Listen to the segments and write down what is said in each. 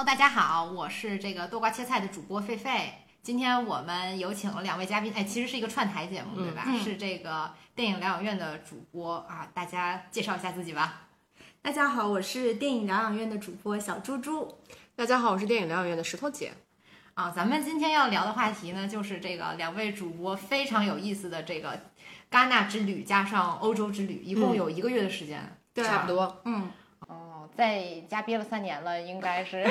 Hello，大家好，我是这个多瓜切菜的主播狒狒。今天我们有请了两位嘉宾，哎，其实是一个串台节目，对吧？是这个电影疗养院的主播啊，大家介绍一下自己吧。大家好，我是电影疗养院的主播小猪猪。大家好，我是电影疗养院的石头姐。啊，咱们今天要聊的话题呢，就是这个两位主播非常有意思的这个戛纳之旅加上欧洲之旅，一共有一个月的时间，对，差不多，嗯。在家憋了三年了，应该是，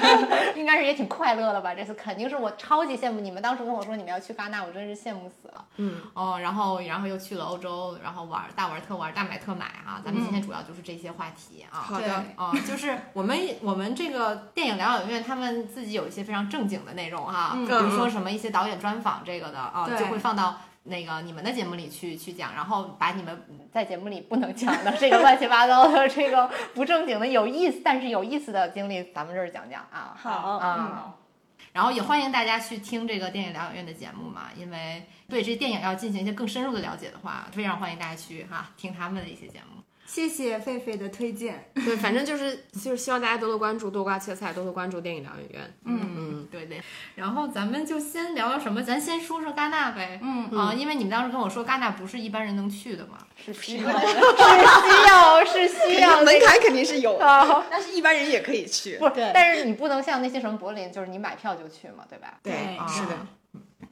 应该是也挺快乐的吧？这次肯定是我超级羡慕你们。当时跟我说你们要去戛纳，我真是羡慕死了。嗯哦，然后然后又去了欧洲，然后玩大玩特玩，大买特买啊！咱们今天主要就是这些话题啊。好的啊，就是我们我们这个电影疗养院他们自己有一些非常正经的内容哈，比如说什么一些导演专访这个的啊，就会放到。那个你们的节目里去去讲，然后把你们在节目里不能讲的这个乱七八糟的这个不正经的有意思，但是有意思的经历，咱们这儿讲讲啊。好啊，然后也欢迎大家去听这个电影疗养院的节目嘛，因为对这电影要进行一些更深入的了解的话，非常欢迎大家去哈听他们的一些节目。谢谢狒狒的推荐。对，反正就是就是希望大家多多关注多瓜切菜，多多关注电影疗养院。嗯嗯，对对。然后咱们就先聊聊什么？咱先说说戛纳呗。嗯啊，因为你们当时跟我说戛纳不是一般人能去的嘛，是需要，是需要，是需要。门槛肯定是有的，但是一般人也可以去。不，但是你不能像那些什么柏林，就是你买票就去嘛，对吧？对，是的。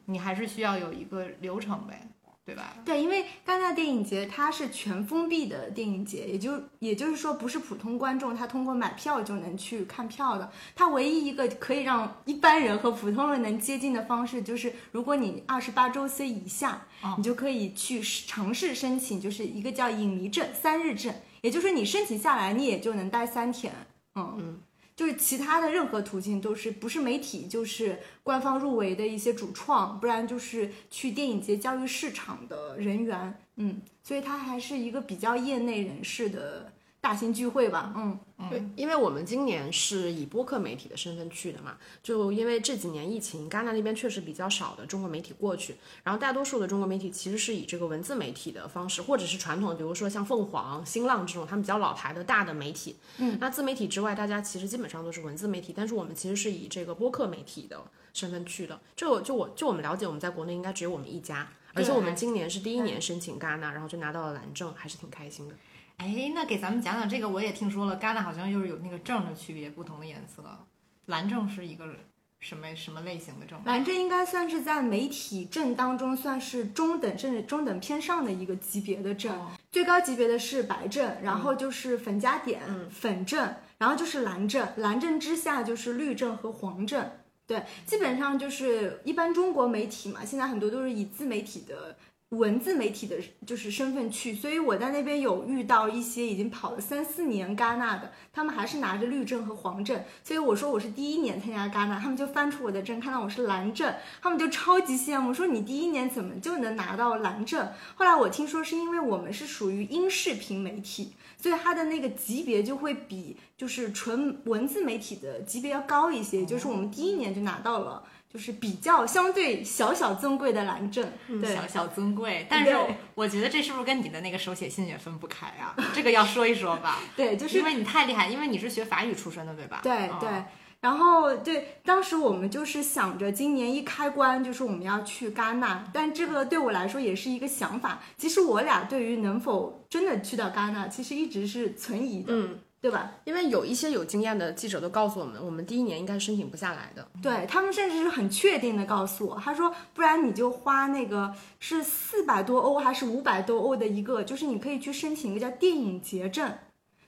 你还是需要有一个流程呗。对吧？对，因为戛纳电影节它是全封闭的电影节，也就也就是说，不是普通观众他通过买票就能去看票的。它唯一一个可以让一般人和普通人能接近的方式，就是如果你二十八周岁以下，你就可以去尝试申请，就是一个叫影迷证、三日证，也就是说你申请下来，你也就能待三天。嗯嗯。就是其他的任何途径都是不是媒体就是官方入围的一些主创，不然就是去电影节教育市场的人员，嗯，所以他还是一个比较业内人士的。大型聚会吧，嗯，对，因为我们今年是以播客媒体的身份去的嘛，就因为这几年疫情，戛纳那边确实比较少的中国媒体过去，然后大多数的中国媒体其实是以这个文字媒体的方式，或者是传统，比如说像凤凰、新浪这种他们比较老牌的大的媒体，嗯，那自媒体之外，大家其实基本上都是文字媒体，但是我们其实是以这个播客媒体的身份去的，就就我就我们了解，我们在国内应该只有我们一家，而且我们今年是第一年申请戛纳，然后就拿到了蓝证，还是挺开心的。哎，那给咱们讲讲这个，我也听说了，戛纳好像就是有那个证的区别，不同的颜色。蓝证是一个什么什么类型的证？蓝证应该算是在媒体证当中算是中等甚至中等偏上的一个级别的证，最高级别的是白证，然后就是粉加点粉证，然后就是蓝证，蓝证之下就是绿证和黄证。对，基本上就是一般中国媒体嘛，现在很多都是以自媒体的。文字媒体的就是身份去，所以我在那边有遇到一些已经跑了三四年戛纳的，他们还是拿着绿证和黄证，所以我说我是第一年参加戛纳，他们就翻出我的证，看到我是蓝证，他们就超级羡慕，说你第一年怎么就能拿到蓝证？后来我听说是因为我们是属于音视频媒体，所以它的那个级别就会比就是纯文字媒体的级别要高一些，就是我们第一年就拿到了。就是比较相对小小尊贵的蓝证，对，小小尊贵。但是我觉得这是不是跟你的那个手写信也分不开啊？这个要说一说吧。对，就是因为你太厉害，因为你是学法语出身的，对吧？对对。然后对，当时我们就是想着今年一开关就是我们要去戛纳，但这个对我来说也是一个想法。其实我俩对于能否真的去到戛纳，其实一直是存疑的。嗯。对吧？因为有一些有经验的记者都告诉我们，我们第一年应该申请不下来的。对他们甚至是很确定的告诉我，他说，不然你就花那个是四百多欧还是五百多欧的一个，就是你可以去申请一个叫电影节证。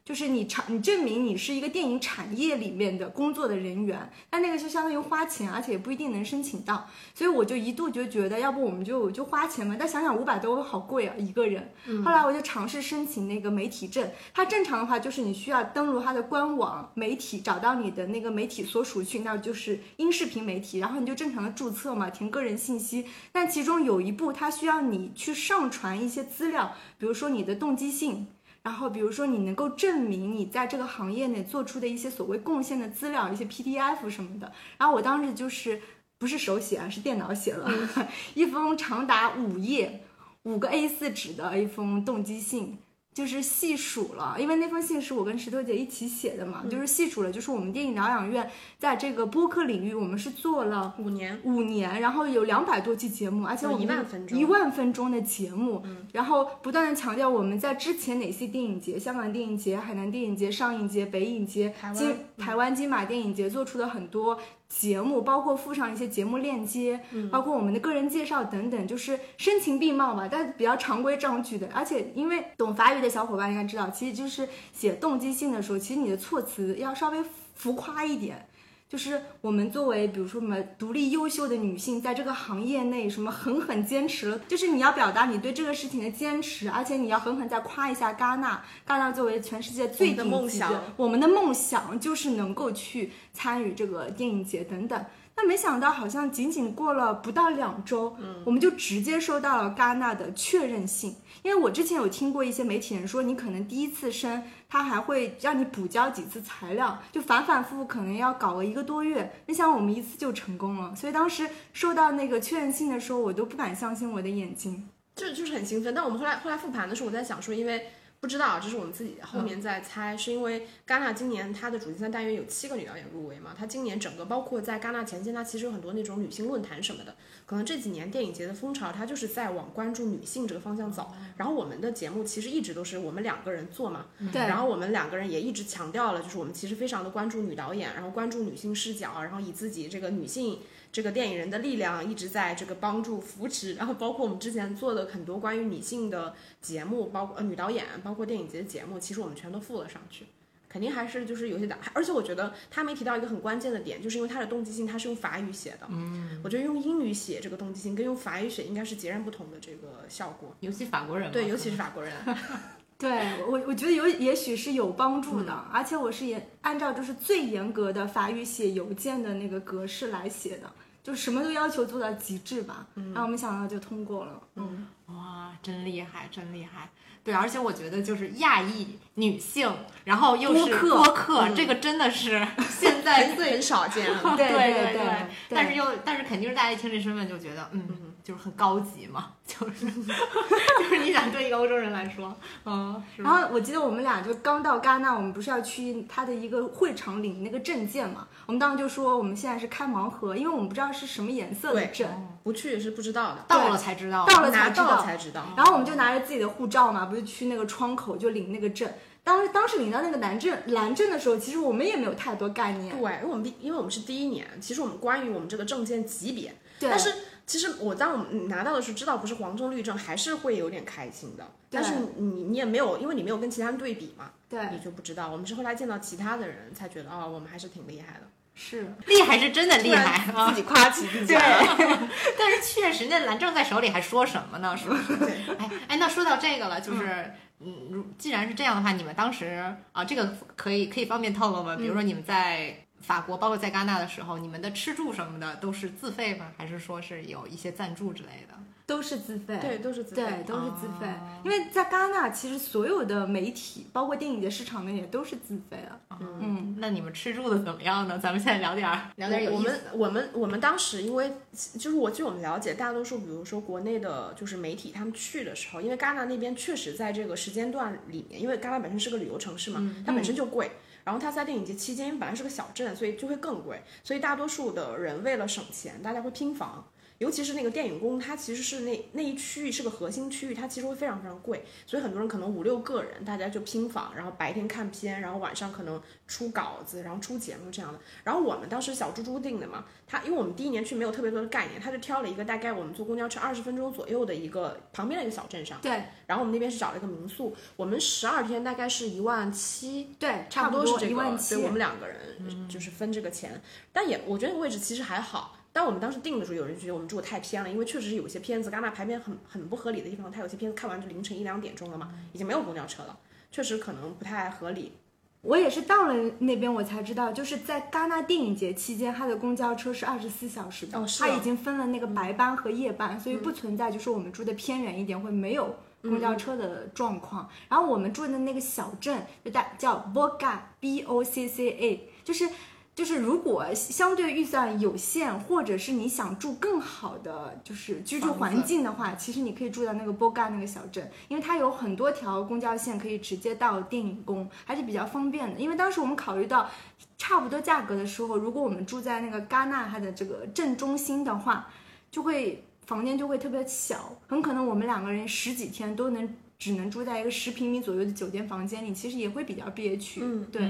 就是你产，你证明你是一个电影产业里面的工作的人员，但那个就相当于花钱，而且也不一定能申请到，所以我就一度就觉得，要不我们就就花钱嘛。但想想五百多好贵啊，一个人。后来我就尝试申请那个媒体证，它正常的话就是你需要登录它的官网媒体，找到你的那个媒体所属区，那就是音视频媒体，然后你就正常的注册嘛，填个人信息。但其中有一步，它需要你去上传一些资料，比如说你的动机信。然后，比如说你能够证明你在这个行业内做出的一些所谓贡献的资料，一些 PDF 什么的。然后我当时就是不是手写啊，是电脑写了 一封长达五页、五个 A4 纸的一封动机信。就是细数了，因为那封信是我跟石头姐一起写的嘛，就是细数了，就是我们电影疗养院在这个播客领域，我们是做了五年，五年，然后有两百多期节目，而且我们一万分钟，一万分钟的节目，然后不断的强调我们在之前哪些电影节，香港电影节、海南电影节、上影节、北影节、金台湾金马电影节做出的很多。节目包括附上一些节目链接，包括我们的个人介绍等等，就是声情并茂吧，但比较常规这样举的。而且因为懂法语的小伙伴应该知道，其实就是写动机性的时候，其实你的措辞要稍微浮夸一点。就是我们作为，比如说我们独立优秀的女性，在这个行业内什么狠狠坚持了，就是你要表达你对这个事情的坚持，而且你要狠狠再夸一下戛纳。戛纳作为全世界最的梦想，我们的梦想就是能够去参与这个电影节等等。那没想到，好像仅仅过了不到两周，嗯，我们就直接收到了戛纳的确认信。因为我之前有听过一些媒体人说，你可能第一次生，他还会让你补交几次材料，就反反复复可能要搞个一个多月。没想我们一次就成功了，所以当时收到那个确认信的时候，我都不敢相信我的眼睛，就就是很兴奋。但我们后来后来复盘的时候，我在想说，因为。不知道，这是我们自己后面在猜，是因为戛纳今年它的主竞赛单元有七个女导演入围嘛？它今年整个包括在戛纳前线，它其实有很多那种女性论坛什么的。可能这几年电影节的风潮，它就是在往关注女性这个方向走。然后我们的节目其实一直都是我们两个人做嘛，对。然后我们两个人也一直强调了，就是我们其实非常的关注女导演，然后关注女性视角，然后以自己这个女性。这个电影人的力量一直在这个帮助扶持，然后包括我们之前做的很多关于女性的节目，包括呃女导演，包括电影节的节目，其实我们全都附了上去。肯定还是就是有些的，而且我觉得他没提到一个很关键的点，就是因为他的动机性他是用法语写的。嗯，我觉得用英语写这个动机性跟用法语写应该是截然不同的这个效果。尤其法国人，对，尤其是法国人。对我，我觉得有也许是有帮助的，而且我是严按照就是最严格的法语写邮件的那个格式来写的。就什么都要求做到极致吧，然后我没想到就通过了。嗯，哇，真厉害，真厉害。对，而且我觉得就是亚裔女性，然后又是播客，这个真的是 现在最少见了。对对对。但是又，但是肯定是大家一听这身份就觉得，嗯。就是很高级嘛，就是 就是你想对一个欧洲人来说，嗯。然后我记得我们俩就刚到戛纳，我们不是要去他的一个会场领那个证件嘛？我们当时就说我们现在是开盲盒，因为我们不知道是什么颜色的证，不去也是不知道的，到了才知道，到了才知道才知道。然后我们就拿着自己的护照嘛，不是去那个窗口就领那个证。当时当时领到那个蓝证蓝证的时候，其实我们也没有太多概念。对，因为我们因为我们是第一年，其实我们关于我们这个证件级别，但是。其实我当我们拿到的时候，知道不是黄证绿证，还是会有点开心的。但是你你也没有，因为你没有跟其他人对比嘛，对，你就不知道。我们是后来见到其他的人才觉得，哦，我们还是挺厉害的。是 厉害是真的厉害，自己夸起自己。对，但是确实那蓝证在手里还说什么呢？是不是？哎哎，那说到这个了，就是嗯，既然是这样的话，你们当时啊，这个可以可以方便透露吗？比如说你们在。法国包括在戛纳的时候，你们的吃住什么的都是自费吗？还是说是有一些赞助之类的？都是自费，对，都是自费，对，都是自费。因为在戛纳，其实所有的媒体，包括电影节市场的也都是自费的。嗯，那你们吃住的怎么样呢？咱们现在聊点儿，聊点有意思。我们我们我们当时因为就是我据我们了解，大多数比如说国内的就是媒体，他们去的时候，因为戛纳那边确实在这个时间段里面，因为戛纳本身是个旅游城市嘛，它本身就贵。然后它在电影节期间，本来是个小镇，所以就会更贵。所以大多数的人为了省钱，大家会拼房。尤其是那个电影宫，它其实是那那一区域是个核心区域，它其实会非常非常贵，所以很多人可能五六个人，大家就拼房，然后白天看片，然后晚上可能出稿子，然后出节目这样的。然后我们当时小猪猪定的嘛，他因为我们第一年去没有特别多的概念，他就挑了一个大概我们坐公交车二十分钟左右的一个旁边的一个小镇上。对。然后我们那边是找了一个民宿，我们十二天大概是一万七，对，差不多是这个，对，我们两个人就是分这个钱，但也我觉得位置其实还好。但我们当时定的时候，有人觉得我们住的太偏了，因为确实是有些片子，戛纳排片很很不合理的地方，它有些片子看完就凌晨一两点钟了嘛，已经没有公交车了，确实可能不太合理。我也是到了那边我才知道，就是在戛纳电影节期间，它的公交车是二十四小时的，哦，它已经分了那个白班和夜班，所以不存在就是我们住的偏远一点会没有公交车的状况。然后我们住的那个小镇就大叫 Bocca B O C C A，就是。就是如果相对预算有限，或者是你想住更好的就是居住环境的话，其实你可以住在那个波嘎那个小镇，因为它有很多条公交线可以直接到电影宫，还是比较方便的。因为当时我们考虑到差不多价格的时候，如果我们住在那个戛纳它的这个镇中心的话，就会房间就会特别小，很可能我们两个人十几天都能只能住在一个十平米左右的酒店房间里，其实也会比较憋屈。嗯，对。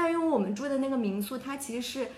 但因为我们住的那个民宿，它其实是，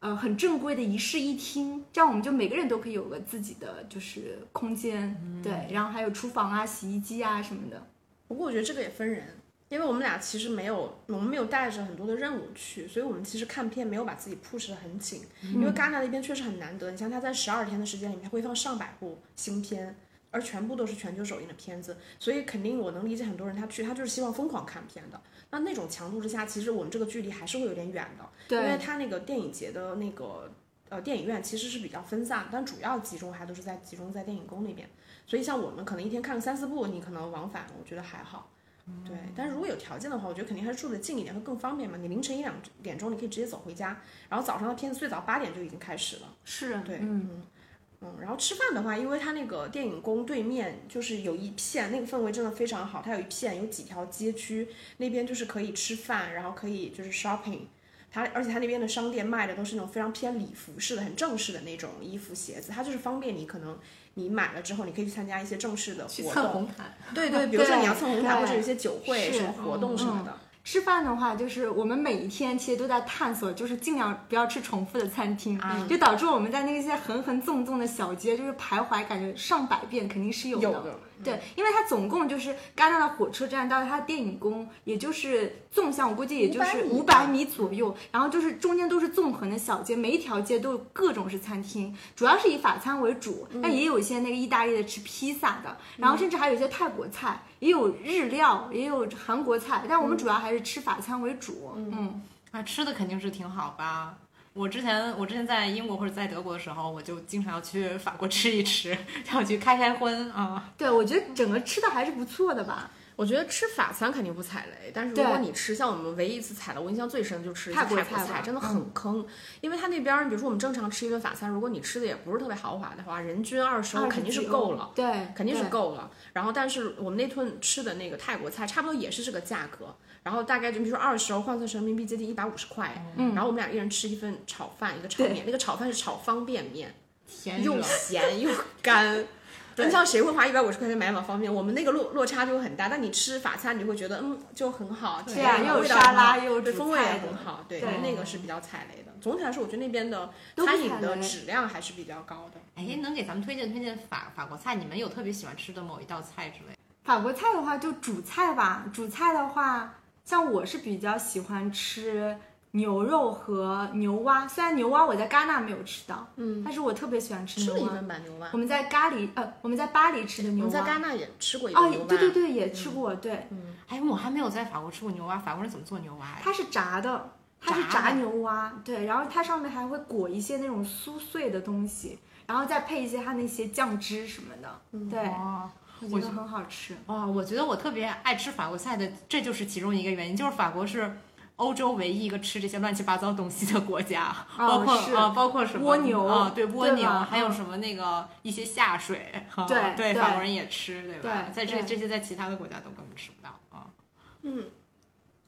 呃，很正规的一室一厅，这样我们就每个人都可以有个自己的就是空间，对，然后还有厨房啊、洗衣机啊什么的。不过我觉得这个也分人，因为我们俩其实没有，我们没有带着很多的任务去，所以我们其实看片没有把自己 push 得很紧，因为戛纳那边确实很难得，你像他在十二天的时间里面会放上百部新片。而全部都是全球首映的片子，所以肯定我能理解很多人他去，他就是希望疯狂看片的。那那种强度之下，其实我们这个距离还是会有点远的，对，因为它那个电影节的那个呃电影院其实是比较分散，但主要集中还都是在集中在电影宫那边。所以像我们可能一天看个三四部，你可能往返，我觉得还好。对，但是如果有条件的话，我觉得肯定还是住的近一点会更方便嘛。你凌晨一两点钟你可以直接走回家，然后早上的片子最早八点就已经开始了。是，对，嗯。嗯，然后吃饭的话，因为它那个电影宫对面就是有一片，那个氛围真的非常好。它有一片有几条街区，那边就是可以吃饭，然后可以就是 shopping。它而且它那边的商店卖的都是那种非常偏礼服式的、很正式的那种衣服、鞋子。它就是方便你，可能你买了之后，你可以去参加一些正式的活动。红毯。对对，比如说你要蹭红毯，或者有些酒会、什么活动什么的。吃饭的话，就是我们每一天其实都在探索，就是尽量不要吃重复的餐厅，就导致我们在那些横横纵纵的小街就是徘徊，感觉上百遍肯定是有的。对，因为它总共就是戛纳的火车站到它电影宫，也就是纵向，我估计也就是五百米左右，然后就是中间都是纵横的小街，每一条街都有各种是餐厅，主要是以法餐为主，但也有一些那个意大利的吃披萨的，然后甚至还有一些泰国菜，也有日料，也有韩国菜，但我们主要还是吃法餐为主。嗯，那，吃的肯定是挺好吧。我之前我之前在英国或者在德国的时候，我就经常要去法国吃一吃，要去开开荤啊。对，我觉得整个吃的还是不错的吧。我觉得吃法餐肯定不踩雷，但是如果你吃像我们唯一一次踩的，我印象最深的就吃泰国菜，真的很坑。因为他那边，比如说我们正常吃一顿法餐，如果你吃的也不是特别豪华的话，人均二十欧肯定是够了，对，肯定是够了。然后，但是我们那顿吃的那个泰国菜，差不多也是这个价格。然后大概就比如说二十欧换算成人民币接近一百五十块，嗯，然后我们俩一人吃一份炒饭，一个炒面，那个炒饭是炒方便面，又咸又干。你像谁会花一百五十块钱买碗方便面？我们那个落落差就很大。但你吃法餐，你就会觉得嗯就很好，对啊，又有沙拉又对风味也很好，对，那个是比较踩雷的。总体来说，我觉得那边的餐饮的质量还是比较高的。哎，能给咱们推荐推荐法法国菜？你们有特别喜欢吃的某一道菜之类？法国菜的话，就主菜吧。主菜的话。像我是比较喜欢吃牛肉和牛蛙，虽然牛蛙我在戛纳没有吃到，嗯，但是我特别喜欢吃牛蛙。牛蛙。我们在咖喱，呃，我们在巴黎吃的牛蛙。我在戛纳也吃过一个牛蛙。对对对，也吃过，对。嗯。哎，我还没有在法国吃过牛蛙，法国人怎么做牛蛙呀？它是炸的，它是炸牛蛙，对，然后它上面还会裹一些那种酥碎的东西，然后再配一些它那些酱汁什么的，对。我觉得很好吃哇！我觉得我特别爱吃法国菜的，这就是其中一个原因，就是法国是欧洲唯一一个吃这些乱七八糟东西的国家，包括啊，包括什么蜗牛啊，对蜗牛，还有什么那个一些下水，对对，法国人也吃，对吧？在这这些在其他的国家都根本吃不到啊。嗯，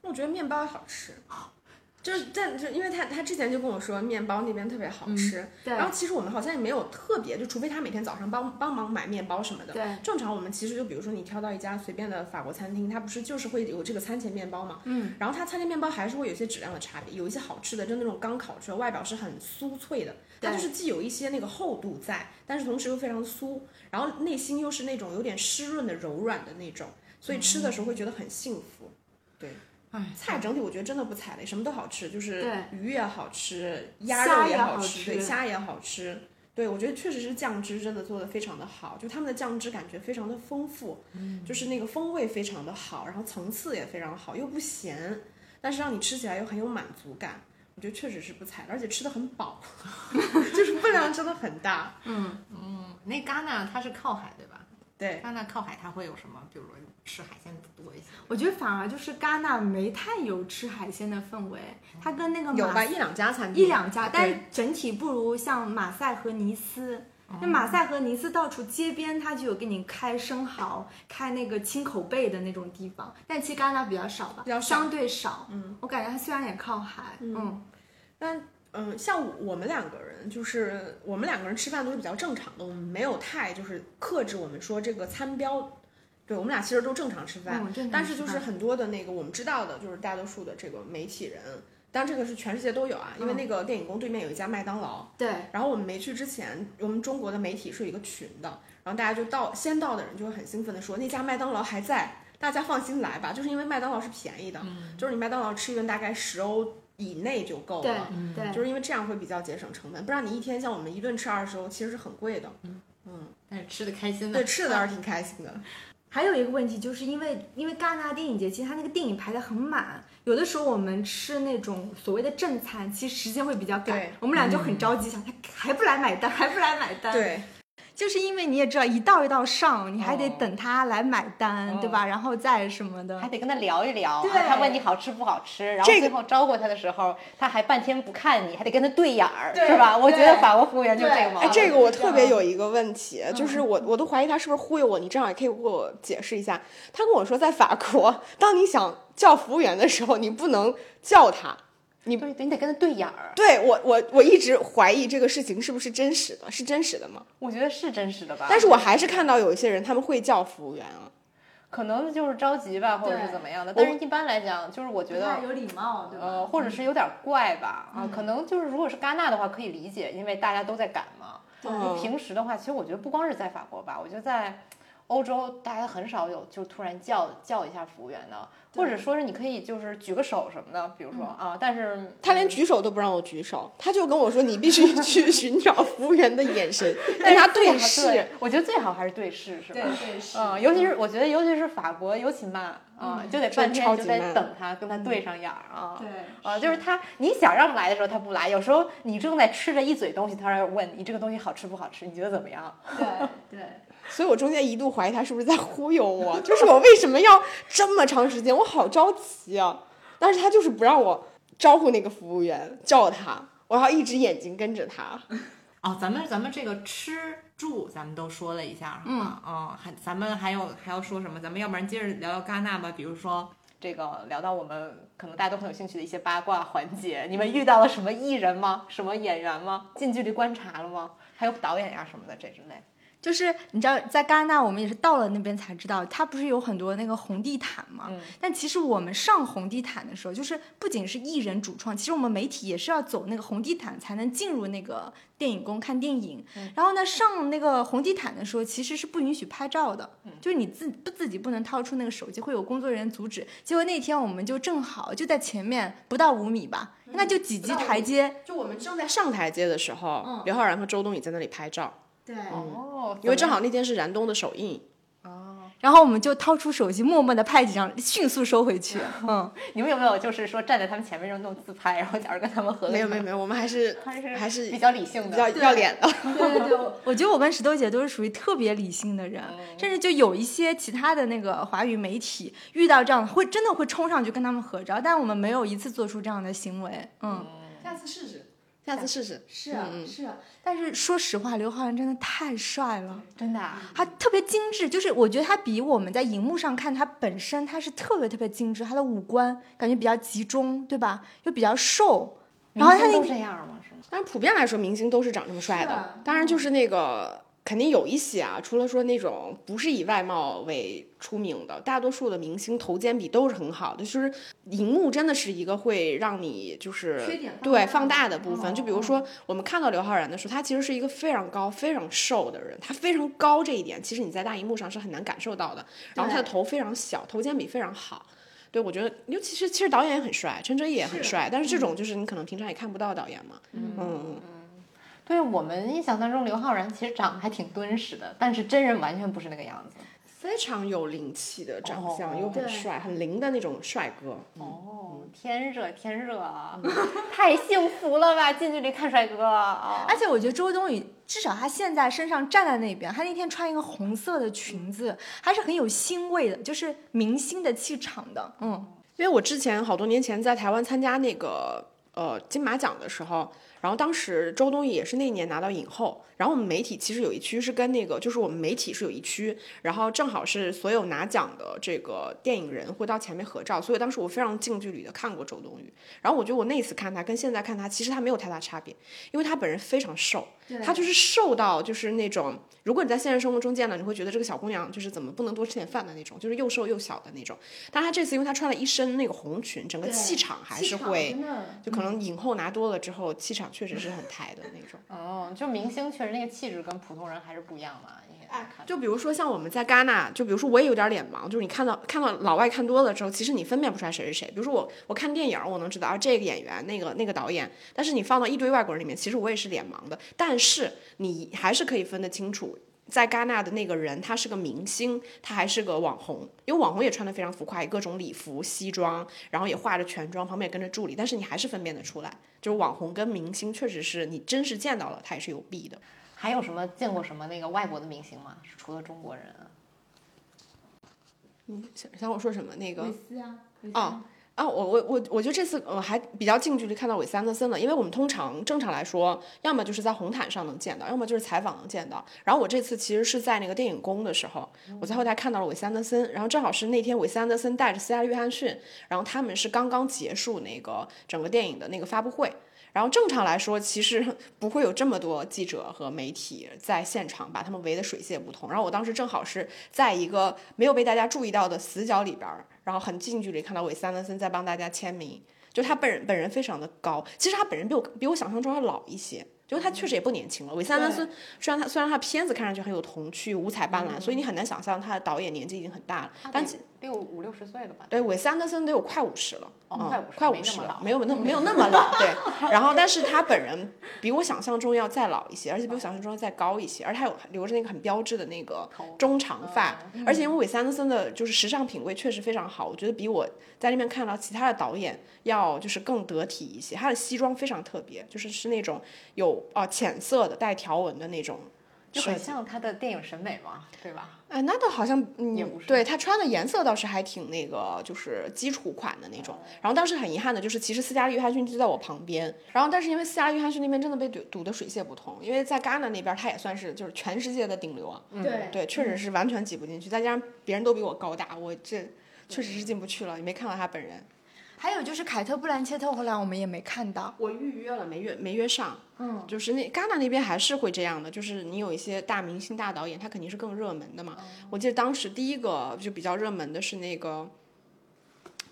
我觉得面包好吃。就是但就因为他他之前就跟我说面包那边特别好吃，对然后其实我们好像也没有特别，就除非他每天早上帮帮忙买面包什么的。对，正常我们其实就比如说你挑到一家随便的法国餐厅，它不是就是会有这个餐前面包嘛？嗯，然后它餐前面包还是会有一些质量的差别，有一些好吃的就那种刚烤出来，外表是很酥脆的，它就是既有一些那个厚度在，但是同时又非常酥，然后内心又是那种有点湿润的柔软的那种，所以吃的时候会觉得很幸福。对。菜整体我觉得真的不踩雷，什么都好吃，就是鱼也好吃，鸭肉也好吃，对，虾也好吃。对我觉得确实是酱汁真的做的非常的好，就他们的酱汁感觉非常的丰富，嗯就是那个风味非常的好，然后层次也非常好，又不咸，但是让你吃起来又很有满足感。我觉得确实是不踩，而且吃的很饱，就是分量真的很大。嗯嗯，那戛纳它是靠海对吧？对，戛纳靠海，它会有什么？比如说吃海鲜多一些。我觉得反而就是戛纳没太有吃海鲜的氛围，它跟那个马有吧一两家餐厅，一两家，但是整体不如像马赛和尼斯。那马赛和尼斯到处街边，它就有给你开生蚝、开那个青口贝的那种地方，但其实戛纳比较少吧，比较少相对少。嗯，我感觉它虽然也靠海，嗯，但嗯，像我们两个人，就是我们两个人吃饭都是比较正常的，我们没有太就是克制我们说这个餐标。对我们俩其实都正常吃饭，但是就是很多的那个我们知道的，就是大多数的这个媒体人，当然这个是全世界都有啊，因为嗯那个电影宫对面有一家麦当劳，对，然后我们没去之前，我们中国的媒体是有一个群的，然后大家就到先到的人就会很兴奋的说那家麦当劳还在，大家放心来吧，就是因为麦当劳是便宜的，就是你麦当劳吃一顿大概十欧以内就够了。，对，就是因为这样会比较节省成本，不然你一天像我们一顿吃二十欧，其实是很贵的。嗯但是吃的开心的。对，吃的倒是挺开心的。还有一个问题，就是因为因为戛纳电影节，其实它那个电影排的很满，有的时候我们吃那种所谓的正餐，其实时间会比较赶对，我们俩就很着急，想他还不来买单，还不来买单。，对，就是因为你也知道，一道一道上，你还得哦等他来买单，哦对吧？然后再什么的还。得跟他聊一聊，对啊他问你好吃不好吃，然后这个最后招呼他的时候，他还半天不看你，还得跟他对眼儿，是吧？我觉得法国服务员就这个毛病。哎，这个我特别有一个问题，就是我我都怀疑他是不是忽悠我，你正好也可以给我解释一下。他跟我说，在法国，当你想叫服务员的时候，你不能叫他。对对，你得跟他对眼儿。对我我我一直怀疑这个事情是不是真实的，是真实的吗？我觉得是真实的吧，但是我还是看到有一些人他们会叫服务员啊。可能就是着急吧，或者是怎么样的。但是一般来讲，就是我觉得。有礼貌，对呃，或者是有点怪吧，啊，可能就是如果是戛纳的话可以理解，因为大家都在赶嘛。嗯平时的话，其实我觉得不光是在法国吧，我觉得在欧洲大家很少有就突然叫叫一下服务员的，或者说是你可以就是举个手什么的，比如说啊，但是他连举手都不让我举手，他就跟我说：“你必须 去寻找服务员的眼神，跟他对视。对，我觉得最好还是对视，是吧？对对视嗯，尤其是我觉得，尤其是法国尤其慢啊，就得半真超级天就得等他，跟他对上眼儿啊。对啊，就是他，你想让来的时候他不来，有时候你正在吃着一嘴东西，他要问你这个东西好吃不好吃，你觉得怎么样？对对。所以我中间一度怀疑他是不是在忽悠我，就是我为什么要这么长时间，我好着急啊！但是他就是不让我招呼那个服务员，叫他，我要一直眼睛跟着他。哦，咱们咱们这个吃住咱们都说了一下？嗯，还咱们还有还要说什么？咱们要不然接着聊聊戛纳吧，比如说。这个聊到我们可能大家都很有兴趣的一些八卦环节，你们遇到了什么艺人吗？什么演员吗？近距离观察了吗？还有导演呀什么的这之类。就是你知道，在戛纳我们也是到了那边才知道，它不是有很多那个红地毯嘛？嗯但其实我们上红地毯的时候，就是不仅是艺人主创，其实我们媒体也是要走那个红地毯才能进入那个电影宫看电影。然后呢，上那个红地毯的时候，其实是不允许拍照的，就是你自不自己不能掏出那个手机，会有工作人员阻止。结果那天我们就正好就在前面不到五米吧，那就几级台阶。就我们正在上台阶的时候，嗯刘昊然和周冬雨在那里拍照，对，哦，因为正好那天是燃冬的首映。然后我们就掏出手机，默默的拍几张，迅速收回去。嗯，你们有没有就是说站在他们前面就弄自拍，然后假如跟他们合影？没有没有没有，我们还是还是还是比较理性的，比较要脸的。对 对对，我我觉得我跟石头姐都是属于特别理性的人，甚至就有一些其他的那个华语媒体遇到这样会真的会冲上去跟他们合照，但我们没有一次做出这样的行为。嗯，下次试试，下次试试。是嗯是，但是说实话，刘昊然真的太帅了。真的啊。他特别精致，就是我觉得他比我们在荧幕上看他本身，他是特别特别精致，他的五官感觉比较集中，对吧？又比较瘦，然后他那明星都这样吗？是吗？但是普遍来说，明星都是长这么帅的。当然，就是那个肯定有一些啊，除了说那种不是以外貌为出名的，大多数的明星头肩比都是很好的。就是荧幕真的是一个会让你就是放对放大的部哦分。就比如说我们看到刘昊然的时候，他其实是一个非常高、非常瘦的人，他非常高这一点，其实你在大荧幕上是很难感受到的。然后他的头非常小，头肩比非常好。对，我觉得，尤其是其实导演也很帅，陈哲艺也很帅，但是这种就是你可能平常也看不到导演嘛。嗯嗯对我们印象当中，刘昊然其实长得还挺敦实的，但是真人完全不是那个样子。非常有灵气的长相，哦又很帅，很灵的那种帅哥。哦，天热天热啊，太幸福了吧！近距离看帅哥啊！而且我觉得周冬雨至少她现在身上站在那边，她那天穿一个红色的裙子，还是很有腥味的，就是明星的气场的。嗯，因为我之前好多年前在台湾参加那个呃金马奖的时候。然后当时周冬雨也是那年拿到影后，然后我们媒体其实有一区是跟那个，就是我们媒体是有一区，然后正好是所有拿奖的这个电影人会到前面合照，所以当时我非常近距离的看过周冬雨。然后我觉得我那次看她跟现在看她，其实她没有太大差别，因为她本人非常瘦，她就是瘦到就是那种，如果你在现实生活中见到，你会觉得这个小姑娘就是怎么不能多吃点饭的那种，就是又瘦又小的那种。但她这次因为她穿了一身那个红裙，整个气场还是会，就可能影后拿多了之后气场。确实是很抬的那种 哦，就明星确实那个气质跟普通人还是不一样嘛。哎，就比如说像我们在戛纳，就比如说我也有点脸盲，就是你看到看到老外看多了之后，其实你分辨不出来谁是谁。比如说我我看电影，我能知道啊这个演员那个那个导演，但是你放到一堆外国人里面，其实我也是脸盲的。但是你还是可以分得清楚。在戛纳的那个人，他是个明星，他还是个网红，因为网红也穿的非常浮夸，各种礼服、西装，然后也化着全妆，旁边也跟着助理，但是你还是分辨得出来，就是网红跟明星确实是你真实见到了，他也是有弊的。还有什么见过什么那个外国的明星吗？除了中国人？嗯，想想我说什么那个？维斯啊，啊。啊，我我我我觉得这次我还比较近距离看到韦斯安德森了，因为我们通常正常来说，要么就是在红毯上能见到，要么就是采访能见到。然后我这次其实是在那个电影宫的时候，我在后台看到了韦斯安德森，然后正好是那天韦斯安德森带着斯嘉丽约翰逊，然后他们是刚刚结束那个整个电影的那个发布会。然后正常来说，其实 不会有这么多记者和媒体在现场，把他们围得水泄不通。然后我当时正好是在一个没有被大家注意到的死角里边儿，然后很近距离看到韦斯安德森在帮大家签名。就他本人本人非常的高，其实他本人比我比我想象中要老一些。因为他确实也不年轻了。韦斯安德森虽然他虽然他片子看上去很有童趣、五彩斑斓，所以你很难想象他的导演年纪已经很大了。但得有五六十岁了吧？对，韦斯安德森得有快五十了，嗯，快五十了，没有那没有那么老。对，然后但是他本人比我想象中要再老一些，而且比我想象中要再高一些，而且他有留着那个很标志的那个中长发。而且因为韦斯安德森的就是时尚品味确实非常好，我觉得比我在那边看到其他的导演要就是更得体一些。他的西装非常特别，就是是那种有。哦，浅色的带条纹的那种，就很像他的电影审美嘛，对吧？哎，那倒好像也不是。对他穿的颜色倒是还挺那个，就是基础款的那种。然后当时很遗憾的就是，其实斯嘉丽约翰逊就在我旁边。然后但是因为斯嘉丽约翰逊那边真的被堵堵得水泄不通，因为在戛纳那边他也算是就是全世界的顶流啊。对对，确实是完全挤不进去。再加上别人都比我高大，我这确实是进不去了，也没看到他本人。还有就是凯特·布兰切特，后来我们也没看到。我预约了，没约，没约上。嗯，就是那戛纳那边还是会这样的，就是你有一些大明星、大导演，他肯定是更热门的嘛。我记得当时第一个就比较热门的是那个，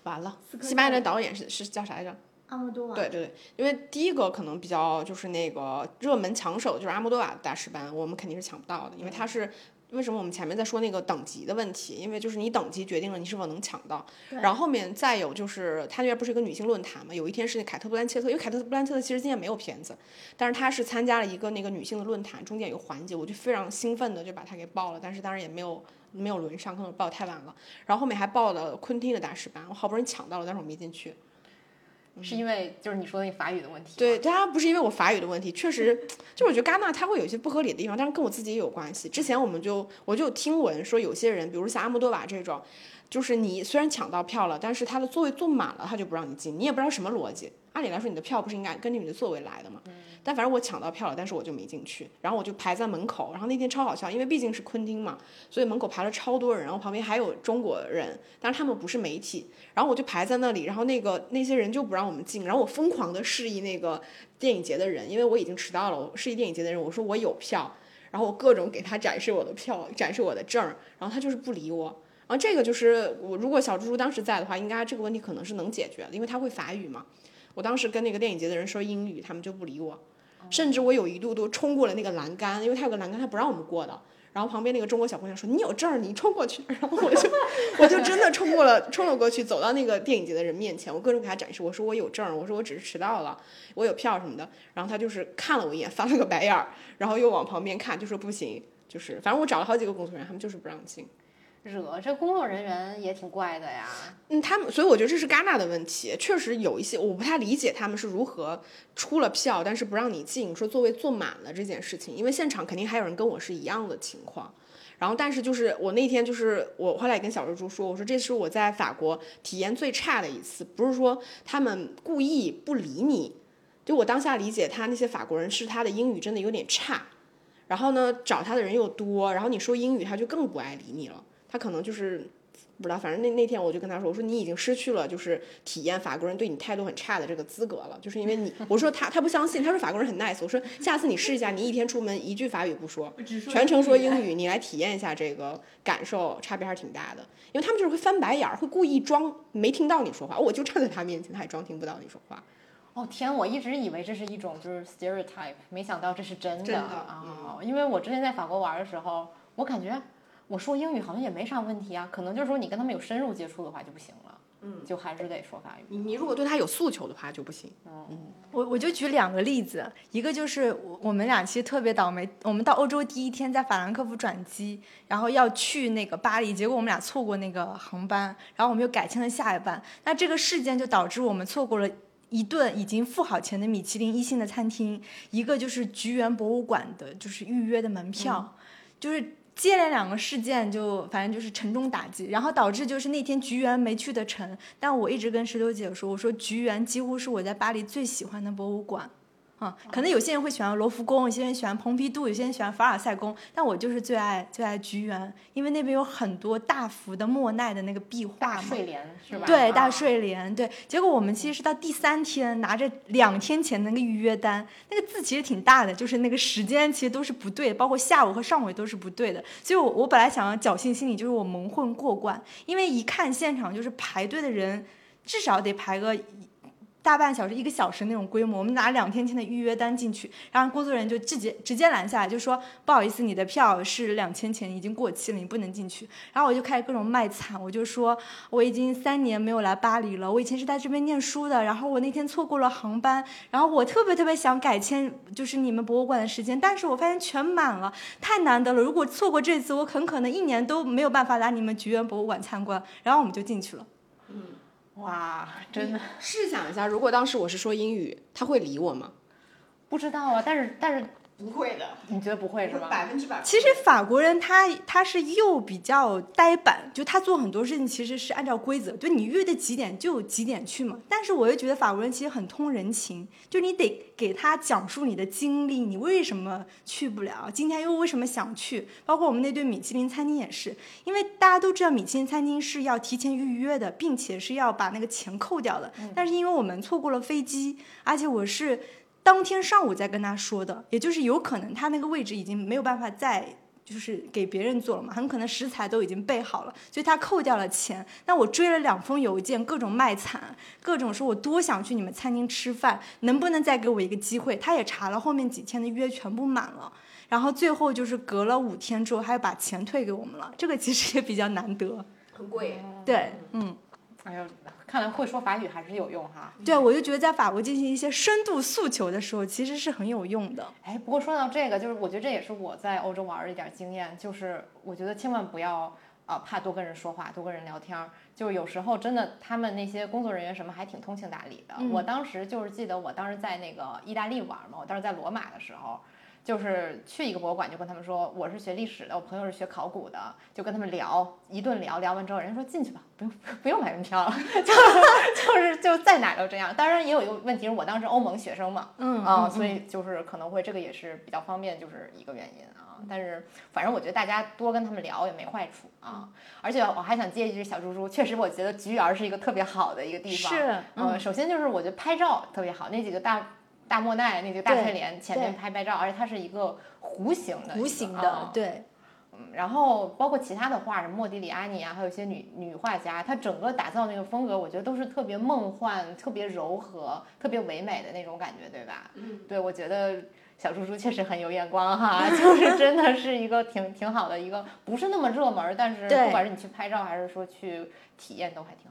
完了，西班牙的导演是是叫啥来着？阿莫多瓦。对对对，因为第一个可能比较就是那个热门抢手就是阿莫多瓦大师班，我们肯定是抢不到的，因为他是。为什么我们前面在说那个等级的问题？因为就是你等级决定了你是否能抢到。然后后面再有就是他那边不是一个女性论坛嘛？有一天是那凯特布兰切特，因为凯特布兰切特其实今年没有片子，但是她是参加了一个那个女性的论坛，中间有个环节，我就非常兴奋的就把他给报了，但是当然也没有没有轮上，可能报太晚了。然后后面还报了昆汀的大师班，我好不容易抢到了，但是我没进去。是因为就是你说的那法语的问题。对，当然不是因为我法语的问题，确实，就我觉得戛纳它会有一些不合理的地方，但是跟我自己也有关系。之前我们就我就听闻说，有些人，比如像阿莫多瓦这种，就是你虽然抢到票了，但是他的座位坐满了，他就不让你进，你也不知道什么逻辑。按理来说，你的票不是应该根据你的座位来的吗？但反正我抢到票了，但是我就没进去，然后我就排在门口。然后那天超好笑，因为毕竟是昆汀嘛，所以门口排了超多人，然后旁边还有中国人，但是他们不是媒体。然后我就排在那里，然后那个那些人就不让我们进，然后我疯狂的示意那个电影节的人，因为我已经迟到了，我示意电影节的人，我说我有票，然后我各种给他展示我的票，展示我的证，然后他就是不理我。然后这个就是我如果小猪猪当时在的话，应该这个问题可能是能解决的，因为他会法语嘛。我当时跟那个电影节的人说英语，他们就不理我，甚至我有一度都冲过了那个栏杆，因为他有个栏杆，他不让我们过的。然后旁边那个中国小姑娘说：“你有证儿，你冲过去。”然后我就 我就真的冲过了，冲了过去，走到那个电影节的人面前，我各种给他展示，我说我有证儿，我说我只是迟到了，我有票什么的。然后他就是看了我一眼，翻了个白眼儿，然后又往旁边看，就说不行，就是反正我找了好几个工作人员，他们就是不让进。惹？这工作人员也挺怪的呀。嗯，他们，所以我觉得这是戛纳的问题，确实有一些我不太理解他们是如何出了票，但是不让你进，说座位坐满了这件事情，因为现场肯定还有人跟我是一样的情况。然后，但是就是我那天就是我后来也跟小猪猪说，我说这是我在法国体验最差的一次，不是说他们故意不理你，就我当下理解他那些法国人是他的英语真的有点差，然后呢找他的人又多，然后你说英语他就更不爱理你了，他可能就是。不知道，反正那那天我就跟他说，我说你已经失去了就是体验法国人对你态度很差的这个资格了，就是因为你，我说他他不相信，他说法国人很 nice，我说下次你试一下，你一天出门一句法语不说，全程说英语，你来体验一下这个感受，差别还是挺大的，因为他们就是会翻白眼儿，会故意装没听到你说话，我就站在他面前，他还装听不到你说话。哦天，我一直以为这是一种就是 stereotype，没想到这是真的啊，因为我之前在法国玩的时候，我感觉。我说英语好像也没啥问题啊，可能就是说你跟他们有深入接触的话就不行了，嗯，就还是得说法语。你你如果对他有诉求的话就不行。嗯，我我就举两个例子，一个就是我们俩其实特别倒霉，我们到欧洲第一天在法兰克福转机，然后要去那个巴黎，结果我们俩错过那个航班，然后我们又改签了下一班。那这个事件就导致我们错过了一顿已经付好钱的米其林一星的餐厅，一个就是菊园博物馆的就是预约的门票，就是。接连两个事件，就反正就是沉重打击，然后导致就是那天菊园没去的成。但我一直跟石榴姐说，我说菊园几乎是我在巴黎最喜欢的博物馆。啊，可能有些人会喜欢罗浮宫，有些人喜欢蓬皮杜，有些人喜欢凡尔赛宫，但我就是最爱最爱菊园，因为那边有很多大幅的莫奈的那个壁画嘛。睡莲是吧？对，大睡莲。对，结果我们其实是到第三天拿着两天前那个预约单，那个字其实挺大的，就是那个时间其实都是不对，包括下午和上午也都是不对的。所以，我我本来想要侥幸心理，就是我蒙混过关，因为一看现场就是排队的人，至少得排个。大半小时、一个小时那种规模，我们拿两天前的预约单进去，然后工作人员就直接直接拦下来，就说不好意思，你的票是两千钱，已经过期了，你不能进去。然后我就开始各种卖惨，我就说我已经三年没有来巴黎了，我以前是在这边念书的，然后我那天错过了航班，然后我特别特别想改签，就是你们博物馆的时间，但是我发现全满了，太难得了。如果错过这次，我很可能一年都没有办法来你们菊园博物馆参观。然后我们就进去了。嗯。哇，真的！试想一下，如果当时我是说英语，他会理我吗？不知道啊，但是但是。不会的，你觉得不会是吧？百分之百。其实法国人他他是又比较呆板，就他做很多事情其实是按照规则，就你约的几点就几点去嘛。但是我又觉得法国人其实很通人情，就你得给他讲述你的经历，你为什么去不了，今天又为什么想去。包括我们那对米其林餐厅也是，因为大家都知道米其林餐厅是要提前预约的，并且是要把那个钱扣掉的。但是因为我们错过了飞机，而且我是。当天上午再跟他说的，也就是有可能他那个位置已经没有办法再就是给别人做了嘛，很可能食材都已经备好了，所以他扣掉了钱。那我追了两封邮件，各种卖惨，各种说我多想去你们餐厅吃饭，能不能再给我一个机会？他也查了后面几天的约全部满了，然后最后就是隔了五天之后，他又把钱退给我们了。这个其实也比较难得，很贵。对，嗯。哎呦，看来会说法语还是有用哈。对，我就觉得在法国进行一些深度诉求的时候，其实是很有用的。哎，不过说到这个，就是我觉得这也是我在欧洲玩的一点经验，就是我觉得千万不要啊怕多跟人说话，多跟人聊天儿。就是有时候真的，他们那些工作人员什么还挺通情达理的。我当时就是记得我当时在那个意大利玩嘛，我当时在罗马的时候。就是去一个博物馆，就跟他们说我是学历史的，我朋友是学考古的，就跟他们聊一顿聊聊完之后，人家说进去吧，不用不用买门票了，就 就是就在哪都这样。当然也有一个问题是我当时欧盟学生嘛，嗯啊，所以就是可能会这个也是比较方便，就是一个原因啊。但是反正我觉得大家多跟他们聊也没坏处啊。而且我还想接一句小猪猪，确实我觉得菊园是一个特别好的一个地方，是嗯，首先就是我觉得拍照特别好，那几个大。大莫奈那个大翠莲前面拍拍照，而且它是一个弧形的，弧形的，对，嗯，然后包括其他的画，什么莫迪里阿尼啊，还有一些女女画家，她整个打造那个风格，我觉得都是特别梦幻、特别柔和、特别唯美的那种感觉，对吧？嗯，对，我觉得小猪猪确实很有眼光哈，就是真的是一个挺挺好的一个，不是那么热门，但是不管是你去拍照还是说去体验，都还挺好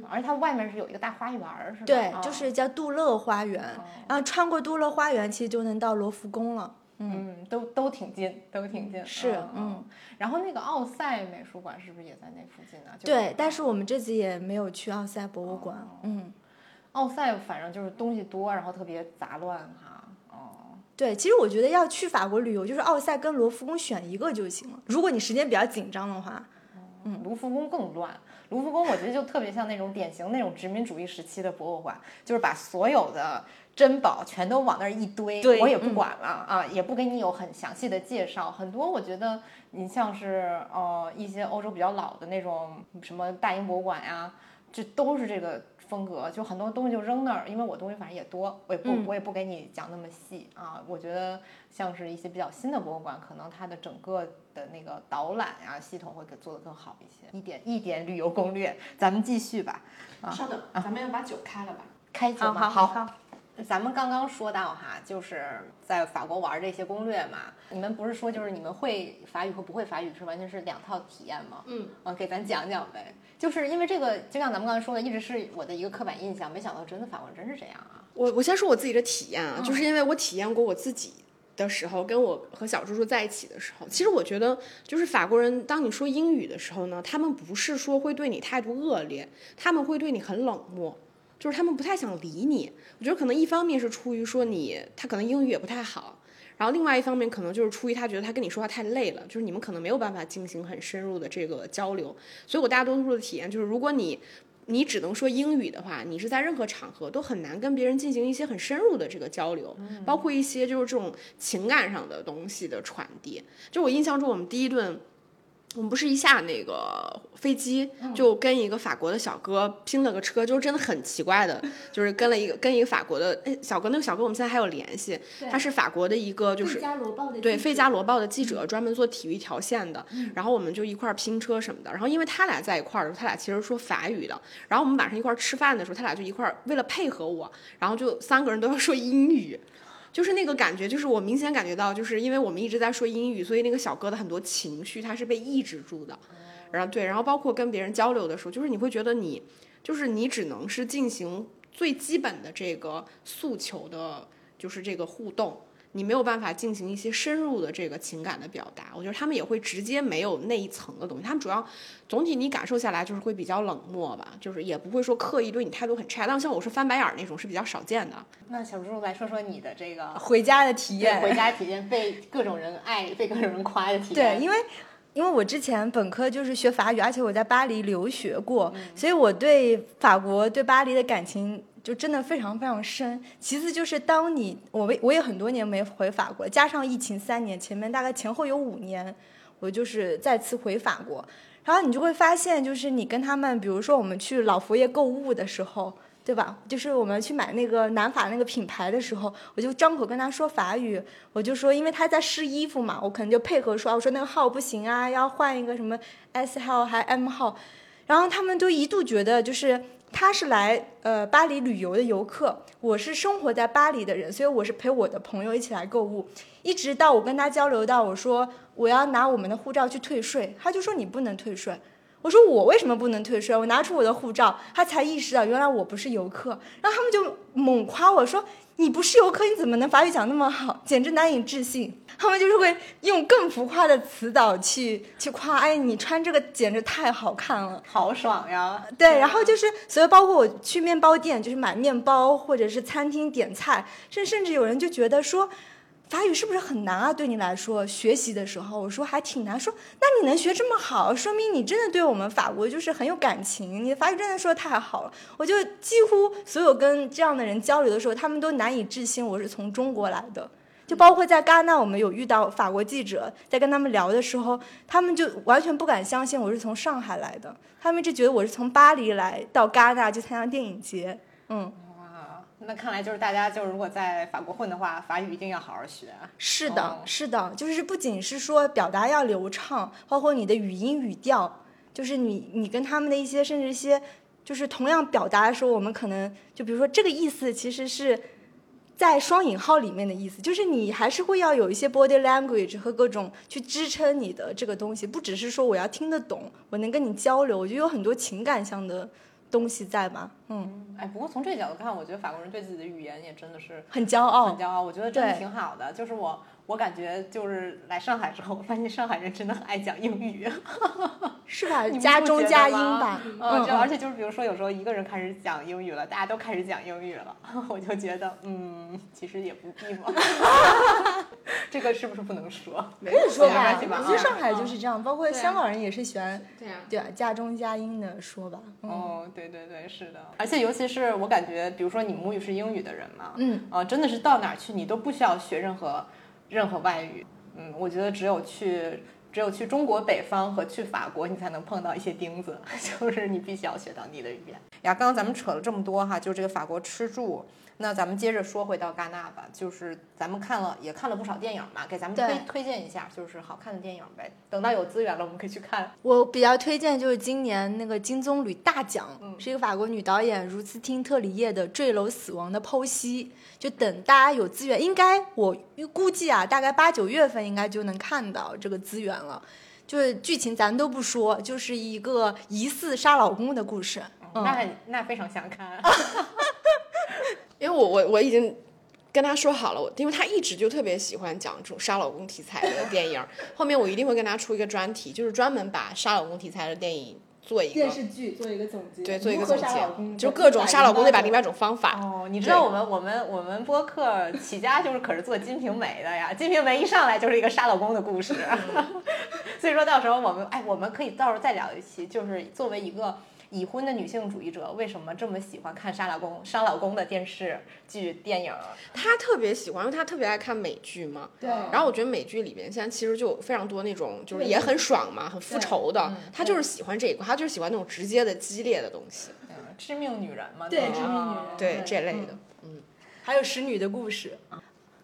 的。而且它外面是有一个大花园，是吧？对，就是叫杜乐花园。然后穿过杜乐花园，其实就能到罗浮宫了。嗯，都都挺近，都挺近。是，嗯。然后那个奥赛美术馆是不是也在那附近呢？对，但是我们这次也没有去奥赛博物馆。嗯，奥赛反正就是东西多，然后特别杂乱哈。哦，对，其实我觉得要去法国旅游，就是奥赛跟罗浮宫选一个就行了。如果你时间比较紧张的话。嗯，卢浮宫更乱。卢浮宫我觉得就特别像那种典型那种殖民主义时期的博物馆，就是把所有的珍宝全都往那儿一堆，我也不管了啊，也不给你有很详细的介绍。很多我觉得你像是呃一些欧洲比较老的那种什么大英博物馆呀，这都是这个。风格就很多东西就扔那儿，因为我东西反正也多，我也不我也不给你讲那么细啊。我觉得像是一些比较新的博物馆，可能它的整个的那个导览呀系统会给做得更好一些。一点一点旅游攻略，咱们继续吧。稍等，咱们要把酒开了吧？开酒吗？好。好。咱们刚刚说到哈，就是在法国玩这些攻略嘛。你们不是说就是你们会法语和不会法语是完全是两套体验吗？嗯。啊，给咱讲讲呗。就是因为这个，就像咱们刚才说的，一直是我的一个刻板印象。没想到真的法国人真是这样啊！我我先说我自己的体验啊，就是因为我体验过我自己的时候，跟我和小叔叔在一起的时候，其实我觉得，就是法国人当你说英语的时候呢，他们不是说会对你态度恶劣，他们会对你很冷漠，就是他们不太想理你。我觉得可能一方面是出于说你他可能英语也不太好。然后另外一方面，可能就是出于他觉得他跟你说话太累了，就是你们可能没有办法进行很深入的这个交流。所以我大多数的体验就是，如果你你只能说英语的话，你是在任何场合都很难跟别人进行一些很深入的这个交流，包括一些就是这种情感上的东西的传递。就我印象中，我们第一顿。我们不是一下那个飞机就跟一个法国的小哥拼了个车，就是真的很奇怪的，就是跟了一个跟一个法国的小哥，那个小哥我们现在还有联系，他是法国的一个就是对《费加罗报》的记者，专门做体育条线的，然后我们就一块拼车什么的，然后因为他俩在一块儿的时候，他俩其实说法语的，然后我们晚上一块吃饭的时候，他俩就一块儿为了配合我，然后就三个人都要说英语。就是那个感觉，就是我明显感觉到，就是因为我们一直在说英语，所以那个小哥的很多情绪他是被抑制住的。然后对，然后包括跟别人交流的时候，就是你会觉得你，就是你只能是进行最基本的这个诉求的，就是这个互动。你没有办法进行一些深入的这个情感的表达，我觉得他们也会直接没有那一层的东西。他们主要总体你感受下来就是会比较冷漠吧，就是也不会说刻意对你态度很差。但像我是翻白眼儿那种是比较少见的。那小猪来说说你的这个回家的体验，回家体验被各种人爱、被各种人夸的体验。对，因为因为我之前本科就是学法语，而且我在巴黎留学过，所以我对法国、对巴黎的感情。就真的非常非常深。其次就是当你我我也很多年没回法国，加上疫情三年，前面大概前后有五年，我就是再次回法国。然后你就会发现，就是你跟他们，比如说我们去老佛爷购物的时候，对吧？就是我们去买那个南法那个品牌的时候，我就张口跟他说法语，我就说，因为他在试衣服嘛，我可能就配合说，我说那个号不行啊，要换一个什么 S 号还 M 号，然后他们都一度觉得就是。他是来呃巴黎旅游的游客，我是生活在巴黎的人，所以我是陪我的朋友一起来购物。一直到我跟他交流到我说我要拿我们的护照去退税，他就说你不能退税。我说我为什么不能退税？我拿出我的护照，他才意识到原来我不是游客。然后他们就猛夸我说。你不是游客，你怎么能法语讲那么好？简直难以置信。他们就是会用更浮夸的词藻去去夸，哎，你穿这个简直太好看了，好爽呀！对，然后就是，所以包括我去面包店，就是买面包，或者是餐厅点菜，甚甚至有人就觉得说。法语是不是很难啊？对你来说，学习的时候，我说还挺难。说那你能学这么好，说明你真的对我们法国就是很有感情。你的法语真的说的太好了，我就几乎所有跟这样的人交流的时候，他们都难以置信我是从中国来的。就包括在戛纳，我们有遇到法国记者，在跟他们聊的时候，他们就完全不敢相信我是从上海来的，他们一直觉得我是从巴黎来到戛纳去参加电影节。嗯。那看来就是大家就是如果在法国混的话，法语一定要好好学。是的，是的，就是不仅是说表达要流畅，包括你的语音语调，就是你你跟他们的一些甚至一些就是同样表达的时候，我们可能就比如说这个意思其实是在双引号里面的意思，就是你还是会要有一些 body language 和各种去支撑你的这个东西，不只是说我要听得懂，我能跟你交流，我觉得有很多情感上的。东西在吗？嗯，哎，不过从这个角度看，我觉得法国人对自己的语言也真的是很骄傲，很骄傲。我觉得真的挺好的。就是我，我感觉就是来上海之后，我发现上海人真的很爱讲英语，是吧？你们加中不觉得加英吗吧，嗯，就而嗯，且就是比如说有时候一个人开始讲英语了，大家都开始讲英语了，我就觉得嗯，其实也不必嘛。这个是不是不能说？没可以说吧没关系。吧我觉得啊上海就是这样，包括香港人也是喜欢对啊，对啊加中加英的说吧。嗯哦，对对对，是的。而且尤其是我感觉，比如说你母语是英语的人嘛，嗯，啊，真的是到哪儿去你都不需要学任何任何外语。嗯，我觉得只有去只有去中国北方和去法国，你才能碰到一些钉子，就是你必须要学到你的语言。呀，刚刚咱们扯了这么多哈，就这个法国吃住。那咱们接着说回到戛纳吧，就是咱们看了也看了不少电影嘛，给咱们推推荐一下，就是好看的电影呗。等到有资源了，我们可以去看。我比较推荐就是今年那个金棕榈大奖，嗯是一个法国女导演茹斯汀特里叶的《坠楼死亡的剖析》。就等大家有资源，应该我估计啊，大概八九月份应该就能看到这个资源了。就是剧情咱都不说，就是一个疑似杀老公的故事。嗯那很那非常想看。因为我我我已经跟他说好了，我因为他一直就特别喜欢讲这种杀老公题材的电影，后面我一定会跟他出一个专题，就是专门把杀老公题材的电影做一个电视。剧做一个总结对，做一个总结，就就各种杀老公的一百零八种方法。哦，你知道我们我们我们播客起家就是可是做《金瓶梅》的呀，《金瓶梅》一上来就是一个杀老公的故事，所以说到时候我们哎，我们可以到时候再聊一期，就是作为一个已婚的女性主义者，为什么这么喜欢看杀老公杀老公的电视剧电影？她特别喜欢，因为她特别爱看美剧嘛。对然后我觉得美剧里面现在其实就有非常多那种就是也很爽嘛，很复仇的她。就是喜欢这一块，她就是喜欢那种直接的、激烈的东西。嗯，致命女人嘛，对致命女人对对这类的。嗯还有使女的故事。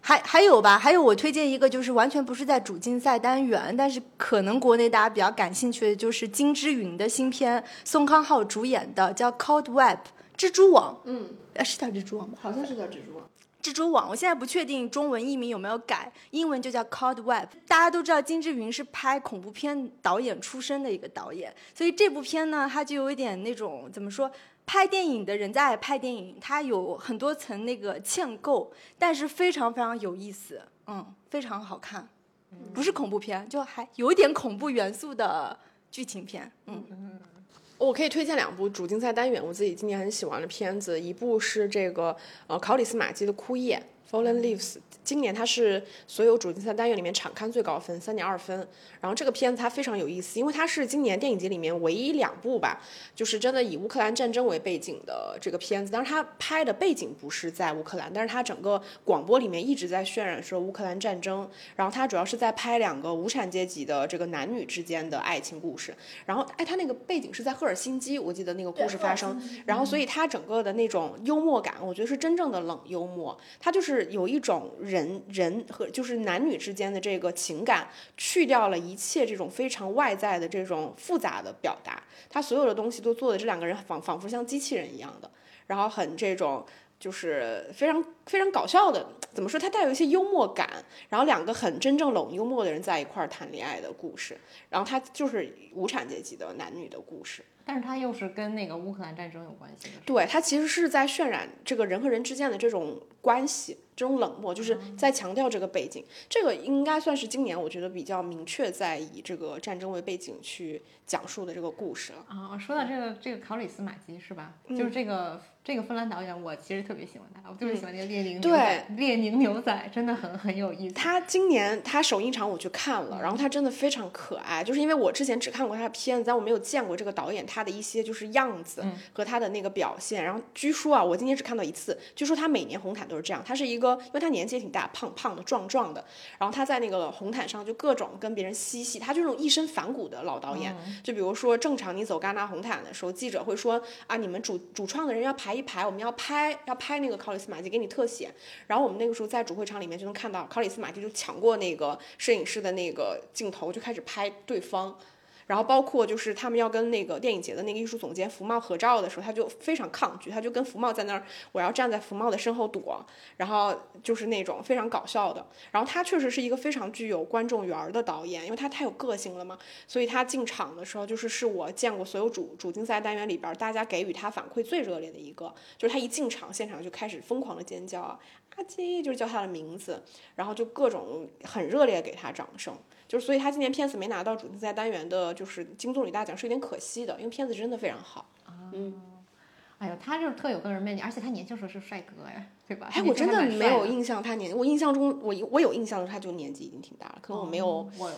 还还有吧，还有我推荐一个，就是完全不是在主竞赛单元，但是可能国内大家比较感兴趣的，就是金之云的新片，宋康昊主演的，叫《Cold Web》蜘蛛网，嗯，呃，是叫蜘蛛网吗？好像是叫蜘蛛网。蜘蛛网，我现在不确定中文译名有没有改，英文就叫 Cold Web。大家都知道金志云是拍恐怖片导演出身的一个导演，所以这部片呢，它就有一点那种怎么说？拍电影的人在爱拍电影，它有很多层那个嵌构，但是非常非常有意思，嗯，非常好看，不是恐怖片，就还有一点恐怖元素的剧情片，嗯，我可以推荐两部主竞赛单元，我自己今年很喜欢的片子，一部是这个呃考里斯马基的《枯叶》（Fallen Leaves），今年它是所有主竞赛单元里面场刊最高分，三点二分。然后这个片子它非常有意思，因为它是今年电影节里面唯一两部吧，就是真的以乌克兰战争为背景的这个片子。但是它拍的背景不是在乌克兰，但是它整个广播里面一直在渲染说乌克兰战争。然后它主要是在拍两个无产阶级的这个男女之间的爱情故事。然后哎，它那个背景是在赫尔辛基，我记得那个故事发生。然后所以它整个的那种幽默感，我觉得是真正的冷幽默。它就是有一种人人和就是男女之间的这个情感，去掉了一切这种非常外在的这种复杂的表达，他所有的东西都做的这两个人仿仿佛像机器人一样的，然后很这种。就是非常非常搞笑的，怎么说？它带有一些幽默感，然后两个很真正冷幽默的人在一块儿谈恋爱的故事，然后它就是无产阶级的男女的故事。但是它又是跟那个乌克兰战争有关系的。对，它其实是在渲染这个人和人之间的这种关系，这种冷漠，就是在强调这个背景。这个应该算是今年我觉得比较明确在以这个战争为背景去讲述的这个故事了。啊，说到这个这个考里斯马基是吧？就是这个这个芬兰导演，我其实特别喜欢他，我就是喜欢那个列宁牛仔，列宁牛仔真的很很有意思。他今年他首映场我去看了，然后他真的非常可爱，就是因为我之前只看过他的片子，但我没有见过这个导演他的一些就是样子和他的那个表现。然后据说啊，我今年只看到一次，据说他每年红毯都是这样，他是一个，因为他年纪也挺大，胖胖的、壮壮的，然后他在那个红毯上就各种跟别人嬉戏，他就那种一身反骨的老导演。就比如说正常你走戛纳红毯的时候，记者会说啊，你们主主创的人要排一排，我们要拍要拍那个考里斯马基给你特写。然后我们那个时候在主会场里面就能看到考里斯马蒂就抢过那个摄影师的那个镜头，就开始拍对方。然后包括就是他们要跟那个电影节的那个艺术总监福茂合照的时候，他就非常抗拒，他就跟福茂在那儿，我要站在福茂的身后躲，然后就是那种非常搞笑的。然后他确实是一个非常具有观众缘的导演，因为他太有个性了嘛，所以他进场的时候就是是我见过所有主主竞赛单元里边大家给予他反馈最热烈的一个，就是他一进场现场就开始疯狂的尖叫啊，阿基就是叫他的名字，然后就各种很热烈给他掌声。就是所以他今年片子没拿到主竞赛单元的，就是金棕榈大奖是有点可惜的，因为片子真的非常好。嗯，哎呦，他就是特有个人魅力，而且他年轻时候是帅哥呀，对吧？哎，我真的没有印象他年，我印象中我我有印象的他就年纪已经挺大了，可能我没有我。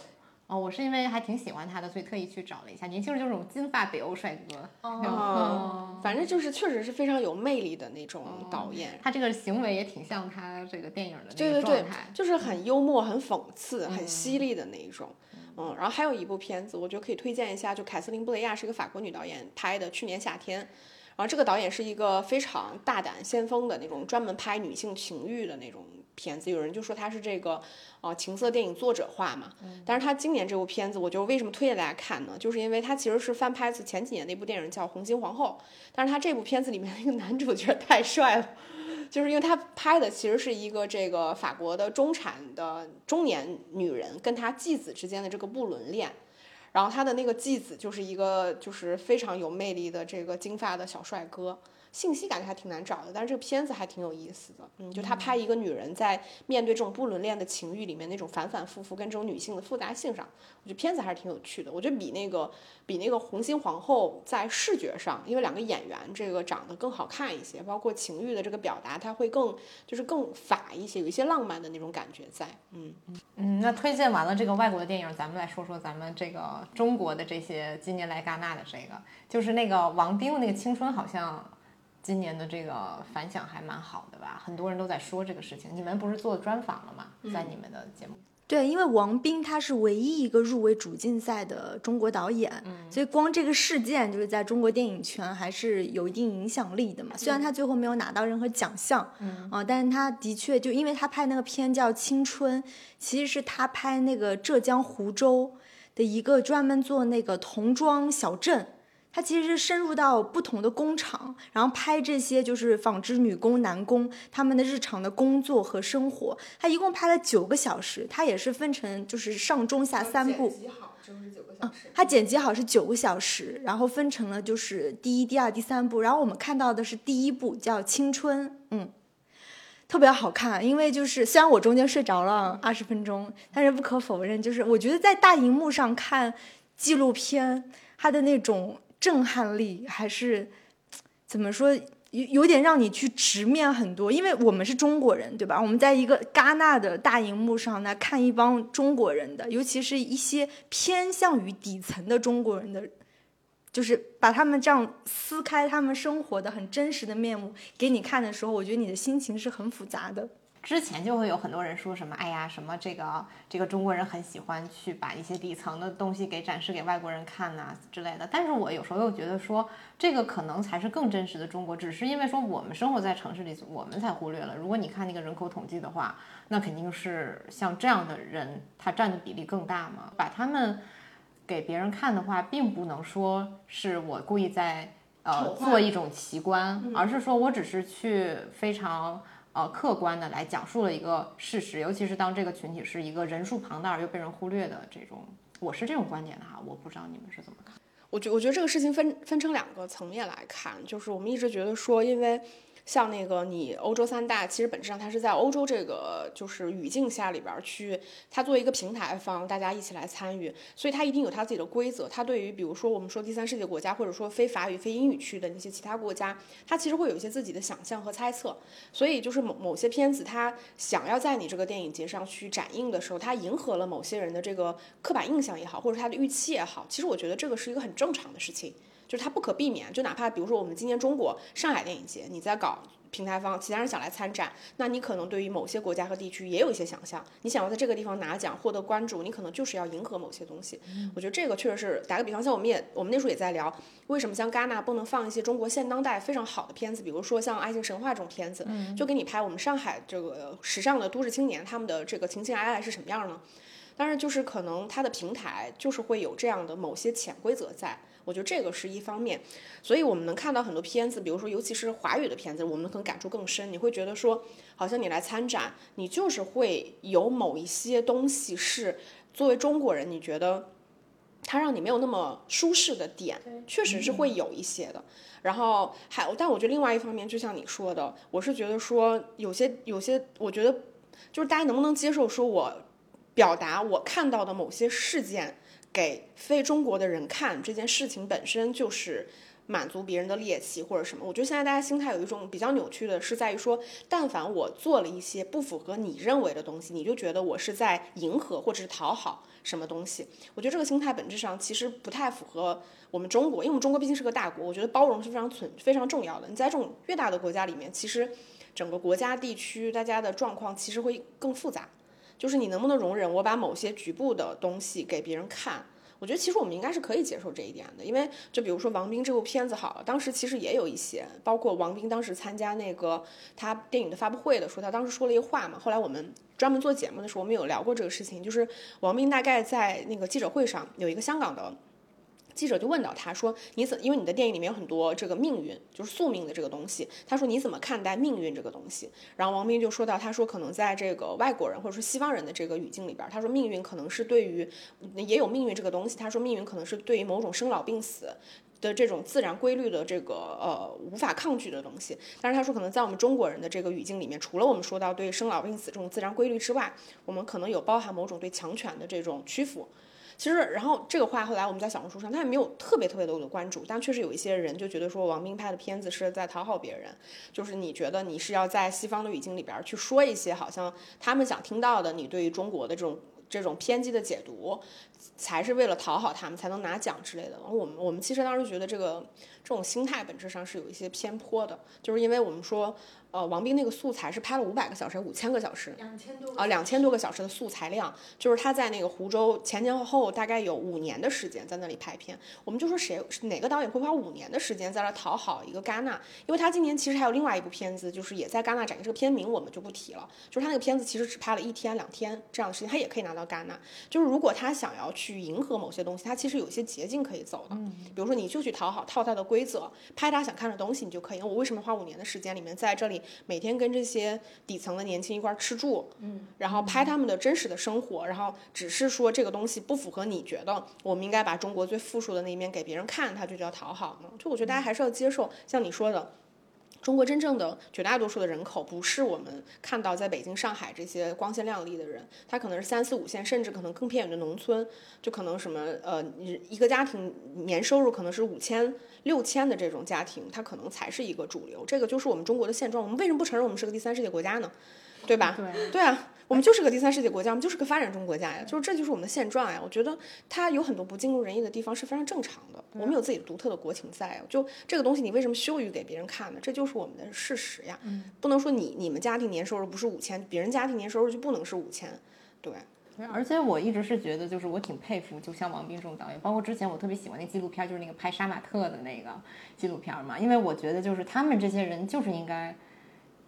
哦，我是因为还挺喜欢他的，所以特意去找了一下。年轻人就是种金发北欧帅哥，哦，反正就是确实是非常有魅力的那种导演。他这个行为也挺像他这个电影的那个状态，就是很幽默、很讽刺、很犀利的那一种。嗯，然后还有一部片子，我觉得可以推荐一下，就凯瑟琳·布雷亚是一个法国女导演拍的，去年夏天。然后这个导演是一个非常大胆先锋的那种，专门拍女性情欲的那种片子。有人就说他是这个。啊，情色电影作者化嘛，但是他今年这部片子，我就为什么推荐大家看呢？就是因为他其实是翻拍自前几年那部电影叫《红心皇后》，但是他这部片子里面那个男主角太帅了，就是因为他拍的其实是一个这个法国的中产的中年女人跟他继子之间的这个不伦恋，然后他的那个继子就是一个就是非常有魅力的这个金发的小帅哥。信息感觉还挺难找的，但是这个片子还挺有意思的。嗯，就他拍一个女人在面对这种不伦恋的情欲里面那种反反复复跟这种女性的复杂性上，我觉得片子还是挺有趣的。我觉得比那个比那个红心皇后在视觉上，因为两个演员这个长得更好看一些，包括情欲的这个表达，它会更就是更法一些，有一些浪漫的那种感觉在。嗯嗯，那推荐完了这个外国的电影，咱们来说说咱们这个中国的这些今年来戛纳的这个，就是那个王冰的那个青春好像。今年的这个反响还蛮好的吧？很多人都在说这个事情。你们不是做专访了吗？在你们的节目？对，因为王斌他是唯一一个入围主竞赛的中国导演，所以光这个事件就是在中国电影圈还是有一定影响力的嘛。虽然他最后没有拿到任何奖项，啊，但是他的确就因为他拍那个片叫《青春》，其实是他拍那个浙江湖州的一个专门做那个童装小镇。他其实是深入到不同的工厂，然后拍这些就是纺织女工、男工他们的日常的工作和生活。他一共拍了九个小时，他也是分成就是上中下三部。剪辑好，就是九个小时。他剪辑好是九个小时，然后分成了就是第一、第二、第三部。然后我们看到的是第一部叫《青春》，嗯，特别好看。因为就是虽然我中间睡着了二十分钟，但是不可否认，就是我觉得在大荧幕上看纪录片，它的那种。震撼力还是 怎么说，有有点让你去直面很多，因为我们是中国人，对吧？我们在一个戛纳的大荧幕上来看一帮中国人的，尤其是一些偏向于底层的中国人的，就是把他们这样撕开他们生活的很真实的面目给你看的时候，我觉得你的心情是很复杂的。之前就会有很多人说什么，哎呀，什么这个这个中国人很喜欢去把一些底层的东西给展示给外国人看呐之类的。但是我有时候又觉得说，这个可能才是更真实的中国，只是因为说我们生活在城市里，我们才忽略了。如果你看那个人口统计的话，那肯定是像这样的人，他占的比例更大嘛。把他们给别人看的话，并不能说是我故意在呃做一种奇观，而是说我只是去非常。呃，客观的来讲述了一个事实，尤其是当这个群体是一个人数庞大而又被人忽略的这种，我是这种观点的哈，我不知道你们是怎么看。我觉我觉得这个事情分分成两个层面来看，就是我们一直觉得说，因为。像那个你欧洲三大，其实本质上它是在欧洲这个就是语境下里边去，它作为一个平台方，大家一起来参与，所以它一定有它自己的规则。它对于比如说我们说第三世界国家，或者说非法语、非英语区的那些其他国家，它其实会有一些自己的想象和猜测。所以就是某某些片子，它想要在你这个电影节上去展映的时候，它迎合了某些人的这个刻板印象也好，或者它的预期也好，其实我觉得这个是一个很正常的事情。就是它不可避免，就哪怕比如说我们今年中国上海电影节，你在搞平台方，其他人想来参展，那你可能对于某些国家和地区也有一些想象，你想要在这个地方拿奖获得关注，你可能就是要迎合某些东西。我觉得这个确实是，打个比方，像我们也我们那时候也在聊，为什么像戛纳不能放一些中国现当代非常好的片子，比如说像《爱情神话》这种片子，就给你拍我们上海这个时尚的都市青年他们的这个情情爱爱是什么样呢？但是就是可能它的平台就是会有这样的某些潜规则在，我觉得这个是一方面。所以我们能看到很多片子，比如说尤其是华语的片子，我们可能感触更深。你会觉得说，好像你来参展，你就是会有某一些东西是作为中国人，你觉得它让你没有那么舒适的点，确实是会有一些的。然后还，但我觉得另外一方面，就像你说的，我是觉得说有些有些，我觉得就是大家能不能接受说我表达我看到的某些事件给非中国的人看，这件事情本身就是满足别人的猎奇或者什么。我觉得现在大家心态有一种比较扭曲的，是在于说，但凡我做了一些不符合你认为的东西，你就觉得我是在迎合或者是讨好什么东西。我觉得这个心态本质上其实不太符合。我们中国，因为我们中国毕竟是个大国，我觉得包容是非常存非常重要的。你在这种越大的国家里面，其实整个国家地区大家的状况其实会更复杂。就是你能不能容忍我把某些局部的东西给别人看？我觉得其实我们应该是可以接受这一点的。因为就比如说王兵这部片子，好了，当时其实也有一些，包括王兵当时参加那个他电影的发布会的时候，他当时说了一个话嘛。后来我们专门做节目的时候，我们有聊过这个事情，就是王兵大概在那个记者会上有一个香港的。记者就问到他说：“你怎？因为你的电影里面有很多这个命运，就是宿命的这个东西。他说你怎么看待命运这个东西？”然后王斌就说到：“他说可能在这个外国人或者说西方人的这个语境里边，他说命运可能是对于也有命运这个东西。他说命运可能是对于某种生老病死的这种自然规律的这个呃无法抗拒的东西。但是他说可能在我们中国人的这个语境里面，除了我们说到对生老病死这种自然规律之外，我们可能有包含某种对强权的这种屈服。”其实，然后这个话后来我们在小红书上，他也没有特别特别多的关注，但确实有一些人就觉得说王冰拍的片子是在讨好别人，就是你觉得你是要在西方的语境里边去说一些好像他们想听到的，你对于中国的这种这种偏激的解读，才是为了讨好他们才能拿奖之类的。我们我们其实当时觉得这个这种心态本质上是有一些偏颇的，就是因为我们说。呃，王斌那个素材是拍了五百个小时，五千个小时，两千多啊，两千多个小时的素材量，就是他在那个湖州前前后后大概有五年的时间在那里拍片。我们就说谁哪个导演会花五年的时间在那讨好一个戛纳？因为他今年其实还有另外一部片子，就是也在戛纳展映，这个片名我们就不提了。就是他那个片子其实只拍了一天两天这样的时间，他也可以拿到戛纳。就是如果他想要去迎合某些东西，他其实有一些捷径可以走的。比如说你就去讨好套他的规则，拍他想看的东西，你就可以。我为什么花五年的时间里面在这里？每天跟这些底层的年轻一块吃住，嗯，然后拍他们的真实的生活，然后只是说这个东西不符合你觉得我们应该把中国最富庶的那一面给别人看，他就叫讨好呢？就我觉得大家还是要接受，像你说的，中国真正的绝大多数的人口不是我们看到在北京、上海这些光鲜亮丽的人，他可能是三四五线，甚至可能更偏远的农村，就可能什么呃，一个家庭年收入可能是五千。六千的这种家庭，他可能才是一个主流。这个就是我们中国的现状。我们为什么不承认我们是个第三世界国家呢？对吧？对对啊，我们就是个第三世界国家，我们就是个发展中国家呀。就是这就是我们的现状呀。我觉得它有很多不尽如人意的地方是非常正常的。我们有自己独特的国情在。就这个东西，你为什么羞于给别人看呢？这就是我们的事实呀。嗯不能说你你们家庭年收入不是五千，别人家庭年收入就不能是五千，对。而且我一直是觉得，就是我挺佩服，就像王斌这种导演，包括之前我特别喜欢那纪录片，就是那个拍杀马特的那个纪录片嘛。因为我觉得，就是他们这些人就是应该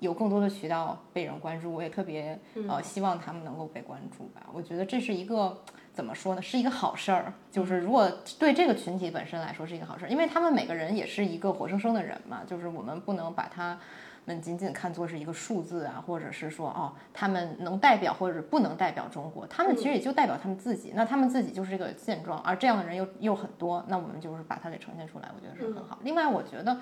有更多的渠道被人关注。我也特别呃希望他们能够被关注吧。我觉得这是一个怎么说呢，是一个好事儿。就是如果对这个群体本身来说是一个好事儿，因为他们每个人也是一个活生生的人嘛。就是我们不能把他。们仅仅看作是一个数字啊，或者是说哦，他们能代表或者不能代表中国，他们其实也就代表他们自己。那他们自己就是这个现状，而这样的人又又很多，那我们就是把它给呈现出来，我觉得是很好。另外，我觉得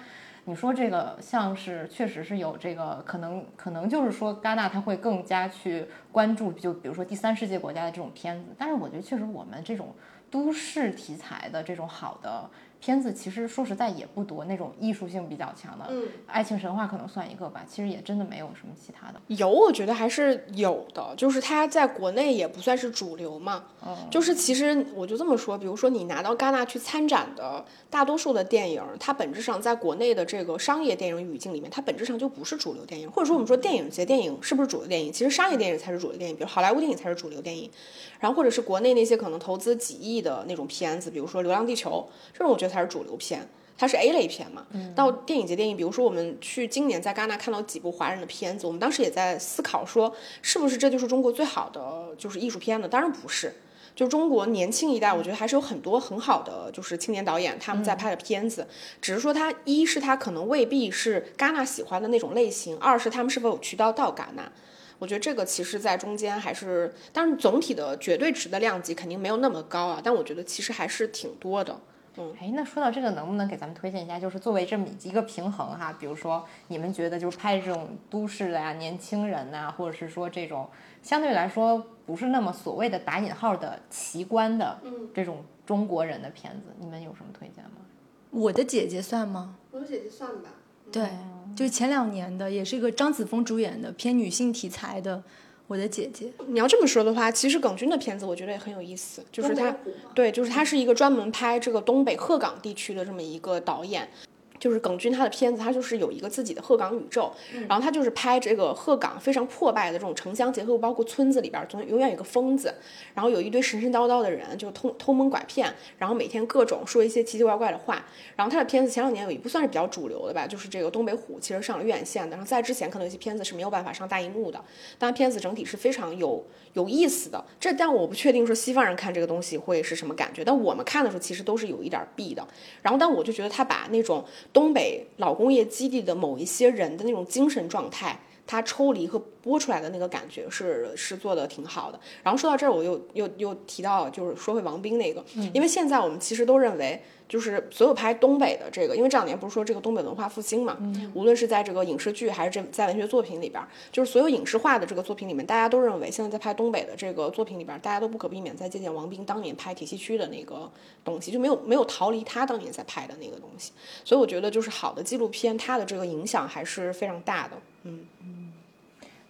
你说这个像是确实是有这个可能，可能就是说戛纳他会更加去关注，就比如说第三世界国家的这种片子。但是我觉得确实我们这种都市题材的这种好的。片子其实说实在也不多，那种艺术性比较强的，嗯，爱情神话可能算一个吧。其实也真的没有什么其他的。有，我觉得还是有的，就是它在国内也不算是主流嘛。嗯，就是其实我就这么说，比如说你拿到戛纳去参展的大多数的电影，它本质上在国内的这个商业电影语境里面，它本质上就不是主流电影。或者说我们说电影节电影是不是主流电影？其实商业电影才是主流电影，比如好莱坞电影才是主流电影。然后或者是国内那些可能投资几亿的那种片子，比如说《流浪地球》这种，我觉得才是主流片。它是 A 类片嘛。嗯到电影节电影，比如说我们去今年在戛纳看到几部华人的片子，我们当时也在思考说，是不是这就是中国最好的就是艺术片呢？当然不是。就中国年轻一代，我觉得还是有很多很好的，就是青年导演他们在拍的片子，只是说他一是他可能未必是戛纳喜欢的那种类型，二是他们是否有渠道到戛纳。我觉得这个其实，在中间还是，当然总体的绝对值的量级肯定没有那么高啊，但我觉得其实还是挺多的。嗯，哎，那说到这个，能不能给咱们推荐一下？就是作为这么一个平衡哈，比如说你们觉得就是拍这种都市的呀、年轻人呐，或者是说这种相对来说。不是那么所谓的打引号的奇观的这种中国人的片子，你们有什么推荐吗？我的姐姐算吗？我的姐姐算吧。对，就是前两年的，也是一个张子枫主演的偏女性题材的《我的姐姐》。你要这么说的话，其实耿军的片子我觉得也很有意思，就是他，对，就是他是一个专门拍这个东北鹤岗地区的这么一个导演。就是耿军他的片子，他就是有一个自己的鹤岗宇宙，然后他就是拍这个鹤岗非常破败的这种城乡结合，包括村子里边总永远有个疯子，然后有一堆神神叨叨的人，就偷偷蒙拐骗，然后每天各种说一些奇奇怪怪的话。然后他的片子前两年有一部算是比较主流的吧，就是这个东北虎，其实上了院线的。然后在之前可能有些片子是没有办法上大荧幕的，但片子整体是非常有有意思的。这但我不确定说西方人看这个东西会是什么感觉，但我们看的时候其实都是有一点避的。然后但我就觉得他把那种。东北老工业基地的某一些人的那种精神状态，他抽离和播出来的那个感觉是是做的挺好的。然后说到这儿，我又又又提到，就是说回王兵那个，因为现在我们其实都认为。就是所有拍东北的这个，因为这两年不是说这个东北文化复兴嘛，无论是在这个影视剧还是这在文学作品里边，就是所有影视化的这个作品里面，大家都认为现在在拍东北的这个作品里边，大家都不可避免在借鉴王兵当年拍铁西区的那个东西，就没有没有逃离他当年在拍的那个东西。所以我觉得就是好的纪录片，它的这个影响还是非常大的。嗯嗯，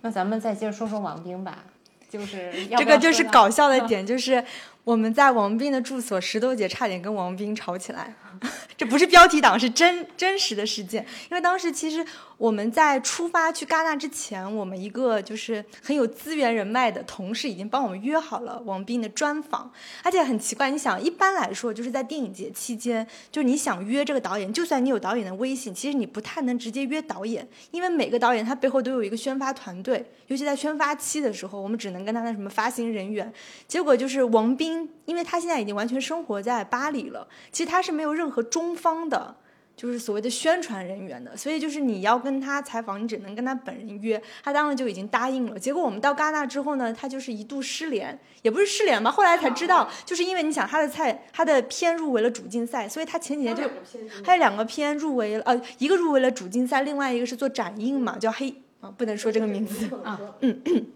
那咱们再接着说说王兵吧，就是 这个就是搞笑的点就是。我们在王斌的住所，石头姐差点跟王斌吵起来。这不是标题党，是真真实的事件。因为当时其实我们在出发去戛纳之前，我们一个就是很有资源人脉的同事已经帮我们约好了王斌的专访。而且很奇怪，你想，一般来说就是在电影节期间，就是你想约这个导演，就算你有导演的微信，其实你不太能直接约导演，因为每个导演他背后都有一个宣发团队，尤其在宣发期的时候，我们只能跟他的什么发行人员。结果就是王斌，因为他现在已经完全生活在巴黎了，其实他是没有任何中。中方的，就是所谓的宣传人员的，所以就是你要跟他采访，你只能跟他本人约。他当时就已经答应了。结果我们到戛纳之后呢，他就是一度失联，也不是失联吧，后来才知道，就是因为你想他的菜，他的片入围了主竞赛，所以他前几天就还有两个片入围了，呃，一个入围了主竞赛，另外一个是做展映嘛，叫黑啊，不能说这个名字啊，嗯。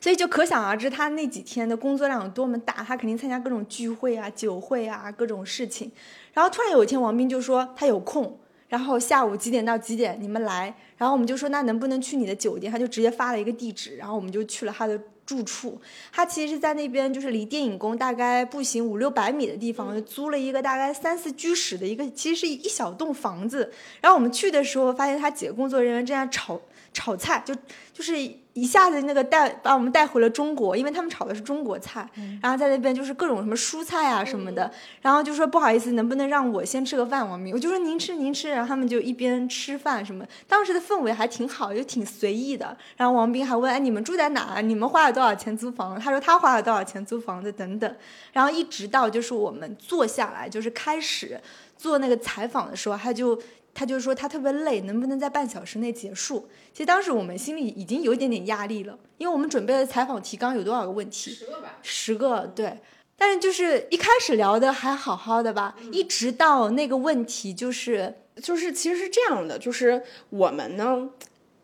所以就可想而知，他那几天的工作量有多么大，他肯定参加各种聚会啊、酒会啊、各种事情。然后突然有一天，王斌就说他有空，然后下午几点到几点你们来？然后我们就说那能不能去你的酒店？他就直接发了一个地址，然后我们就去了他的住处。他其实是在那边，就是离电影宫大概步行五六百米的地方，租了一个大概三四居室的一个，其实是一小栋房子。然后我们去的时候，发现他几个工作人员正在炒炒菜，就就是。一下子那个带把我们带回了中国，因为他们炒的是中国菜，然后在那边就是各种什么蔬菜啊什么的，然后就说不好意思，能不能让我先吃个饭？王明，我就说您吃您吃，然后他们就一边吃饭什么，当时的氛围还挺好，就挺随意的。然后王斌还问，哎，你们住在哪？你们花了多少钱租房？他说他花了多少钱租房子等等。然后一直到就是我们坐下来，就是开始做那个采访的时候，他就。他就说他特别累，能不能在半小时内结束？其实当时我们心里已经有一点点压力了，因为我们准备的采访提纲有多少个问题？十个吧。十个，对。但是就是一开始聊的还好好的吧，一直到那个问题就是就是其实是这样的，就是我们呢。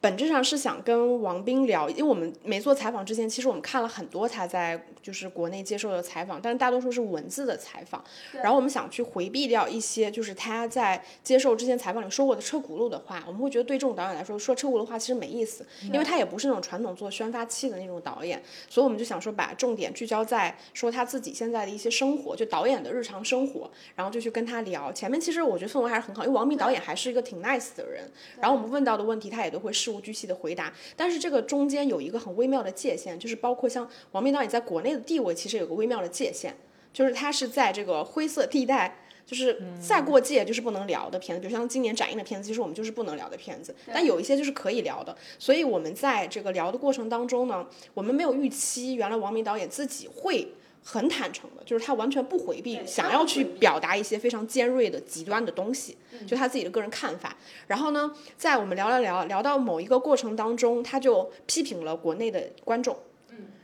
本质上是想跟王斌聊，因为我们没做采访之前，其实我们看了很多他在就是国内接受的采访，但是大多数是文字的采访。然后我们想去回避掉一些就是他在接受之前采访里说过的车轱辘的话，我们会觉得对这种导演来说说车轱辘的话其实没意思，因为他也不是那种传统做宣发期的那种导演，所以我们就想说把重点聚焦在说他自己现在的一些生活，就导演的日常生活，然后就去跟他聊。前面其实我觉得氛围还是很好，因为王斌导演还是一个挺 nice 的人，然后我们问到的问题他也都会是。事无巨细的回答，但是这个中间有一个很微妙的界限，就是包括像王明导演在国内的地位，其实有个微妙的界限，就是他是在这个灰色地带。就是再过界就是不能聊的片子，比如像今年展映的片子，其实我们就是不能聊的片子。但有一些就是可以聊的，所以我们在这个聊的过程当中呢，我们没有预期原来王明导演自己会很坦诚的，就是他完全不回避，想要去表达一些非常尖锐的极端的东西，就他自己的个人看法。然后呢，在我们聊聊聊聊到某一个过程当中，他就批评了国内的观众。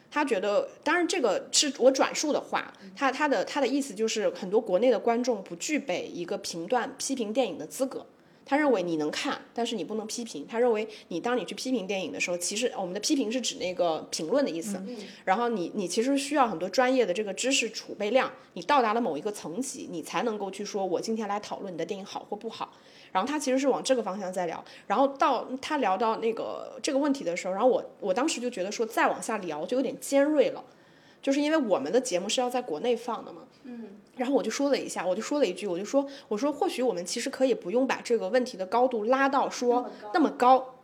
他觉得，当然这个是我转述的话，他他的他的意思就是很多国内的观众不具备一个评断批评电影的资格。他认为你能看，但是你不能批评。他认为你当你去批评电影的时候，其实我们的批评是指那个评论的意思。然后你你其实需要很多专业的这个知识储备量，你到达了某一个层级，你才能够去说，我今天来讨论你的电影好或不好。然后他其实是往这个方向在聊。然后到他聊到那个这个问题的时候，然后我我当时就觉得说再往下聊就有点尖锐了，就是因为我们的节目是要在国内放的嘛。嗯。然后我就说了一下，我就说了一句，我就说，我说或许我们其实可以不用把这个问题的高度拉到说那么高，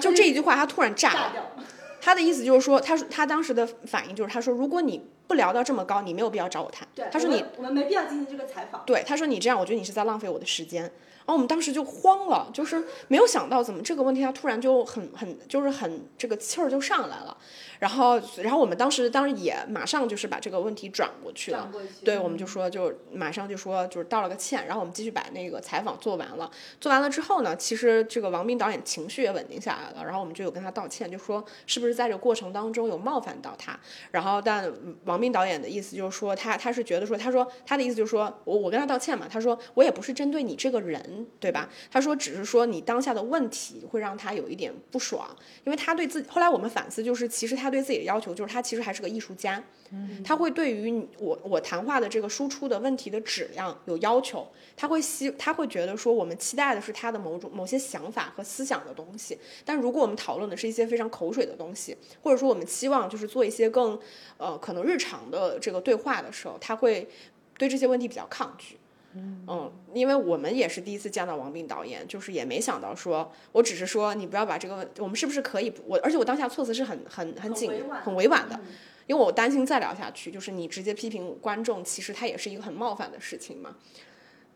就这一句话，他突然炸了。他的意思就是说，他说他当时的反应就是，他说如果你不聊到这么高，你没有必要找我谈。他说你我们没必要进行这个采访。对，他说你这样，我觉得你是在浪费我的时间。然后我们当时就慌了，就是没有想到怎么这个问题他突然就很很就是很这个气儿就上来了。然后，然后我们当时当时也马上就是把这个问题转过去了，对，我们就说就马上就说就是道了个歉，然后我们继续把那个采访做完了。做完了之后呢，其实这个王斌导演情绪也稳定下来了，然后我们就有跟他道歉，就说是不是在这个过程当中有冒犯到他。然后，但王斌导演的意思就是说他他是觉得说他说他的意思就是说我我跟他道歉嘛，他说我也不是针对你这个人，对吧？他说只是说你当下的问题会让他有一点不爽，因为他对自己后来我们反思就是其实他。对自己的要求就是，他其实还是个艺术家，他会对于我我谈话的这个输出的问题的质量有要求，他会希他会觉得说，我们期待的是他的某种某些想法和思想的东西，但如果我们讨论的是一些非常口水的东西，或者说我们期望就是做一些更呃可能日常的这个对话的时候，他会对这些问题比较抗拒。嗯，因为我们也是第一次见到王斌导演，就是也没想到说，我只是说你不要把这个问，我们是不是可以？我而且我当下措辞是很很很紧很委婉的，因为我担心再聊下去，就是你直接批评观众，其实他也是一个很冒犯的事情嘛。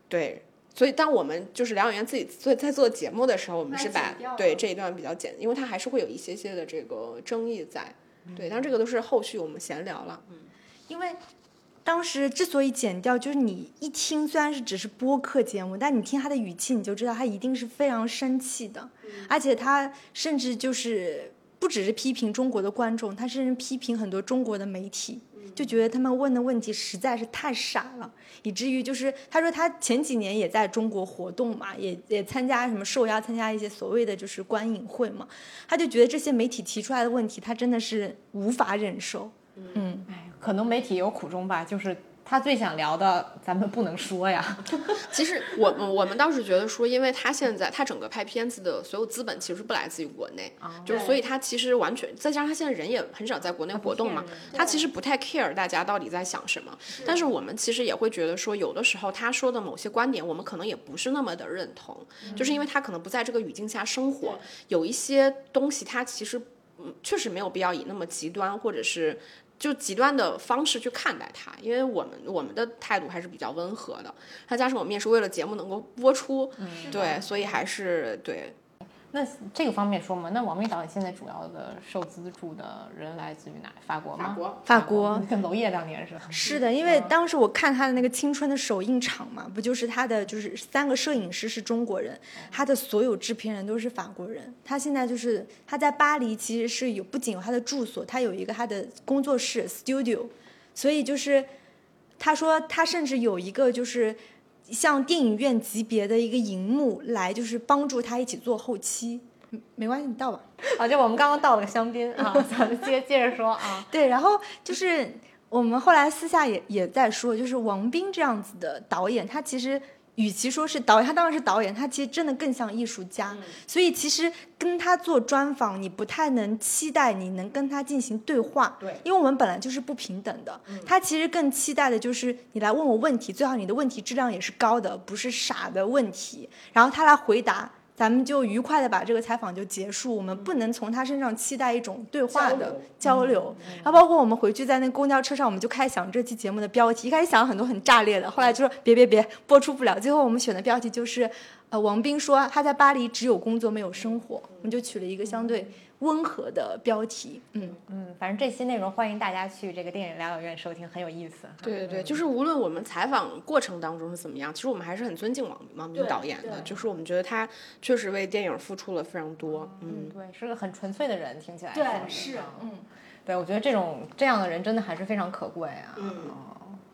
对，所以当我们就是疗养院自己做在做节目的时候，我们是把对这一段比较简，因为它还是会有一些些的这个争议在。对，但这个都是后续我们闲聊了。嗯，因为。当时之所以剪掉，就是你一听，虽然是只是播客节目，但你听他的语气，你就知道他一定是非常生气的，而且他甚至就是不只是批评中国的观众，他甚至批评很多中国的媒体，就觉得他们问的问题实在是太傻了，以至于就是他说他前几年也在中国活动嘛，也也参加什么受邀参加一些所谓的就是观影会嘛，他就觉得这些媒体提出来的问题，他真的是无法忍受，嗯。可能媒体有苦衷吧，就是他最想聊的，咱们不能说呀。其实我我们倒是觉得说，因为他现在他整个拍片子的所有资本其实不来自于国内，就是所以他其实完全再加上他现在人也很少在国内活动嘛，他其实不太 care 大家到底在想什么。但是我们其实也会觉得说，有的时候他说的某些观点，我们可能也不是那么的认同，就是因为他可能不在这个语境下生活，有一些东西他其实嗯确实没有必要以那么极端或者是。就极端的方式去看待它，因为我们我们的态度还是比较温和的。再加上我们也是为了节目能够播出，对，所以还是对。那这个方面说嘛，那王明导演现在主要的受资助的人来自于哪？法国吗？法国，法国跟娄烨当年是。是的，因为当时我看他的那个青春的首映场嘛，不就是他的就是三个摄影师是中国人，他的所有制片人都是法国人。他现在就是他在巴黎其实是有不仅有他的住所，他有一个他的工作室 studio，所以就是他说他甚至有一个就是。像电影院级别的一个荧幕来，就是帮助他一起做后期。没关系，你倒吧。啊，就我们刚刚倒了个香槟啊，咱们接接着说啊。对，然后就是我们后来私下也也在说，就是王斌这样子的导演，他其实。与其说是导演，他当然是导演，他其实真的更像艺术家。所以其实跟他做专访，你不太能期待你能跟他进行对话，对，因为我们本来就是不平等的。他其实更期待的就是你来问我问题，最好你的问题质量也是高的，不是傻的问题。然后他来回答。咱们就愉快的把这个采访就结束。我们不能从他身上期待一种对话的交流。然后包括我们回去在那公交车上，我们就开始想这期节目的标题，一开始想很多很炸裂的，后来就说别别别，播出不了。最后我们选的标题就是，呃，王斌说他在巴黎只有工作没有生活，我们就取了一个相对。温和的标题，嗯嗯，反正这期内容欢迎大家去这个电影疗养院收听，很有意思。对对对，就是无论我们采访过程当中是怎么样，其实我们还是很尊敬王王斌导演的，就是我们觉得他确实为电影付出了非常多。嗯，对，是个很纯粹的人，听起来对是，嗯，对，我觉得这种这样的人真的还是非常可贵啊。嗯，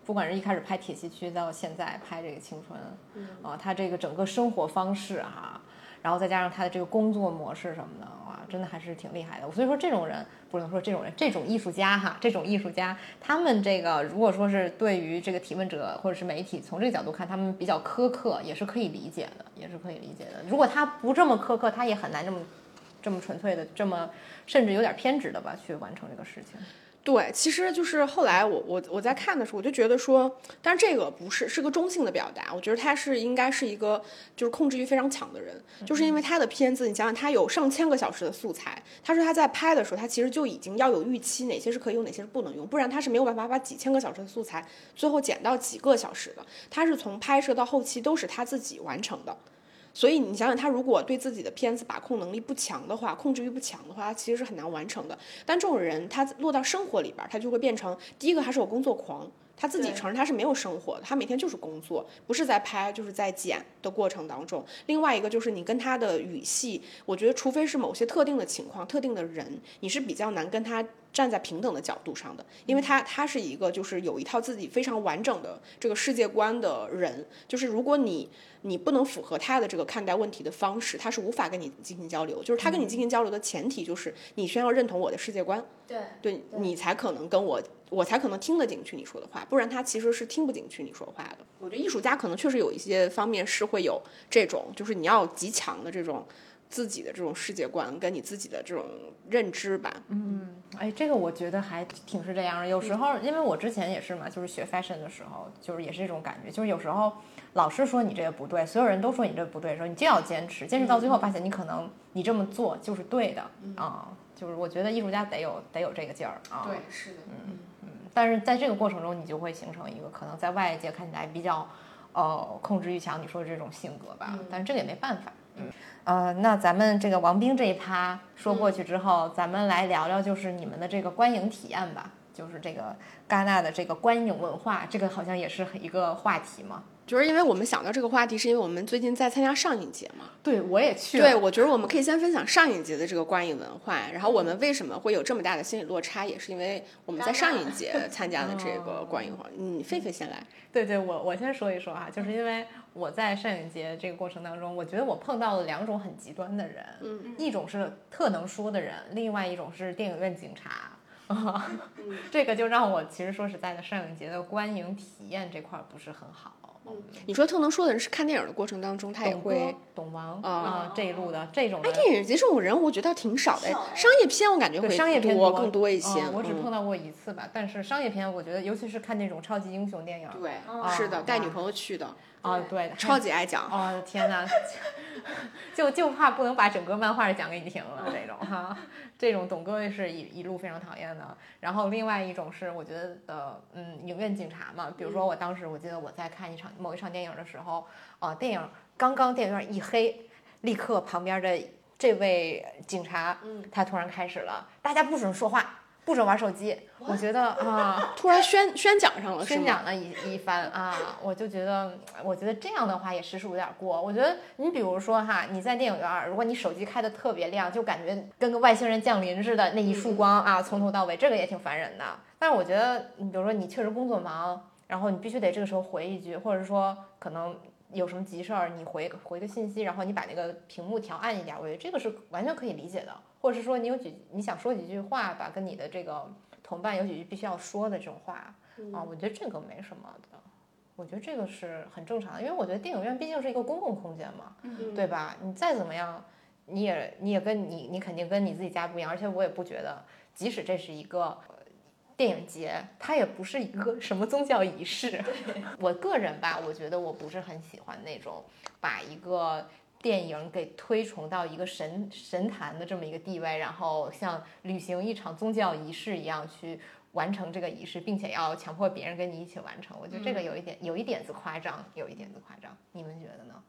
不管是一开始拍铁西区，到现在拍这个青春，啊，他这个整个生活方式哈，然后再加上他的这个工作模式什么的。哇真的还是挺厉害的，所以说这种人不能说这种人，这种艺术家哈，这种艺术家，他们这个如果说是对于这个提问者或者是媒体，从这个角度看，他们比较苛刻，也是可以理解的，也是可以理解的。如果他不这么苛刻，他也很难这么这么纯粹的，这么甚至有点偏执的吧，去完成这个事情。对，其实就是后来我我我在看的时候，我就觉得说，但是这个不是是个中性的表达，我觉得他是应该是一个就是控制欲非常强的人，就是因为他的片子，你想想他有上千个小时的素材，他说他在拍的时候，他其实就已经要有预期，哪些是可以用，哪些是不能用，不然他是没有办法把几千个小时的素材最后剪到几个小时的，他是从拍摄到后期都是他自己完成的。所以你想想，他如果对自己的片子把控能力不强的话，控制欲不强的话，他其实是很难完成的。但这种人，他落到生活里边，他就会变成第一个，他是我工作狂。他自己承认他是没有生活的，他每天就是工作，不是在拍就是在剪的过程当中。另外一个就是你跟他的语系，我觉得除非是某些特定的情况、特定的人，你是比较难跟他站在平等的角度上的，因为他他是一个就是有一套自己非常完整的这个世界观的人，就是如果你你不能符合他的这个看待问题的方式，他是无法跟你进行交流。就是他跟你进行交流的前提就是你先要认同我的世界观，对，对你才可能跟我。我才可能听得进去你说的话，不然他其实是听不进去你说话的。我觉得艺术家可能确实有一些方面是会有这种，就是你要极强的这种自己的这种世界观跟你自己的这种认知吧。嗯，哎，这个我觉得还挺是这样的。有时候，因为我之前也是嘛，就是学 fashion 的时候，就是也是这种感觉，就是有时候老师说你这个不对，所有人都说你这不对的时候，你就要坚持，坚持到最后发现你可能你这么做就是对的啊。就是我觉得艺术家得有得有这个劲儿啊。对，是的，嗯嗯。但是在这个过程中，你就会形成一个可能在外界看起来比较，呃，控制欲强，你说的这种性格吧。但是这个也没办法。嗯，呃，那咱们这个王兵这一趴说过去之后，咱们来聊聊就是你们的这个观影体验吧，就是这个戛纳的这个观影文化，这个好像也是一个话题嘛。就是因为我们想到这个话题，是因为我们最近在参加上影节嘛。对，我也去。对，我觉得我们可以先分享上影节的这个观影文化，然后我们为什么会有这么大的心理落差，也是因为我们在上影节参加的这个观影化。嗯，狒狒先来。对对，我我先说一说哈，就是因为我在上影节这个过程当中，我觉得我碰到了两种很极端的人，嗯，一种是特能说的人，另外一种是电影院警察。啊，这个就让我其实说实在的，上影节的观影体验这块不是很好。你说特能说的人是看电影的过程当中，他也会懂王啊这一路的这种。哎，电影节这种人，我觉得挺少的。商业片我感觉会商业片多更多一些。我只碰到过一次吧，但是商业片我觉得，尤其是看那种超级英雄电影，对，是的，带女朋友去的。啊，对，超级爱讲。哦，天哪，就就怕不能把整个漫画讲给你听了 这种哈。这种董哥是一一路非常讨厌的。然后另外一种是，我觉得呃，嗯，影院警察嘛，比如说我当时我记得我在看一场某一场电影的时候，呃，电影刚刚电影院一黑，立刻旁边的这位警察，嗯，他突然开始了，大家不准说话。不准玩手机，我觉得啊，突然宣宣讲上了，宣讲了一一番啊，我就觉得，我觉得这样的话也实属有点过。我觉得你比如说哈，你在电影院，如果你手机开的特别亮，就感觉跟个外星人降临似的，那一束光啊，从头到尾，这个也挺烦人的。但是我觉得，你比如说你确实工作忙，然后你必须得这个时候回一句，或者说可能有什么急事儿，你回回个信息，然后你把那个屏幕调暗一点，我觉得这个是完全可以理解的。或者是说你有几你想说几句话吧，跟你的这个同伴有几句必须要说的这种话啊，我觉得这个没什么的，我觉得这个是很正常的，因为我觉得电影院毕竟是一个公共空间嘛，对吧？你再怎么样，你也你也跟你你肯定跟你自己家不一样，而且我也不觉得，即使这是一个电影节，它也不是一个什么宗教仪式。我个人吧，我觉得我不是很喜欢那种把一个。电影给推崇到一个神神坛的这么一个地位，然后像履行一场宗教仪式一样去完成这个仪式，并且要强迫别人跟你一起完成。我觉得这个有一点有一点子夸张，有一点子夸张。你们觉得呢？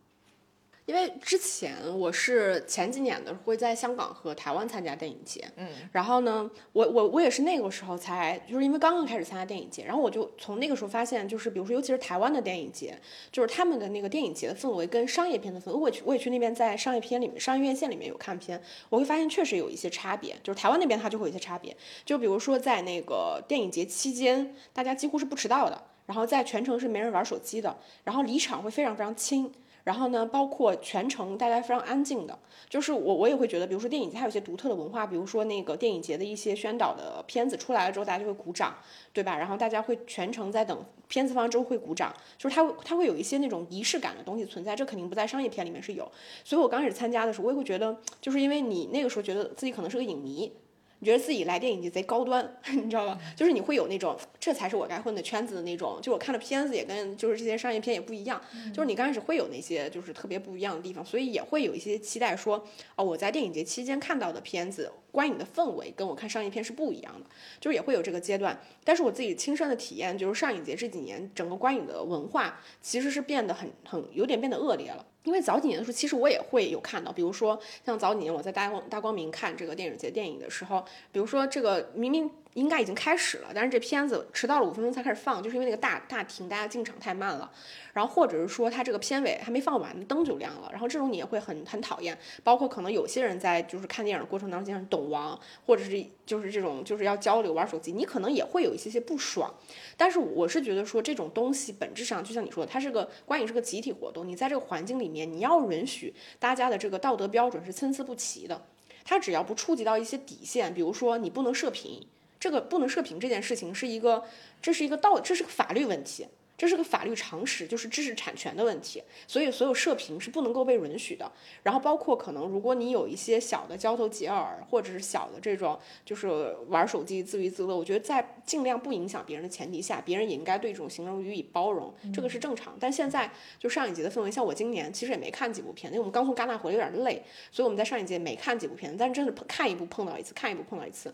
因为之前我是前几年的会在香港和台湾参加电影节，嗯，然后呢，我我我也是那个时候才，就是因为刚刚开始参加电影节，然后我就从那个时候发现，就是比如说，尤其是台湾的电影节，就是他们的那个电影节的氛围跟商业片的氛围，我去我也去那边在商业片里面、商业院线里面有看片，我会发现确实有一些差别，就是台湾那边它就会有一些差别，就比如说在那个电影节期间，大家几乎是不迟到的，然后在全程是没人玩手机的，然后离场会非常非常轻。然后呢，包括全程大家非常安静的，就是我我也会觉得，比如说电影节它有些独特的文化，比如说那个电影节的一些宣导的片子出来了之后，大家就会鼓掌，对吧？然后大家会全程在等片子放之后会鼓掌，就是它它会有一些那种仪式感的东西存在，这肯定不在商业片里面是有。所以我刚开始参加的时候，我也会觉得，就是因为你那个时候觉得自己可能是个影迷。你觉得自己来电影节贼高端，你知道吧？就是你会有那种这才是我该混的圈子的那种。就我看的片子也跟就是这些商业片也不一样，就是你刚开始会有那些就是特别不一样的地方，所以也会有一些期待说，哦，我在电影节期间看到的片子观影的氛围跟我看商业片是不一样的，就是也会有这个阶段。但是我自己亲身的体验就是上影节这几年整个观影的文化其实是变得很很有点变得恶劣了。因为早几年的时候，其实我也会有看到，比如说像早几年我在大光大光明看这个电影节电影的时候，比如说这个明明。应该已经开始了，但是这片子迟到了五分钟才开始放，就是因为那个大大厅大家进场太慢了，然后或者是说它这个片尾还没放完，灯就亮了，然后这种你也会很很讨厌。包括可能有些人在就是看电影过程当中，像懂王或者是就是这种就是要交流玩手机，你可能也会有一些些不爽。但是我是觉得说这种东西本质上就像你说的，它是个观影是个集体活动，你在这个环境里面，你要允许大家的这个道德标准是参差不齐的，它只要不触及到一些底线，比如说你不能射频。这个不能射频这件事情是一个，这是一个道，这是个法律问题，这是个法律常识，就是知识产权的问题。所以所有射频是不能够被允许的。然后包括可能如果你有一些小的交头接耳，或者是小的这种就是玩手机自娱自乐，我觉得在尽量不影响别人的前提下，别人也应该对这种行为予以包容，这个是正常。但现在就上一节的氛围，像我今年其实也没看几部片，因为我们刚从戛纳回来有点累，所以我们在上一节没看几部片，但真的看一部碰到一次，看一部碰到一次。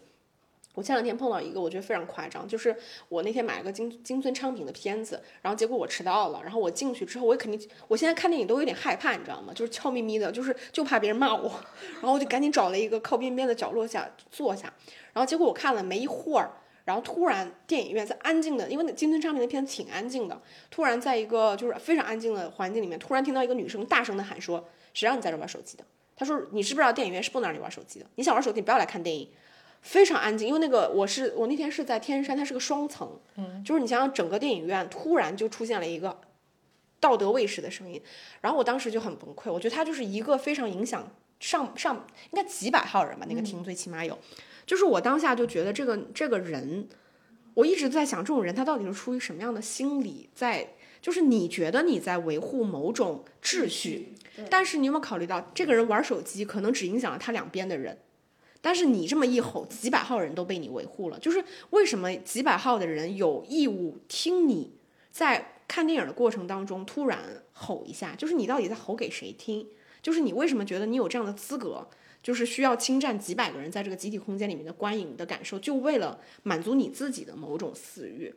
我前两天碰到一个，我觉得非常夸张，就是我那天买了个金金尊昌平的片子，然后结果我迟到了，然后我进去之后，我也肯定，我现在看电影都有点害怕，你知道吗？就是悄咪咪的，就是就怕别人骂我，然后我就赶紧找了一个靠边边的角落下坐下，然后结果我看了没一会儿，然后突然电影院在安静的，因为那金尊昌平的片子挺安静的，突然在一个就是非常安静的环境里面，突然听到一个女生大声的喊说：“谁让你在这玩手机的？”她说：“你知不知道电影院是不能让你玩手机的？你想玩手机，你不要来看电影。”非常安静，因为那个我是我那天是在天山，它是个双层，嗯，就是你想想整个电影院突然就出现了一个道德卫士的声音，然后我当时就很崩溃，我觉得他就是一个非常影响上上应该几百号人吧，那个厅最起码有，就是我当下就觉得这个这个人，我一直在想这种人他到底是出于什么样的心理，在就是你觉得你在维护某种秩序，但是你有没有考虑到这个人玩手机可能只影响了他两边的人。但是你这么一吼，几百号人都被你维护了。就是为什么几百号的人有义务听你在看电影的过程当中突然吼一下？就是你到底在吼给谁听？就是你为什么觉得你有这样的资格？就是需要侵占几百个人在这个集体空间里面的观影的感受，就为了满足你自己的某种私欲？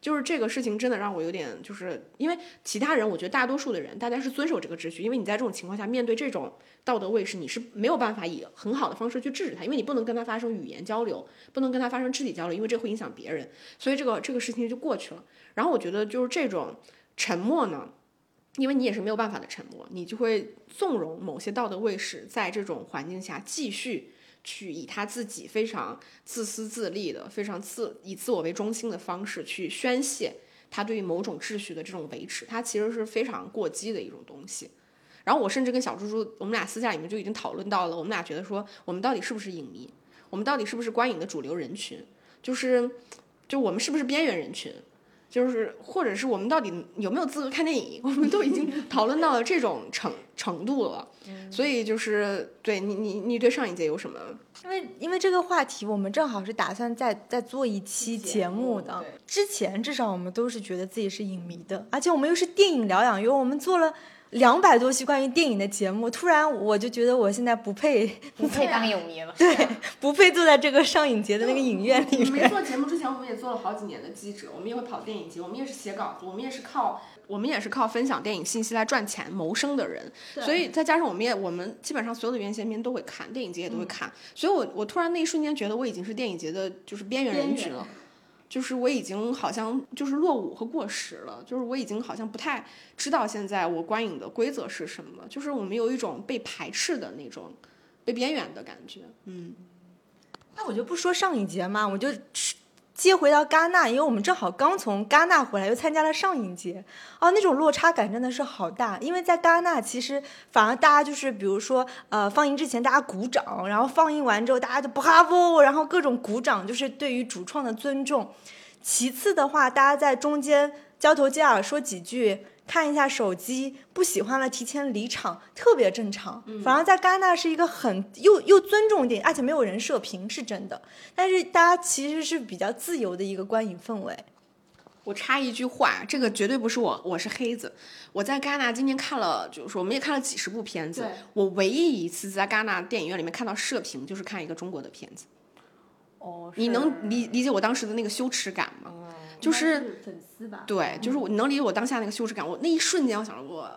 就是这个事情真的让我有点，就是因为其他人，我觉得大多数的人，大家是遵守这个秩序。因为你在这种情况下面对这种道德卫士，你是没有办法以很好的方式去制止他，因为你不能跟他发生语言交流，不能跟他发生肢体交流，因为这会影响别人。所以这个这个事情就过去了。然后我觉得就是这种沉默呢，因为你也是没有办法的沉默，你就会纵容某些道德卫士在这种环境下继续。去以他自己非常自私自利的、非常自以自我为中心的方式去宣泄他对于某种秩序的这种维持，他其实是非常过激的一种东西。然后我甚至跟小猪猪，我们俩私下里面就已经讨论到了，我们俩觉得说，我们到底是不是影迷？我们到底是不是观影的主流人群？就是，就我们是不是边缘人群？就是，或者是我们到底有没有资格看电影？我们都已经讨论到了这种程程度了，所以就是对你，你，你对上一届有什么？因为因为这个话题，我们正好是打算再再做一期节目的。之前至少我们都是觉得自己是影迷的，而且我们又是电影疗养院，我们做了两百多期关于电影的节目，突然我就觉得我现在不配，不配当影迷了。对，不配坐在这个上影节的那个影院里面。没做节目之前，我们也做了好几年的记者，我们也会跑电影节，我们也是写稿子，我们也是靠我们也是靠分享电影信息来赚钱谋生的人。所以再加上我们也我们基本上所有的院线片都会看，电影节也都会看。所以我我突然那一瞬间觉得我已经是电影节的就是边缘人群了。就是我已经好像就是落伍和过时了，就是我已经好像不太知道现在我观影的规则是什么，就是我们有一种被排斥的那种被边缘的感觉，嗯。那我就不说上一节嘛，我就。接回到戛纳，因为我们正好刚从戛纳回来，又参加了上影节，哦，那种落差感真的是好大。因为在戛纳，其实反而大家就是，比如说，呃，放映之前大家鼓掌，然后放映完之后大家就 bravo，然后各种鼓掌，就是对于主创的尊重。其次的话，大家在中间交头接耳说几句。看一下手机，不喜欢了提前离场，特别正常。反而在戛纳是一个很又又尊重电影，而且没有人设评，是真的。但是大家其实是比较自由的一个观影氛围。我插一句话，这个绝对不是我，我是黑子。我在戛纳今天看了，就是我们也看了几十部片子。我唯一一次在戛纳电影院里面看到射频，就是看一个中国的片子。哦，你能理理解我当时的那个羞耻感吗？就是粉丝吧，对，就是我，你能理解我当下那个羞耻感。我那一瞬间，我想着我，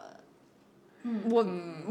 我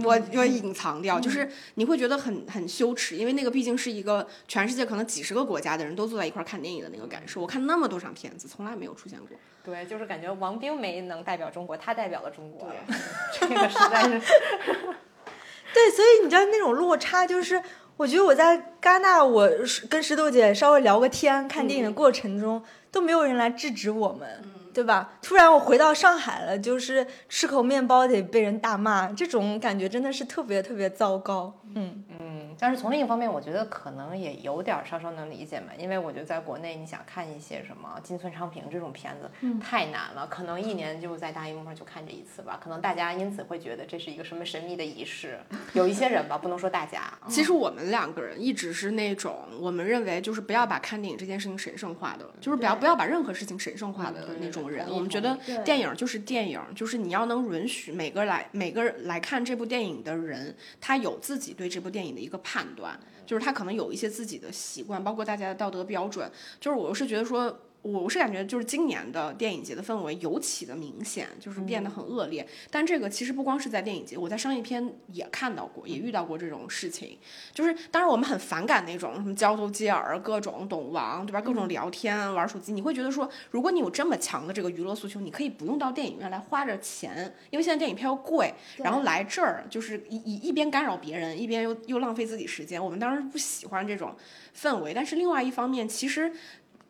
我要隐藏掉，就是你会觉得很很羞耻，因为那个毕竟是一个全世界可能几十个国家的人都坐在一块看电影的那个感受。我看那么多场片子，从来没有出现过。对，就是感觉王冰没能代表中国，他代表了中国。这个实在是。对，所以你知道那种落差，就是我觉得我在戛纳，我跟石头姐稍微聊个天，看电影的过程中。都没有人来制止我们，对吧？突然我回到上海了，就是吃口面包得被人大骂，这种感觉真的是特别特别糟糕。嗯嗯，但是从另一方面，我觉得可能也有点稍稍能理解嘛，因为我觉得在国内，你想看一些什么金村昌平这种片子，太难了，可能一年就在大荧幕上就看这一次吧，可能大家因此会觉得这是一个什么神秘的仪式。有一些人吧，不能说大家。其实我们两个人一直是那种，我们认为就是不要把看电影这件事情神圣化的，就是不要不要把任何事情神圣化的那种人。我们觉得电影就是电影，就是你要能允许每个来每个来看这部电影的人，他有自己对这部电影的一个判断，就是他可能有一些自己的习惯，包括大家的道德标准。就是我是觉得说。我是感觉就是今年的电影节的氛围尤其的明显，就是变得很恶劣。但这个其实不光是在电影节，我在商业片也看到过，也遇到过这种事情。就是当然我们很反感那种什么交头接耳、各种懂王，对吧？各种聊天、玩手机，你会觉得说，如果你有这么强的这个娱乐诉求，你可以不用到电影院来花着钱，因为现在电影票又贵，然后来这儿就是一一一边干扰别人，一边又又浪费自己时间。我们当时不喜欢这种氛围，但是另外一方面，其实。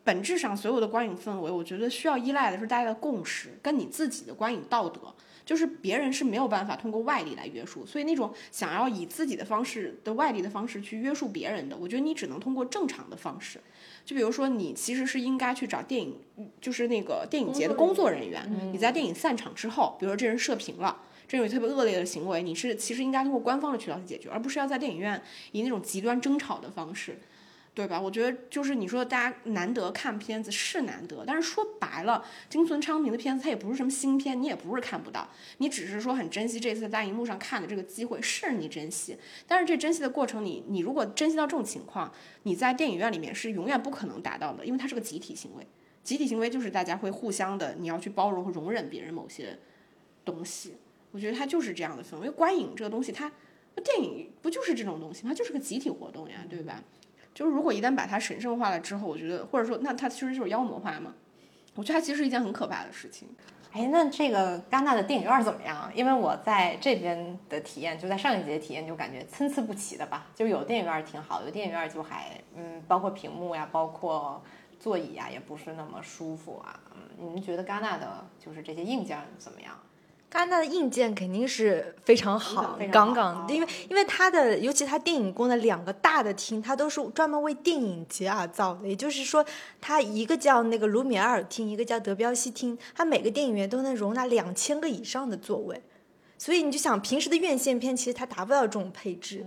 本质上，所有的观影氛围，我觉得需要依赖的是大家的共识，跟你自己的观影道德。就是别人是没有办法通过外力来约束，所以那种想要以自己的方式的外力的方式去约束别人的，我觉得你只能通过正常的方式。就比如说，你其实是应该去找电影，就是那个电影节的工作人员。你在电影散场之后，比如说这人射频了，这种特别恶劣的行为，你是其实应该通过官方的渠道去解决，而不是要在电影院以那种极端争吵的方式。对吧？我觉得就是你说大家难得看片子是难得，但是说白了，金村昌平的片子它也不是什么新片，你也不是看不到，你只是说很珍惜这次在大荧幕上看的这个机会，是你珍惜。但是这珍惜的过程，你你如果珍惜到这种情况，你在电影院里面是永远不可能达到的，因为它是个集体行为。集体行为就是大家会互相的，你要去包容和容忍别人某些东西。我觉得它就是这样的氛围。观影这个东西，它电影不就是这种东西？它就是个集体活动呀，对吧？就是如果一旦把它神圣化了之后，我觉得或者说那它其实就是妖魔化嘛，我觉得它其实是一件很可怕的事情。哎，那这个戛纳的电影院怎么样？因为我在这边的体验，就在上一节体验就感觉参差不齐的吧。就有电影院挺好的，有电影院就还嗯，包括屏幕呀，包括座椅呀，也不是那么舒服啊。嗯，你们觉得戛纳的就是这些硬件怎么样？戛纳的硬件肯定是非常好，杠杠的，因为因为它的，尤其它电影宫的两个大的厅，它都是专门为电影节而造的。也就是说，它一个叫那个卢米埃尔厅，一个叫德彪西厅，它每个电影院都能容纳两千个以上的座位。所以你就想，平时的院线片其实它达不到这种配置。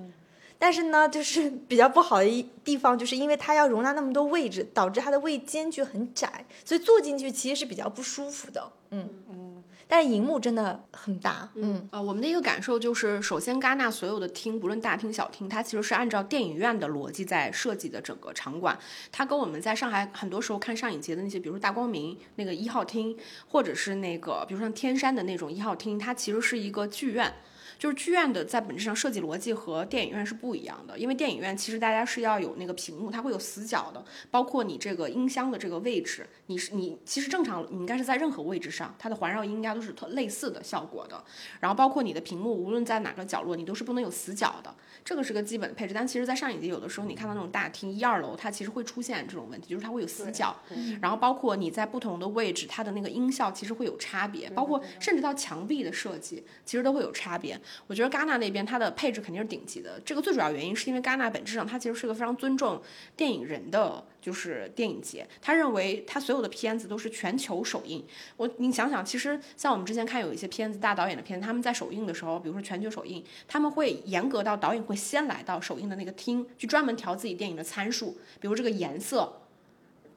但是呢，就是比较不好的一地方，就是因为它要容纳那么多位置，导致它的位间距很窄，所以坐进去其实是比较不舒服的。嗯嗯。但是荧幕真的很大。嗯，呃，我们的一个感受就是，首先戛纳所有的厅，不论大厅小厅，它其实是按照电影院的逻辑在设计的整个场馆。它跟我们在上海很多时候看上影节的那些，比如说大光明那个一号厅，或者是那个比如说像天山的那种一号厅，它其实是一个剧院。就是剧院的在本质上设计逻辑和电影院是不一样的，因为电影院其实大家是要有那个屏幕，它会有死角的，包括你这个音箱的这个位置，你是你其实正常你应该是在任何位置上，它的环绕音应该都是特类似的效果的，然后包括你的屏幕无论在哪个角落，你都是不能有死角的。这个是个基本的配置，但其实，在上影节有的时候，你看到那种大厅一二楼，它其实会出现这种问题，就是它会有死角。然后包括你在不同的位置，它的那个音效其实会有差别，包括甚至到墙壁的设计，其实都会有差别。我觉得戛纳那边它的配置肯定是顶级的，这个最主要原因是因为戛纳本质上它其实是个非常尊重电影人的。就是电影节，他认为他所有的片子都是全球首映。我你想想，其实像我们之前看有一些片子，大导演的片子，他们在首映的时候，比如说全球首映，他们会严格到导演会先来到首映的那个厅，去专门调自己电影的参数，比如这个颜色。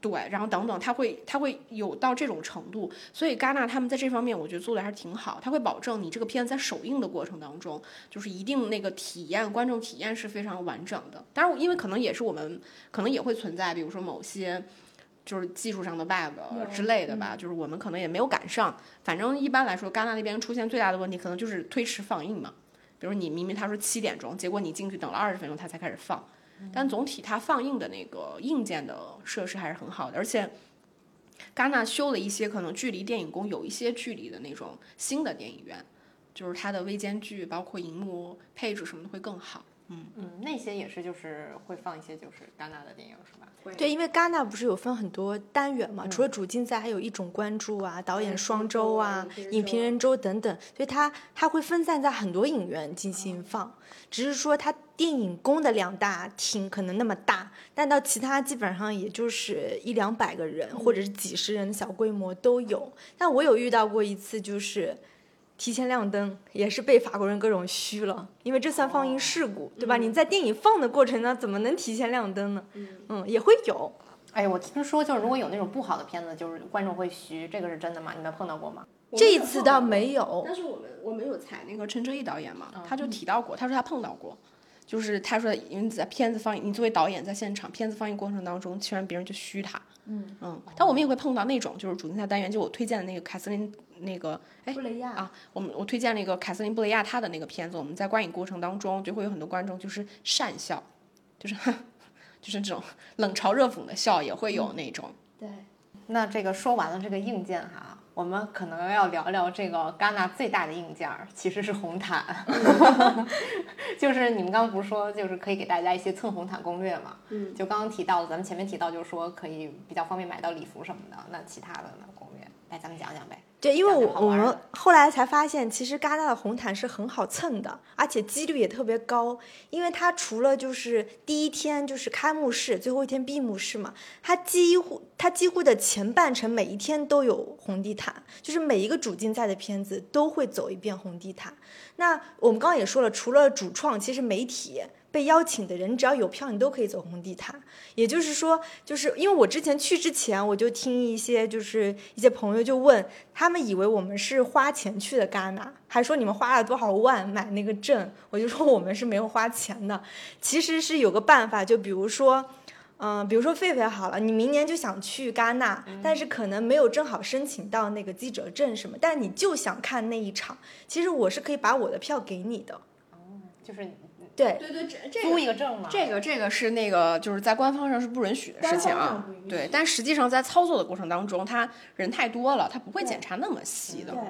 对，然后等等，他会他会有到这种程度，所以戛纳他们在这方面我觉得做的还是挺好，他会保证你这个片子在首映的过程当中，就是一定那个体验观众体验是非常完整的。当然，因为可能也是我们可能也会存在，比如说某些就是技术上的 bug 之类的吧，就是我们可能也没有赶上。反正一般来说，戛纳那边出现最大的问题可能就是推迟放映嘛，比如你明明他说七点钟，结果你进去等了二十分钟他才开始放。但总体它放映的那个硬件的设施还是很好的，而且，戛纳修了一些可能距离电影宫有一些距离的那种新的电影院，就是它的微间距包括荧幕配置什么的会更好。嗯。嗯，那些也是就是会放一些就是戛纳的电影是吧？对，因为戛纳不是有分很多单元嘛，除了主竞赛，还有一种关注啊、导演双周啊、影评人周等等，所以它它会分散在很多影院进行放，只是说它电影宫的两大厅可能那么大，但到其他基本上也就是一两百个人或者是几十人的小规模都有。但我有遇到过一次，就是提前亮灯，也是被法国人各种虚了，因为这算放映事故，对吧？你在电影放的过程呢，怎么能提前亮灯呢？嗯，也会有。哎，我听说就是如果有那种不好的片子，就是观众会虚，这个是真的吗？你们碰到过吗？这一次倒没有。但是我们我们有采那个陈哲艺导演嘛，他就提到过，他说他碰到过，就是他说因为在片子放映，你作为导演在现场片子放映过程当中，虽然别人就虚他。嗯嗯。但我们也会碰到那种就是主竞赛单元，就我推荐的那个凯瑟琳那个哎布雷亚啊，我们我推荐那个凯瑟琳布雷亚他的那个片子，我们在观影过程当中就会有很多观众就是讪笑，就是。就是这种冷嘲热讽的笑也会有那种。对，那这个说完了这个硬件哈，我们可能要聊聊这个戛纳最大的硬件儿，其实是红毯。就是你们刚刚不是说，就是可以给大家一些蹭红毯攻略嘛？嗯。就刚刚提到的，咱们前面提到，就是说可以比较方便买到礼服什么的。那其他的呢？攻略，来咱们讲讲呗。对，因为我我们后来才发现，其实戛纳的红毯是很好蹭的，而且几率也特别高。因为它除了就是第一天就是开幕式，最后一天闭幕式嘛，它几乎它几乎的前半程每一天都有红地毯，就是每一个主竞赛的片子都会走一遍红地毯。那我们刚刚也说了，除了主创，其实媒体。被邀请的人，只要有票，你都可以走红地毯。也就是说，就是因为我之前去之前，我就听一些就是一些朋友就问，他们以为我们是花钱去的戛纳，还说你们花了多少万买那个证，我就说我们是没有花钱的。其实是有个办法，就比如说，嗯，比如说狒狒好了，你明年就想去戛纳，但是可能没有正好申请到那个记者证什么，但你就想看那一场，其实我是可以把我的票给你的。哦，就是。对对对，这这个证这个这个是那个就是在官方上是不允许的事情啊。对，但实际上在操作的过程当中，他人太多了，他不会检查那么细的。对。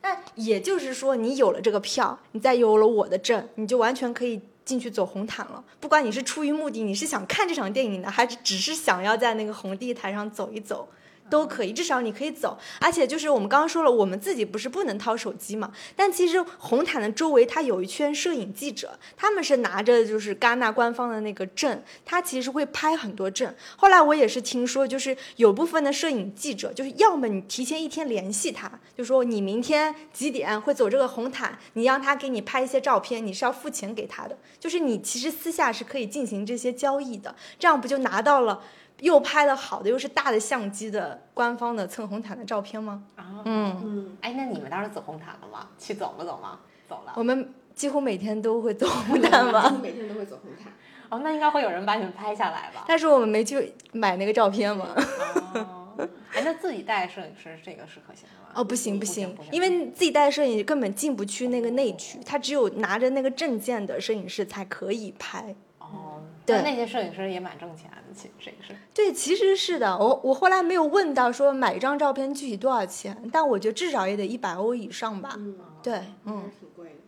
那也就是说，你有了这个票，你再有了我的证，你就完全可以进去走红毯了。不管你是出于目的，你是想看这场电影的，还是只是想要在那个红地毯上走一走。都可以，至少你可以走，而且就是我们刚刚说了，我们自己不是不能掏手机嘛？但其实红毯的周围它有一圈摄影记者，他们是拿着就是戛纳官方的那个证，他其实会拍很多证。后来我也是听说，就是有部分的摄影记者，就是要么你提前一天联系他，就说你明天几点会走这个红毯，你让他给你拍一些照片，你是要付钱给他的，就是你其实私下是可以进行这些交易的，这样不就拿到了。又拍的好的，又是大的相机的官方的蹭红毯的照片吗？啊，嗯，嗯，哎，那你们当时走红毯了吗？去走了走吗？走了。我们几乎每天都会走红毯吗？几乎，每天都会走红毯。哦，那应该会有人把你们拍下来吧？但是我们没去买那个照片嘛。哦，哎，那自己带摄影师这个是可行的吗？哦，不行不行不，因为自己带摄影根本进不去那个内区，他只有拿着那个证件的摄影师才可以拍。哦，对那那些摄影师也蛮挣钱的，其实摄影师。对，其实是的，我我后来没有问到说买一张照片具体多少钱，但我觉得至少也得一百欧以上吧。嗯，对，嗯。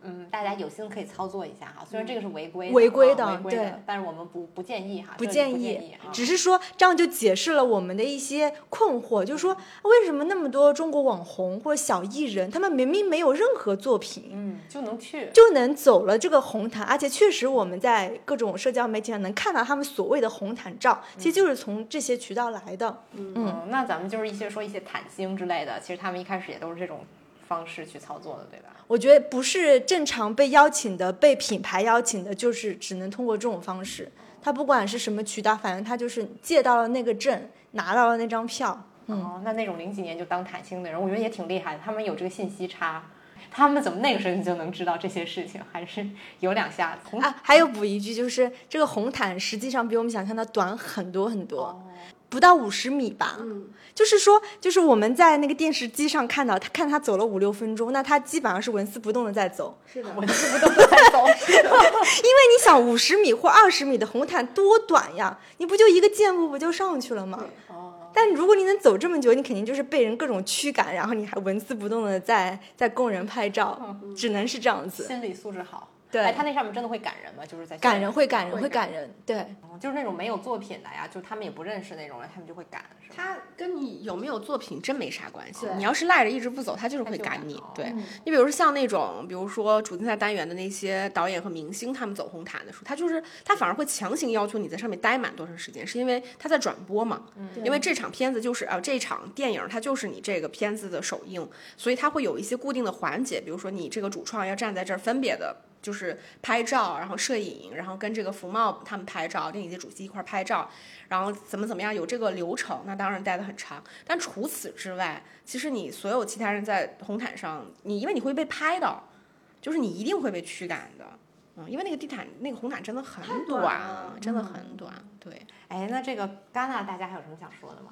嗯，大家有心可以操作一下哈，虽然这个是违规的违规的啊违规对，但是我们不不建议哈，不建议。只是说这样就解释了我们的一些困惑，就是说为什么那么多中国网红或者小艺人，他们明明没有任何作品，嗯，就能去。就能走了这个红毯，而且确实我们在各种社交媒体上能看到他们所谓的红毯照，其实就是从这些渠道来的。嗯，那咱们就是一些说一些毯星之类的，其实他们一开始也都是这种方式去操作的，对吧？我觉得不是正常被邀请的、被品牌邀请的，就是只能通过这种方式。他不管是什么渠道，反正他就是借到了那个证，拿到了那张票。哦，那那种零几年就当毯星的人，我觉得也挺厉害的，他们有这个信息差。他们怎么那个时候就能知道这些事情？还是有两下子。啊，还有补一句，就是这个红毯实际上比我们想象的短很多很多，哦不到五十米吧。嗯，就是说，就是我们在那个电视机上看到他，看他走了五六分钟，那他基本上是纹丝不动的在走。是的。纹丝不动的在走？因为你想，五十米或二十米的红毯多短呀，你不就一个箭步不就上去了吗？哦，但如果你能走这么久，你肯定就是被人各种驱赶，然后你还纹丝不动的在在供人拍照，只能是这样子。心理素质好。对哎，他那上面真的会赶人吗？就是在感人会感人会会感人，对，哦就是那种没有作品的呀，就他们也不认识那种人，他们就会赶，他跟你有没有作品真没啥关系。你要是赖着一直不走，他就是会赶你。对你，比如说像那种，比如说主竞赛单元的那些导演和明星，他们走红毯的时候，他就是他反而会强行要求你在上面待满多长时间，是因为他在转播嘛。因为这场片子就是呃，这场电影它就是你这个片子的首映，所以它会有一些固定的环节，比如说你这个主创要站在这儿分别的。就是拍照，然后摄影，然后跟这个福茂他们拍照，跟以及主席一块儿拍照，然后怎么怎么样，有这个流程，那当然待得很长。但除此之外，其实你所有其他人在红毯上，你因为你会被拍到，就是你一定会被驱赶的。嗯，因为那个地毯那个红毯真的很短短了真的很短。对，哎，那这个戛纳大家还有什么想说的吗？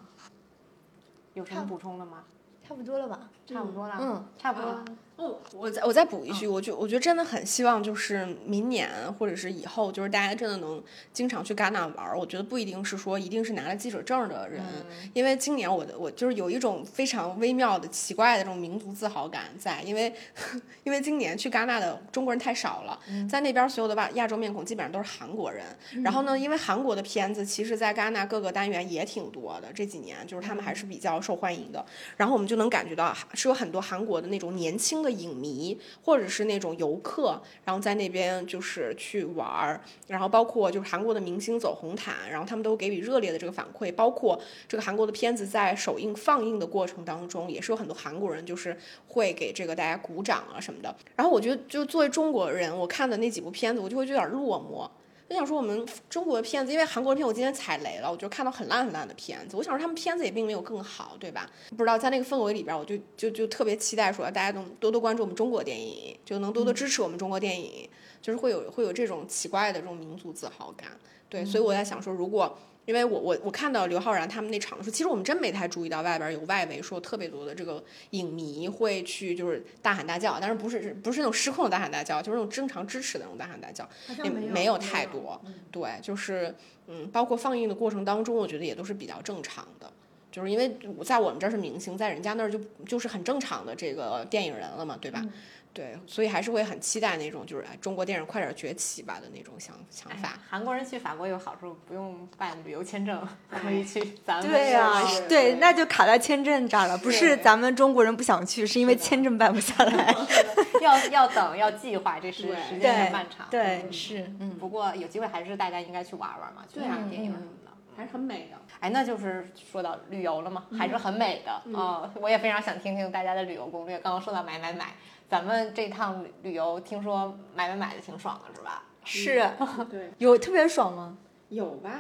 有什么补充的吗？差不多了吧？差不多了，嗯，差不多。哦，我再我再补一句，我觉我觉得真的很希望就是明年或者是以后，就是大家真的能经常去戛纳玩儿。我觉得不一定是说一定是拿了记者证的人，因为今年我的我就是有一种非常微妙的奇怪的这种民族自豪感在，因为因为今年去戛纳的中国人太少了，在那边所有的亚亚洲面孔基本上都是韩国人。然后呢，因为韩国的片子其实在戛纳各个单元也挺多的，这几年就是他们还是比较受欢迎的。然后我们就能感觉到是有很多韩国的那种年轻的影迷，或者是那种游客，然后在那边就是去玩儿，然后包括就是韩国的明星走红毯，然后他们都给予热烈的这个反馈，包括这个韩国的片子在首映放映的过程当中，也是有很多韩国人就是会给这个大家鼓掌啊什么的。然后我觉得，就作为中国人，我看的那几部片子，我就会有点落寞。我想说，我们中国的片子，因为韩国的片我今天踩雷了，我就看到很烂很烂的片子。我想说，他们片子也并没有更好，对吧？不知道在那个氛围里边，我就就就特别期待说，大家能多多关注我们中国电影，就能多多支持我们中国电影，就是会有会有这种奇怪的这种民族自豪感。对，所以我在想说，如果因为我我我看到刘昊然他们那场的时候，其实我们真没太注意到外边有外围说特别多的这个影迷会去就是大喊大叫，但是不是不是那种失控的大喊大叫，就是那种正常支持的那种大喊大叫，也没有太多。对，就是嗯，包括放映的过程当中，我觉得也都是比较正常的。就是因为在我们这儿是明星，在人家那儿就就是很正常的这个电影人了嘛，对吧？对，所以还是会很期待那种就是哎中国电影快点崛起吧的那种想想法。韩国人去法国有好处，不用办旅游签证，可以去咱们。对呀、是对，那就卡在签证这儿了。不是咱们中国人不想去，是因为签证办不下来。要要等，要计划，这是时间很漫长。对，嗯是，嗯，不过有机会还是大家应该去玩玩嘛，去对啊看电影什么的。还是很美的。哎，那就是说到旅游了嘛，还是很美的啊、我也非常想听听大家的旅游攻略。刚刚说到买买买，咱们这趟旅旅游听说买买买的挺爽的，是吧？是对，有特别爽吗？有吧？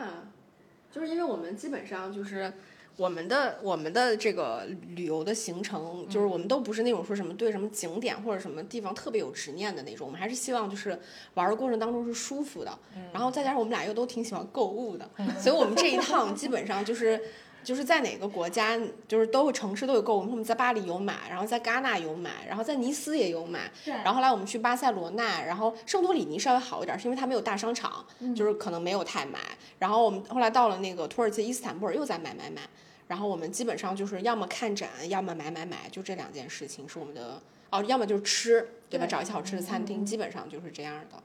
就是因为我们基本上就是我们的我们的这个旅游的行程，就是我们都不是那种说什么对什么景点或者什么地方特别有执念的那种，我们还是希望就是玩的过程当中是舒服的。然后再加上我们俩又都挺喜欢购物的，所以我们这一趟基本上就是。就是在哪个国家，就是都有城市都有购物。我们在巴黎有买，然后在戛纳有买，然后在尼斯也有买。然后后来我们去巴塞罗那，然后圣托里尼稍微好一点，是因为它没有大商场，就是可能没有太买。然后我们后来到了那个土耳其伊斯坦布尔，又在买买买。然后我们基本上就是要么看展，要么买买买，就这两件事情是我们的。哦，要么就是吃，对吧？找一些好吃的餐厅，基本上就是这样的。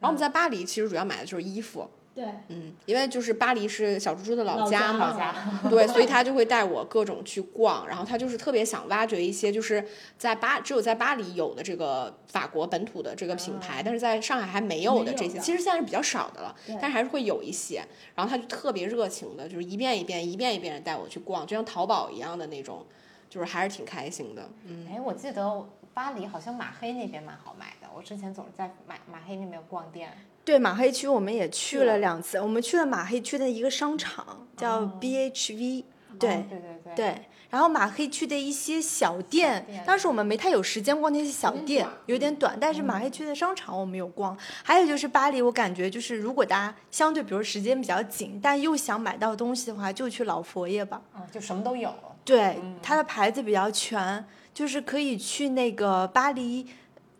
然后我们在巴黎其实主要买的就是衣服。对，嗯，因为就是巴黎是小猪猪的老家嘛，对，所以他就会带我各种去逛，然后他就是特别想挖掘一些就是在巴只有在巴黎有的这个法国本土的这个品牌，但是在上海还没有的这些，其实现在是比较少的了，但是还是会有一些。然后他就特别热情的，就是一遍一遍、一遍一遍的带我去逛，就像淘宝一样的那种，就是还是挺开心的。嗯，哎，我记得巴黎好像马黑那边蛮好买的，我之前总是在马马黑那边逛店。对马黑区，我们也去了两次。我们去了马黑区的一个商场，叫 BHV。对对对对。对，然后马黑区的一些小店，当时我们没太有时间逛那些小店，有点短。但是马黑区的商场我们有逛。还有就是巴黎，我感觉就是如果大家相对比如时间比较紧，但又想买到东西的话，就去老佛爷吧。嗯，就什么都有。对，它的牌子比较全，就是可以去那个巴黎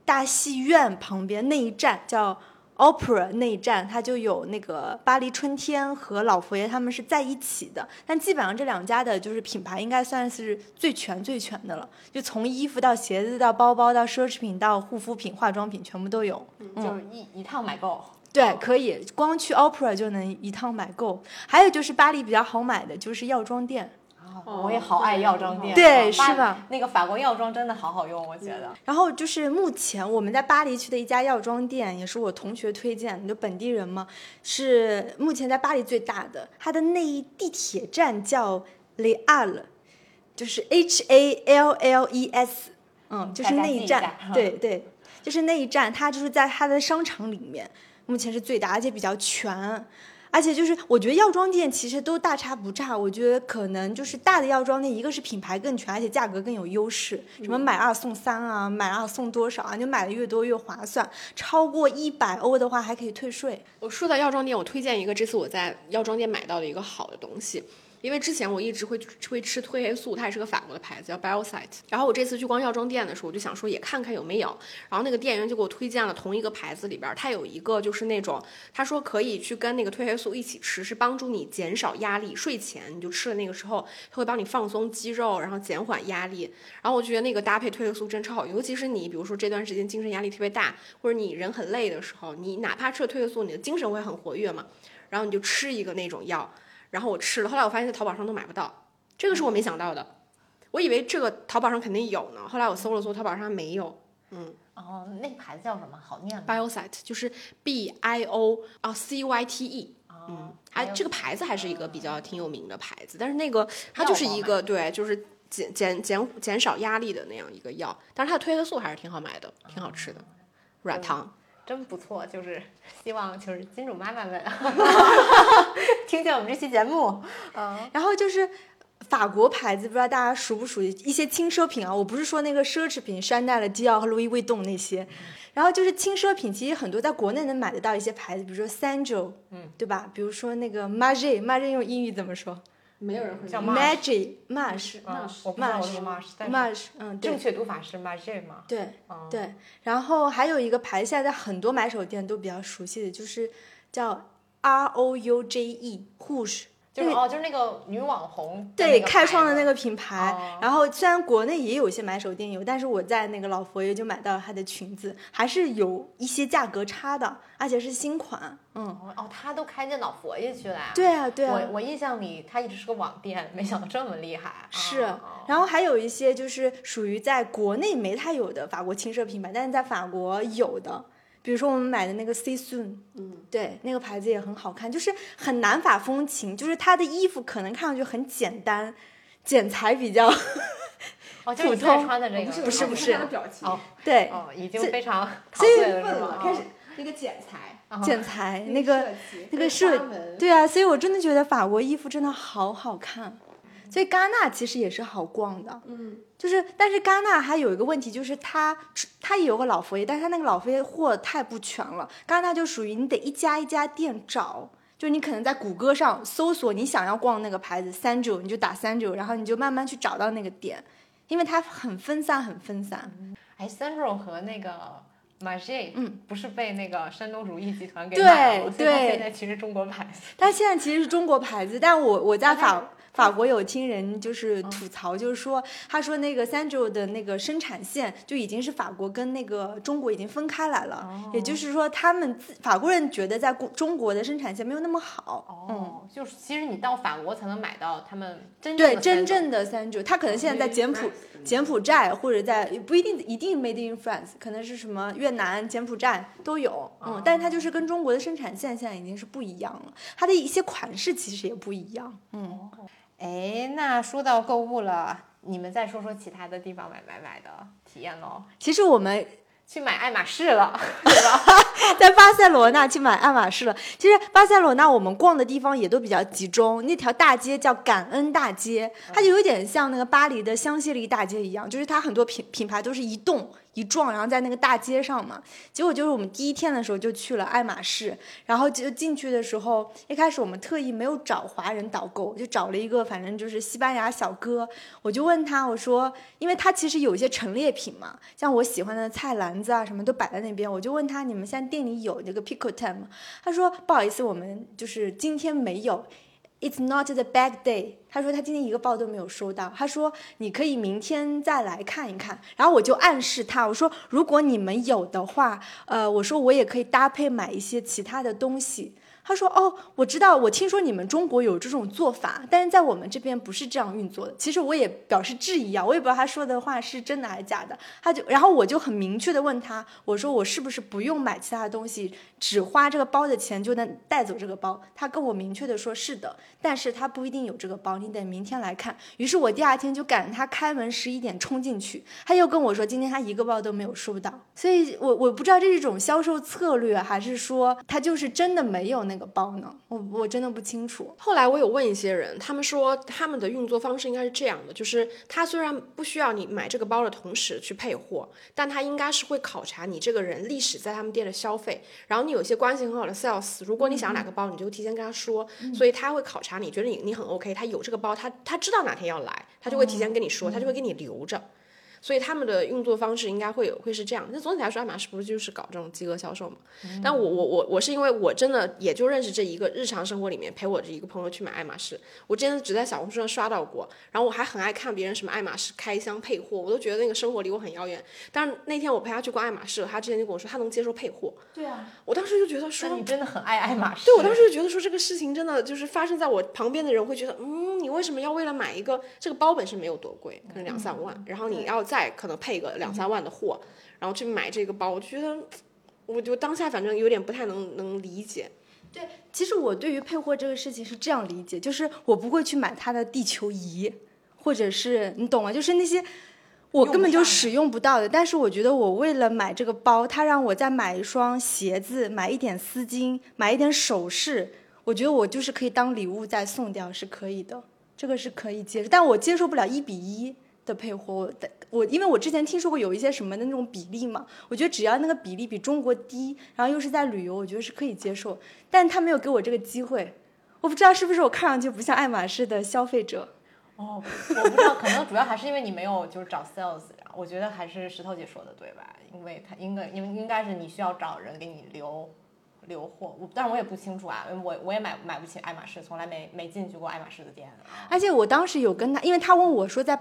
大戏院旁边那一站叫。Opera 那一站，它就有那个巴黎春天和老佛爷他们是在一起的，但基本上这两家的就是品牌应该算是最全最全的了，就从衣服到鞋子到包包到奢侈品到护肤品、化妆品全部都有，就是一一趟买够。对，可以光去 Opera 就能一趟买够。还有就是巴黎比较好买的就是药妆店。我也好爱药妆店，对，是吧？那个法国药妆真的好好用，我觉得。然后就是目前我们在巴黎区的一家药妆店，也是我同学推荐，你就本地人嘛，是目前在巴黎最大的。它的那一地铁站叫 Le All，就是 H A L L E S，嗯，就是那一站，对 对，就是那一站，它就是在它的商场里面，目前是最大，而且比较全。而且就是，我觉得药妆店其实都大差不差。我觉得可能就是大的药妆店，一个是品牌更全，而且价格更有优势。什么买二送三啊，买二送多少啊？你买的越多越划算。超过一百欧的话还可以退税。我说到药妆店，我推荐一个这次我在药妆店买到的一个好的东西。因为之前我一直会会吃褪黑素，它也是个法国的牌子，叫 Biosite。然后我这次去逛药妆店的时候，我就想说也看看有没有。然后那个店员就给我推荐了同一个牌子里边，它有一个就是那种，他说可以去跟那个褪黑素一起吃，是帮助你减少压力。睡前你就吃了那个时候，它会帮你放松肌肉，然后减缓压力。然后我就觉得那个搭配褪黑素真超好，尤其是你比如说这段时间精神压力特别大，或者你人很累的时候，你哪怕吃了褪黑素，你的精神会很活跃嘛。然后你就吃一个那种药。然后我吃了，后来我发现在淘宝上都买不到，这个是我没想到的，我以为这个淘宝上肯定有呢，后来我搜了搜，淘宝上没有。嗯，哦，那个牌子叫什么？好念吗？Biosite，就是 B I O 啊 C Y T E。嗯，还这个牌子还是一个比较挺有名的牌子，但是那个它就是一个对，就是减减减减少压力的那样一个药，但是它的褪黑素还是挺好买的，挺好吃的，软糖。真不错，就是希望就是金主妈妈们 听见我们这期节目，嗯，然后就是法国牌子，不知道大家熟不熟悉一些轻奢品啊？我不是说那个奢侈品，山寨的迪奥和路易威登那些，然后就是轻奢品，其实很多在国内能买得到一些牌子，比如说 Sandro，嗯，对吧？比如说那个 m a g i m a g i 用英语怎么说？没有人会叫 March，March，March，March，嗯，正确读法是吗？对，对。然后还有一个牌，现在很多买手店都比较熟悉的就是叫 R O U J E，Rouge。就是哦，就是那个女网红对开创的那个品牌，然后虽然国内也有一些买手店有，但是我在那个老佛爷就买到了她的裙子，还是有一些价格差的，而且是新款。嗯，哦，他都开进老佛爷去了呀？对啊，对啊。我我印象里他一直是个网店，没想到这么厉害。是，然后还有一些就是属于在国内没太有的法国轻奢品牌，但是在法国有的。比如说我们买的那个 C Soon，嗯，对，那个牌子也很好看，就是很南法风情，就是它的衣服可能看上去很简单，剪裁比较 普通。穿的这个不是不是，他的表情，对，哦，已经非常陶醉了，开始那个剪裁，剪裁那个那个设，对啊，所以我真的觉得法国衣服真的好好看。所以戛纳其实也是好逛的，嗯，就是但是戛纳还有一个问题，就是它它也有个老佛爷，但是它那个老佛爷货太不全了。戛纳就属于你得一家一家店找，就你可能在谷歌上搜索你想要逛那个牌子三九，你就打三九，然后你就慢慢去找到那个店，因为它很分散，很分散。哎，三九和那个。马歇，嗯，不是被那个山东如意集团给买了，对对，现在其实中国牌子。它现在其实是中国牌子，但我我在法法国有听人就是吐槽，就是说，他说那个 Sandro 的那个生产线就已经是法国跟那个中国已经分开来了，也就是说，他们自法国人觉得在中国的生产线没有那么好。哦，就是其实你到法国才能买到他们真对真正的 Sandro，他可能现在在柬埔柬埔寨或者在不一定一定 Made in France，可能是什么越南、柬埔寨都有，嗯，但是它就是跟中国的生产线现在已经是不一样了，它的一些款式其实也不一样，嗯，哎，那说到购物了，你们再说说其他的地方买买买的体验喽。其实我们。去买爱马仕了，对吧？在巴塞罗那去买爱马仕了。其实巴塞罗那我们逛的地方也都比较集中，那条大街叫感恩大街，它就有点像那个巴黎的香榭丽大街一样，就是它很多品品牌都是一栋。一撞，然后在那个大街上嘛，结果就是我们第一天的时候就去了爱马仕，然后就进去的时候，一开始我们特意没有找华人导购，就找了一个反正就是西班牙小哥，我就问他，我说，因为他其实有一些陈列品嘛，像我喜欢的菜篮子啊什么都摆在那边，我就问他，你们现在店里有那个 pico time 吗？他说不好意思，我们就是今天没有。It's not the bad day。他说他今天一个包都没有收到。他说你可以明天再来看一看。然后我就暗示他，我说如果你们有的话，呃，我说我也可以搭配买一些其他的东西。他说：“哦，我知道，我听说你们中国有这种做法，但是在我们这边不是这样运作的。其实我也表示质疑啊，我也不知道他说的话是真的还是假的。他就，然后我就很明确的问他，我说我是不是不用买其他的东西，只花这个包的钱就能带走这个包？他跟我明确的说是的，但是他不一定有这个包，你得明天来看。于是我第二天就赶他开门十一点冲进去，他又跟我说今天他一个包都没有收到。所以我我不知道这是一种销售策略，还是说他就是真的没有那。”个包呢？我我真的不清楚。后来我有问一些人，他们说他们的运作方式应该是这样的：，就是他虽然不需要你买这个包的同时去配货，但他应该是会考察你这个人历史在他们店的消费。然后你有些关系很好的 sales，如果你想要哪个包，你就提前跟他说，所以他会考察你，觉得你你很 OK，他有这个包，他他知道哪天要来，他就会提前跟你说，他就会给你留着。所以他们的运作方式应该会有会是这样。那总体来说，爱马仕不是就是搞这种饥饿销售嘛？但我我我我是因为我真的也就认识这一个日常生活里面陪我这一个朋友去买爱马仕。我之前只在小红书上刷到过，然后我还很爱看别人什么爱马仕开箱配货，我都觉得那个生活离我很遥远。但是那天我陪他去逛爱马仕，他之前就跟我说他能接受配货。对啊，我当时就觉得说你真的很爱爱马仕。对我当时就觉得说这个事情真的就是发生在我旁边的人会觉得，嗯，你为什么要为了买一个这个包本身没有多贵，可能两三万，然后你要再可能配个。两三万的货，然后去买这个包，我觉得，我就当下反正有点不太能能理解。对，其实我对于配货这个事情是这样理解，就是我不会去买它的地球仪，或者是你懂吗？就是那些我根本就使用不到的。但是我觉得我为了买这个包，他让我再买一双鞋子，买一点丝巾，买一点首饰，我觉得我就是可以当礼物再送掉，是可以的，这个是可以接受，但我接受不了一比一。的配货，我我因为我之前听说过有一些什么的那种比例嘛，我觉得只要那个比例比中国低，然后又是在旅游，我觉得是可以接受。但他没有给我这个机会，我不知道是不是我看上去不像爱马仕的消费者。哦，我不知道，可能主要还是因为你没有就是找 sales，我觉得还是石头姐说的对吧？因为他应该应应该是你需要找人给你留。留货，但我也不清楚啊，我我也买买不起爱马仕，从来没没进去过爱马仕的店。而且我当时有跟他，因为他问我说在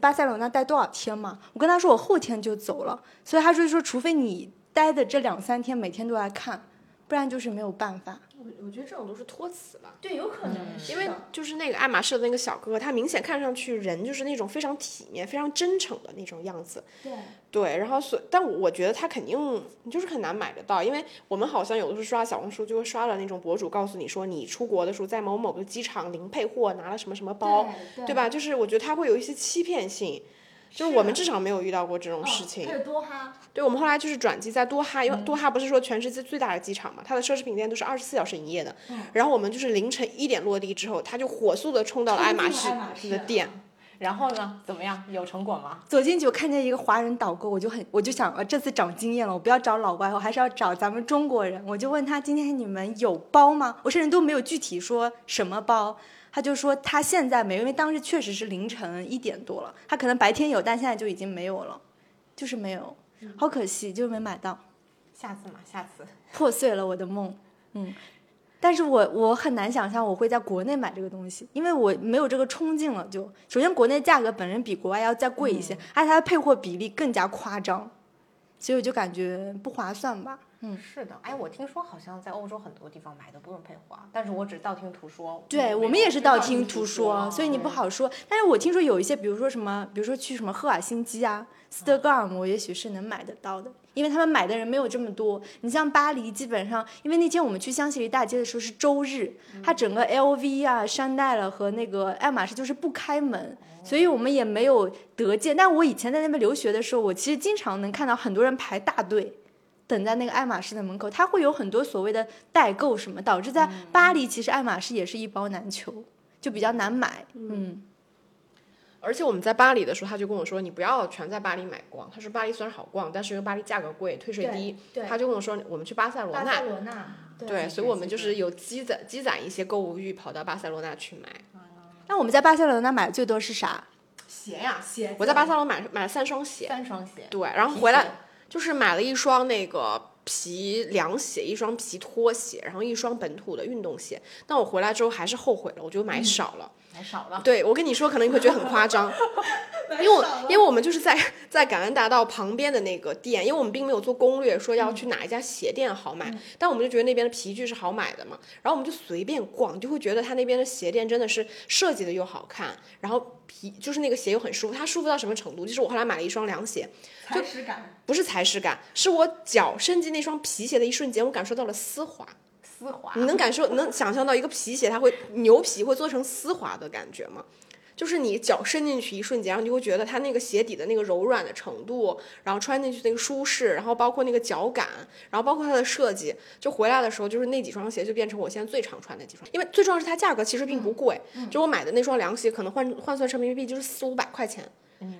巴塞罗那待多少天嘛，我跟他说我后天就走了，所以他就说除非你待的这两三天每天都来看，不然就是没有办法。我我觉得这种都是托词吧，对，有可能，因为就是那个爱马仕的那个小哥哥，他明显看上去人就是那种非常体面、非常真诚的那种样子，对，对，然后所，但我觉得他肯定就是很难买得到，因为我们好像有的时候刷小红书就会刷了那种博主告诉你说，你出国的时候在某某个机场零配货拿了什么什么包，对吧？就是我觉得他会有一些欺骗性。就是我们至少没有遇到过这种事情。还有多哈，对，我们后来就是转机在多哈，因为多哈不是说全世界最大的机场嘛，它的奢侈品店都是二十四小时营业的。然后我们就是凌晨一点落地之后，他就火速的冲到了爱马仕的店。然后呢？怎么样？有成果吗？走进去我看见一个华人导购，我就很我就想，呃，这次长经验了，我不要找老外，我还是要找咱们中国人。我就问他，今天你们有包吗？我甚至都没有具体说什么包，他就说他现在没有，因为当时确实是凌晨一点多了，他可能白天有，但现在就已经没有了，就是没有，好可惜，就是没买到。下次嘛，下次。破碎了我的梦，嗯。但是我我很难想象我会在国内买这个东西，因为我没有这个冲劲了。就首先国内价格本身比国外要再贵一些，而且它的配货比例更加夸张，所以我就感觉不划算吧。嗯，是的。哎，我听说好像在欧洲很多地方买都不用配货，但是我只道听途说。对我们也是道听途说，所以你不好说。但是我听说有一些，比如说什么，比如说去什么赫尔辛基啊、斯德哥尔摩，也许是能买得到的。因为他们买的人没有这么多，你像巴黎，基本上，因为那天我们去香榭丽大街的时候是周日，它整个 LV 啊、山奈了和那个爱马仕就是不开门，所以我们也没有得见。但我以前在那边留学的时候，我其实经常能看到很多人排大队，等在那个爱马仕的门口，它会有很多所谓的代购什么，导致在巴黎其实爱马仕也是一包难求，就比较难买，嗯。而且我们在巴黎的时候，他就跟我说：“你不要全在巴黎买光。”他说：“巴黎虽然好逛，但是因为巴黎价格贵，退税低。”他就跟我说：“我们去巴塞罗那。”巴塞罗那。对，所以我们就是有积攒积攒一些购物欲，跑到巴塞罗那去买。那我们在巴塞罗那买的最多是啥？鞋呀，鞋。我在巴塞罗买买了三双鞋。三双鞋。对，然后回来就是买了一双那个皮凉鞋，一双皮拖鞋，然后一双本土的运动鞋。但我回来之后还是后悔了，我就买少了。买少了。对，我跟你说，可能你会觉得很夸张。因为因为我们就是在在感恩大道旁边的那个店，因为我们并没有做攻略说要去哪一家鞋店好买，但我们就觉得那边的皮具是好买的嘛，然后我们就随便逛，就会觉得他那边的鞋店真的是设计的又好看，然后皮就是那个鞋又很舒服，它舒服到什么程度？就是我后来买了一双凉鞋，踩实感不是踩屎感，是我脚伸进那双皮鞋的一瞬间，我感受到了丝滑，丝滑，你能感受能想象到一个皮鞋它会牛皮会做成丝滑的感觉吗？就是你脚伸进去一瞬间，然后你就会觉得它那个鞋底的那个柔软的程度，然后穿进去那个舒适，然后包括那个脚感，然后包括它的设计，就回来的时候，就是那几双鞋就变成我现在最常穿的几双。因为最重要是它价格其实并不贵，就我买的那双凉鞋可能换换算成人民币就是四五百块钱。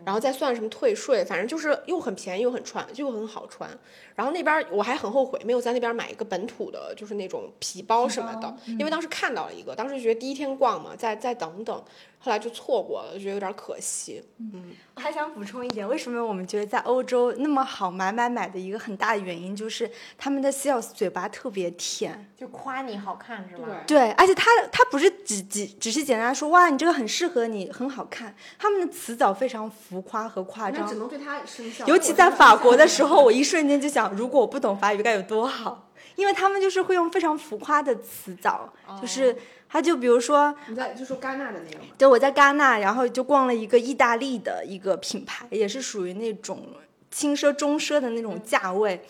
然后再算什么退税，反正就是又很便宜又很穿，又很好穿。然后那边我还很后悔没有在那边买一个本土的，就是那种皮包什么的，因为当时看到了一个，当时觉得第一天逛嘛，再再等等，后来就错过了，就觉得有点可惜。嗯，我还想补充一点，为什么我们觉得在欧洲那么好买买买的一个很大的原因，就是他们的 sales 嘴巴特别甜，就夸你好看是吧？对，而且他他不是只只只是简单说哇你这个很适合你很好看，他们的词藻非常。浮夸和夸张，只能对他生效。尤其在法国的时候，我一瞬间就想，如果我不懂法语该有多好，因为他们就是会用非常浮夸的词藻，就是他就比如说你在就说戛纳的那个，对，我在戛纳，然后就逛了一个意大利的一个品牌，也是属于那种轻奢中奢的那种价位。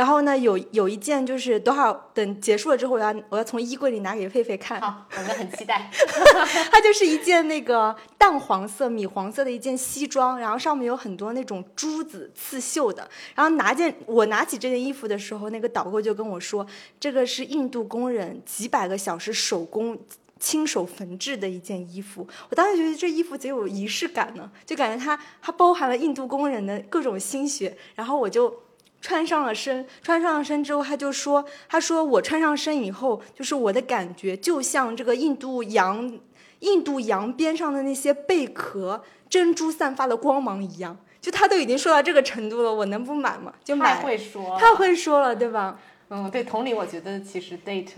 然后呢，有有一件就是多少等结束了之后，我要我要从衣柜里拿给狒狒看。好，我们很期待。它就是一件那个淡黄色、米黄色的一件西装，然后上面有很多那种珠子刺绣的。然后拿件我拿起这件衣服的时候，那个导购就跟我说，这个是印度工人几百个小时手工亲手缝制的一件衣服。我当时觉得这衣服贼有仪式感呢，就感觉它它包含了印度工人的各种心血。然后我就。穿上了身，穿上了身之后，他就说：“他说我穿上身以后，就是我的感觉，就像这个印度洋，印度洋边上的那些贝壳珍珠散发的光芒一样。就他都已经说到这个程度了，我能不买吗？就买。太会说，太会说了，对吧？”嗯，对，同理，我觉得其实 date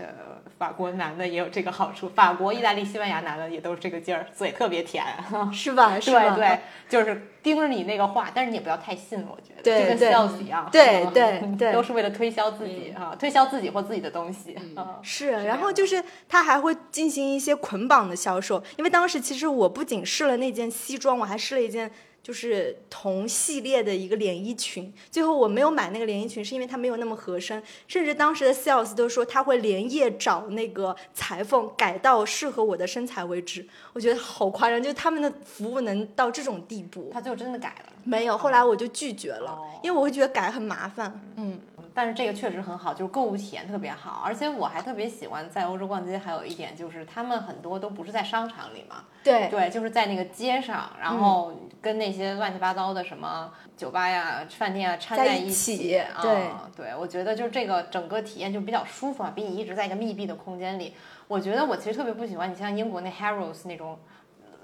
法国男的也有这个好处，法国、意大利、西班牙男的也都是这个劲儿，嘴特别甜，是吧？对对，就是盯着你那个话，但是你也不要太信，我觉得，就跟 sales 一样，对对对，都是为了推销自己啊，推销自己或自己的东西，是。然后就是他还会进行一些捆绑的销售，因为当时其实我不仅试了那件西装，我还试了一件。就是同系列的一个连衣裙，最后我没有买那个连衣裙，是因为它没有那么合身，甚至当时的 sales 都说他会连夜找那个裁缝改到适合我的身材为止，我觉得好夸张，就是他们的服务能到这种地步。他最后真的改了？没有，后来我就拒绝了，因为我会觉得改很麻烦。嗯。但是这个确实很好，就是购物体验特别好，而且我还特别喜欢在欧洲逛街。还有一点就是，他们很多都不是在商场里嘛，对对，就是在那个街上，然后跟那些乱七八糟的什么酒吧呀、饭店啊掺在一起。对对，我觉得就是这个整个体验就比较舒服啊，比你一直在一个密闭的空间里。我觉得我其实特别不喜欢你像英国那 Harrods 那种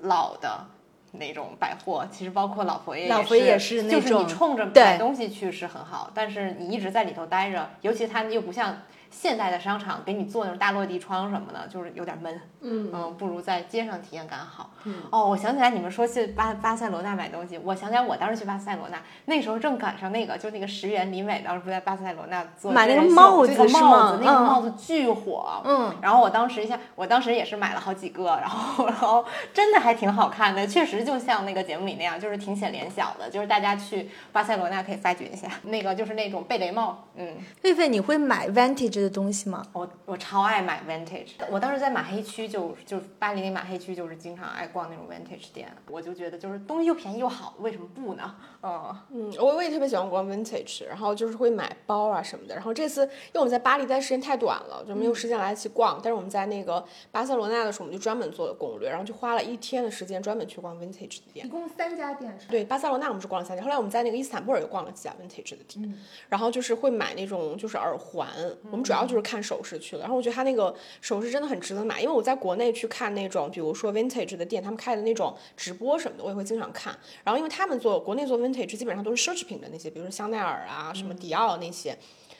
老的。那种百货其实包括老佛爷，老佛爷也是那种，就是你冲着买东西去是很好，但是你一直在里头待着，尤其他又不像。现代的商场给你做那种大落地窗什么的，就是有点闷。嗯嗯，不如在街上体验感好。嗯哦，我想起来你们说去巴巴塞罗那买东西，我想起来我当时去巴塞罗那，那时候正赶上那个，就那个石原里美当时不在巴塞罗那做买那个帽子是吗？那个帽子巨火。嗯。然后我当时一下，我当时也是买了好几个，然后然后真的还挺好看的，确实就像那个节目里那样，就是挺显脸小的，就是大家去巴塞罗那可以发掘一下，那个就是那种贝雷帽。嗯。狒狒，你会买 Vantage？的东西吗？我我超爱买 vintage，我当时在马黑区就就巴黎那马黑区就是经常爱逛那种 vintage 店，我就觉得就是东西又便宜又好，为什么不呢？嗯嗯，我我也特别喜欢逛 vintage，然后就是会买包啊什么的。然后这次因为我们在巴黎待时间太短了，就没有时间来得及逛。但是我们在那个巴塞罗那的时候，我们就专门做了攻略，然后就花了一天的时间专门去逛 vintage 的店。一共三家店是？对，巴塞罗那我们是逛了三家，后来我们在那个伊斯坦布尔又逛了几家 vintage 的店。然后就是会买那种就是耳环，我们主要就是看首饰。去了，然后我觉得他那个首饰真的很值得买，因为我在国内去看那种，比如说 vintage 的店，他们开的那种直播什么的，我也会经常看。然后因为他们做国内做 vintage 基本上都是奢侈品的那些，比如说香奈儿啊、什么迪奥那些，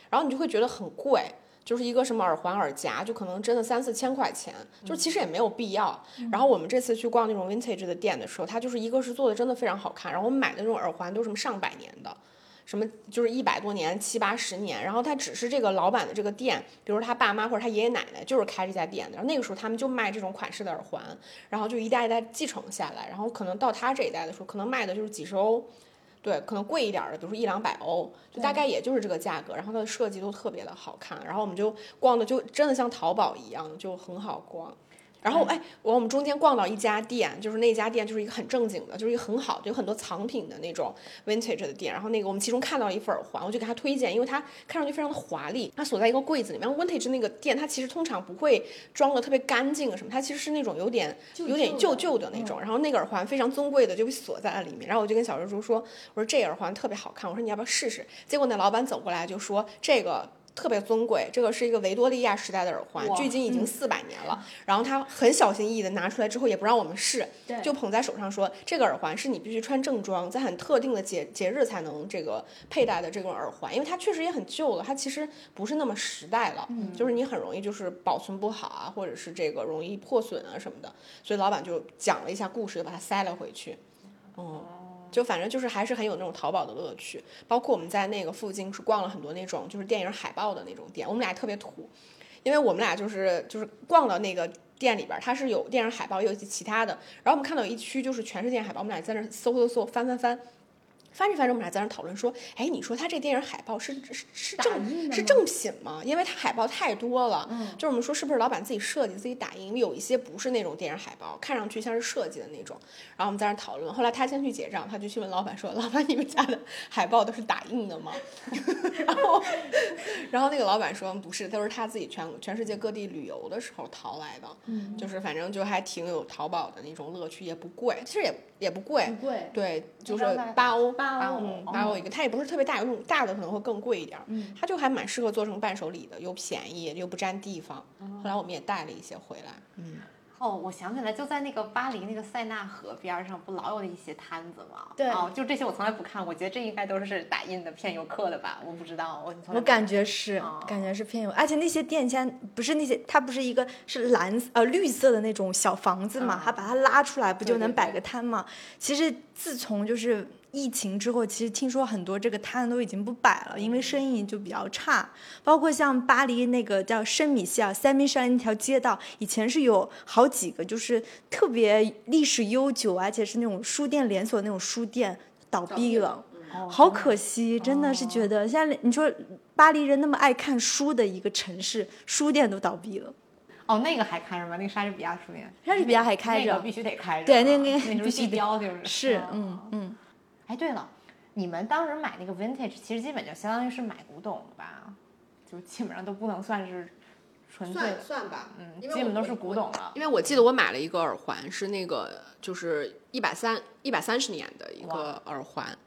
然后你就会觉得很贵，就是一个什么耳环、耳夹，就可能真的三四千块钱，就其实也没有必要。然后我们这次去逛那种 vintage 的店的时候，它就是一个是做的真的非常好看，然后我们买的那种耳环都是什么上百年的。什么就是一百多年、七八十年，然后他只是这个老板的这个店，比如他爸妈或者他爷爷奶奶就是开这家店的，然后那个时候他们就卖这种款式的耳环，然后就一代一代继承下来，然后可能到他这一代的时候，可能卖的就是几十欧，对，可能贵一点的，比如说一两百欧，就大概也就是这个价格，然后它的设计都特别的好看，然后我们就逛的就真的像淘宝一样，就很好逛。然后哎，我我们中间逛到一家店，就是那家店就是一个很正经的，就是一个很好的，有很多藏品的那种 vintage 的店。然后那个我们其中看到一副耳环，我就给他推荐，因为它看上去非常的华丽，它锁在一个柜子里面。vintage 那个店它其实通常不会装的特别干净什么，它其实是那种有点有点旧旧的那种。然后那个耳环非常尊贵的就被锁在了里面。然后我就跟小蜘蛛说，我说这耳环特别好看，我说你要不要试试？结果那老板走过来就说这个。特别尊贵，这个是一个维多利亚时代的耳环，距今已经四百年了。然后他很小心翼翼的拿出来之后，也不让我们试，就捧在手上说：“这个耳环是你必须穿正装，在很特定的节节日才能这个佩戴的这种耳环，因为它确实也很旧了，它其实不是那么时代了，就是你很容易就是保存不好啊，或者是这个容易破损啊什么的。所以老板就讲了一下故事，就把它塞了回去。哦。就反正就是还是很有那种淘宝的乐趣，包括我们在那个附近是逛了很多那种就是电影海报的那种店，我们俩特别土，因为我们俩就是就是逛到那个店里边，它是有电影海报，有一些其他的，然后我们看到有一区就是全是电影海报，我们俩在那搜搜搜翻翻翻。翻着翻着，我们俩在那讨论说：“哎，你说他这电影海报是是是正是正品吗？因为他海报太多了。嗯，就是我们说是不是老板自己设计、自己打印？有一些不是那种电影海报，看上去像是设计的那种。然后我们在那讨论。后来他先去结账，他就去问老板说：‘老板，你们家的海报都是打印的吗？’然后，然后那个老板说：‘不是，都是他自己全全世界各地旅游的时候淘来的。’嗯，就是反正就还挺有淘宝的那种乐趣，也不贵，其实也也不贵。不贵，对，就是八欧。”八欧，八欧一个，它也不是特别大，有大的可能会更贵一点儿。嗯，它就还蛮适合做成伴手礼的，又便宜又不占地方。后来我们也带了一些回来。嗯。哦，我想起来，就在那个巴黎那个塞纳河边上，不老有一些摊子吗？对。哦，就这些我从来不看，我觉得这应该都是打印的骗游客的吧？我不知道，我我感觉是，感觉是骗游，而且那些店家不是那些，它不是一个是蓝呃绿色的那种小房子嘛，它把它拉出来不就能摆个摊嘛？其实自从就是疫情之后，其实听说很多这个摊都已经不摆了，因为生意就比较差。包括像巴黎那个叫圣米歇尔 （Saint Michel） 那条街道，以前是有好几个就是特别历史悠久，而且是那种书店连锁那种书店倒闭了，好可惜，真的是觉得现在你说巴黎人那么爱看书的一个城市，书店都倒闭了。哦，那个还开着吗？那个莎士比亚书店，莎士比亚还开着，必须得开着。对，那个那必须标就是。是，嗯嗯。哎，对了，你们当时买那个 vintage，其实基本就相当于是买古董了吧？就基本上都不能算是纯粹算算吧，嗯，基本都是古董了。因为我记得我买了一个耳环，是那个就是一百三一百三十年的一个耳环。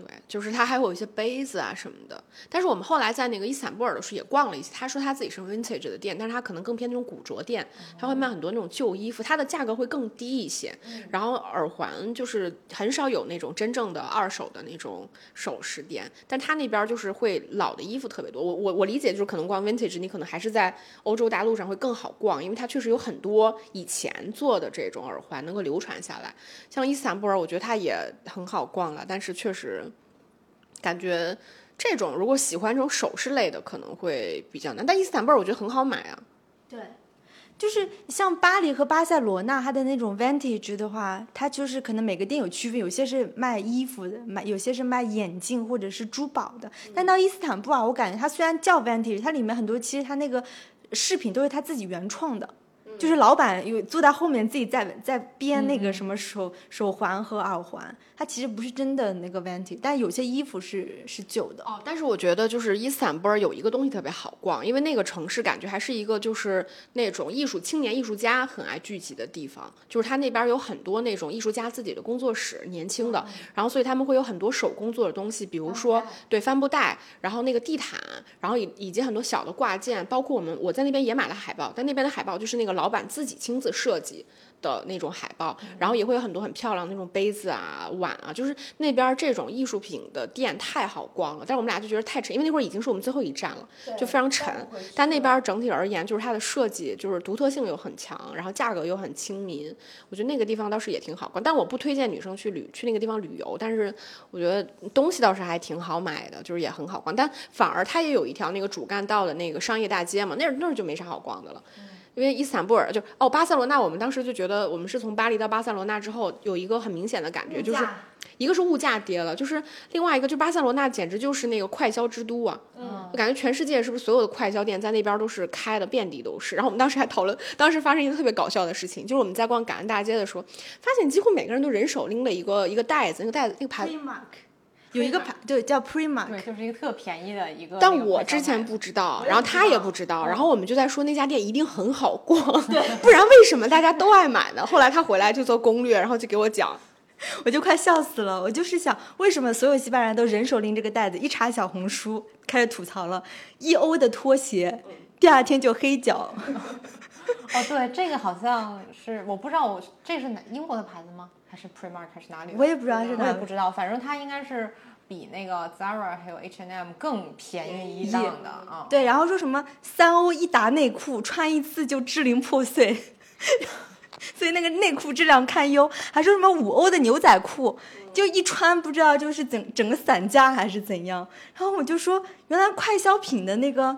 对，就是它还有一些杯子啊什么的。但是我们后来在那个伊斯坦布尔的时候也逛了一些，他说他自己是 vintage 的店，但是他可能更偏那种古着店，他会卖很多那种旧衣服，它的价格会更低一些。然后耳环就是很少有那种真正的二手的那种首饰店，但他那边就是会老的衣服特别多。我我我理解就是可能逛 vintage，你可能还是在欧洲大陆上会更好逛，因为它确实有很多以前做的这种耳环能够流传下来。像伊斯坦布尔，我觉得它也很好逛了，但是确实。感觉这种如果喜欢这种首饰类的可能会比较难，但伊斯坦布尔我觉得很好买啊。对，就是像巴黎和巴塞罗那，它的那种 vintage 的话，它就是可能每个店有区分，有些是卖衣服的，卖有些是卖眼镜或者是珠宝的。但到伊斯坦布尔，我感觉它虽然叫 vintage，它里面很多其实它那个饰品都是他自己原创的。就是老板有坐在后面自己在在编那个什么手手环和耳环，它其实不是真的那个 vanity，但有些衣服是是旧的。哦，但是我觉得就是伊斯坦布尔有一个东西特别好逛，因为那个城市感觉还是一个就是那种艺术青年艺术家很爱聚集的地方，就是他那边有很多那种艺术家自己的工作室，年轻的，然后所以他们会有很多手工做的东西，比如说对帆布袋，然后那个地毯，然后以以及很多小的挂件，包括我们我在那边也买了海报，但那边的海报就是那个老。板自己亲自设计的那种海报，然后也会有很多很漂亮的那种杯子啊、碗啊，就是那边这种艺术品的店太好逛了。但是我们俩就觉得太沉，因为那会儿已经是我们最后一站了，就非常沉。但那边整体而言，就是它的设计就是独特性又很强，然后价格又很亲民。我觉得那个地方倒是也挺好逛，但我不推荐女生去旅去那个地方旅游。但是我觉得东西倒是还挺好买的，就是也很好逛。但反而它也有一条那个主干道的那个商业大街嘛，那那儿就没啥好逛的了。因为伊斯坦布尔就哦，巴塞罗那，我们当时就觉得，我们是从巴黎到巴塞罗那之后，有一个很明显的感觉，就是一个是物价跌了，就是另外一个就巴塞罗那简直就是那个快消之都啊！嗯，我感觉全世界是不是所有的快消店在那边都是开的遍地都是？然后我们当时还讨论，当时发生一个特别搞笑的事情，就是我们在逛感恩大街的时候，发现几乎每个人都人手拎了一个一个袋子，那个袋子那个牌。有一个牌，对，叫 Primark，对，就是一个特便宜的一个。但我之前不知道，然后他也不知道，然后我们就在说那家店一定很好逛，不然为什么大家都爱买呢？后来他回来就做攻略，然后就给我讲，我就快笑死了。我就是想，为什么所有西班牙人都人手拎这个袋子？一查小红书，开始吐槽了，一欧的拖鞋，第二天就黑脚。哦，对，这个好像是，我不知道，我这是哪英国的牌子吗？还是 Primark 还是哪里？我也不知道是哪，我也不知道，反正它应该是比那个 Zara 还有 H&M 更便宜一档的啊。对，然后说什么三欧一打内裤，穿一次就支离破碎，所以那个内裤质量堪忧。还说什么五欧的牛仔裤，就一穿不知道就是整整个散架还是怎样。然后我就说，原来快消品的那个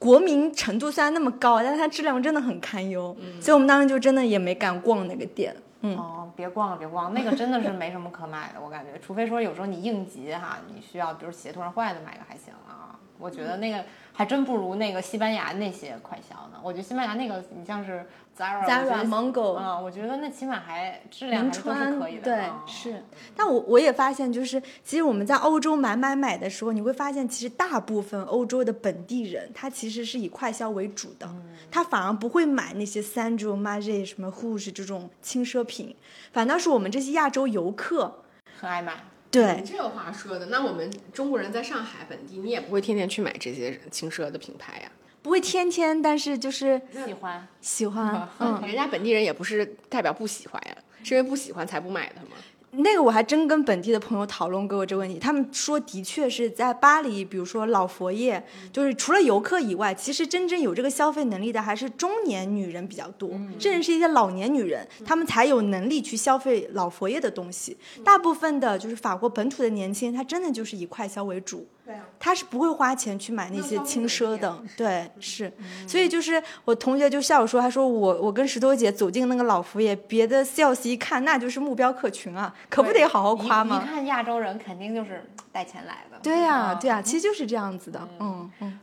国民程度虽然那么高，但是它质量真的很堪忧。所以我们当时就真的也没敢逛那个店。哦，别逛了，别逛，那个真的是没什么可买的，我感觉，除非说有时候你应急哈，你需要，比如鞋突然坏了买个还行啊。我觉得那个还真不如那个西班牙那些快销呢。我觉得西班牙那个，你像是。Zara、Mango 啊，我觉得那起码还质量还是可以的。对，是。但我我也发现，就是其实我们在欧洲买买买的时候，你会发现，其实大部分欧洲的本地人，他其实是以快销为主的，他反而不会买那些 Sandro、m a g 什么 h o s 这种轻奢品，反倒是我们这些亚洲游客很爱买。对，这个话说的，那我们中国人在上海本地，你也不会天天去买这些轻奢的品牌呀。不会天天，但是就是喜欢喜欢，嗯，人家本地人也不是代表不喜欢呀，是因为不喜欢才不买的吗？那个我还真跟本地的朋友讨论过这个问题，他们说的确是在巴黎，比如说老佛爷，就是除了游客以外，其实真正有这个消费能力的还是中年女人比较多，甚至是一些老年女人，她们才有能力去消费老佛爷的东西。大部分的就是法国本土的年轻人，他真的就是以快消为主。他是不会花钱去买那些轻奢的，对，是，所以就是我同学就笑我说，他说我我跟石头姐走进那个老佛爷，别的 sales 一看那就是目标客群啊，可不得好好夸吗？你看亚洲人肯定就是带钱来的，对呀对呀，其实就是这样子的，嗯嗯。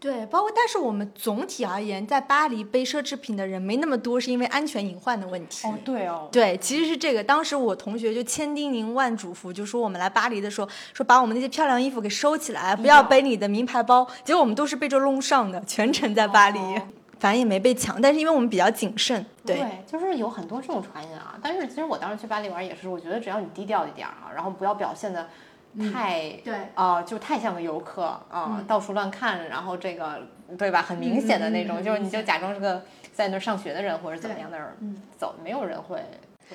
对，包括但是我们总体而言，在巴黎背奢侈品的人没那么多，是因为安全隐患的问题。哦，对哦，对，其实是这个。当时我同学就千叮咛万嘱咐，就说我们来巴黎的时候，说把我们那些漂亮衣服给收起来，不要背你的名牌包。结果我们都是背着弄上的，全程在巴黎，反正也没被抢。但是因为我们比较谨慎，对，就是有很多这种传言啊。但是其实我当时去巴黎玩也是，我觉得只要你低调一点啊，然后不要表现的。太对啊，就太像个游客啊，到处乱看，然后这个对吧？很明显的那种，就是你就假装是个在那儿上学的人或者怎么样的人走，没有人会。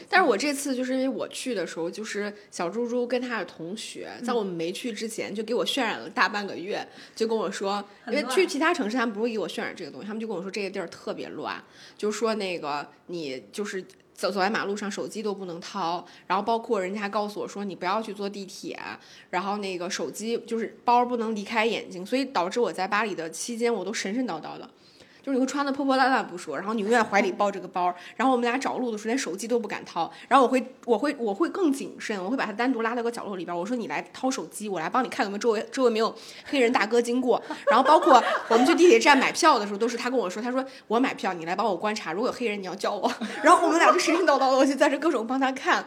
但是我这次就是因为我去的时候，就是小猪猪跟他的同学，在我们没去之前就给我渲染了大半个月，就跟我说，因为去其他城市他们不会给我渲染这个东西，他们就跟我说这个地儿特别乱，就说那个你就是。走走在马路上，手机都不能掏，然后包括人家告诉我说，你不要去坐地铁，然后那个手机就是包不能离开眼睛，所以导致我在巴黎的期间，我都神神叨叨的。就是你会穿的破破烂烂不说，然后你永远怀里抱着个包，然后我们俩找路的时候连手机都不敢掏，然后我会我会我会更谨慎，我会把它单独拉到个角落里边，我说你来掏手机，我来帮你看有没有周围周围没有黑人大哥经过，然后包括我们去地铁站买票的时候，都是他跟我说，他说我买票，你来帮我观察，如果有黑人你要叫我，然后我们俩就神神叨叨的，我就在这各种帮他看，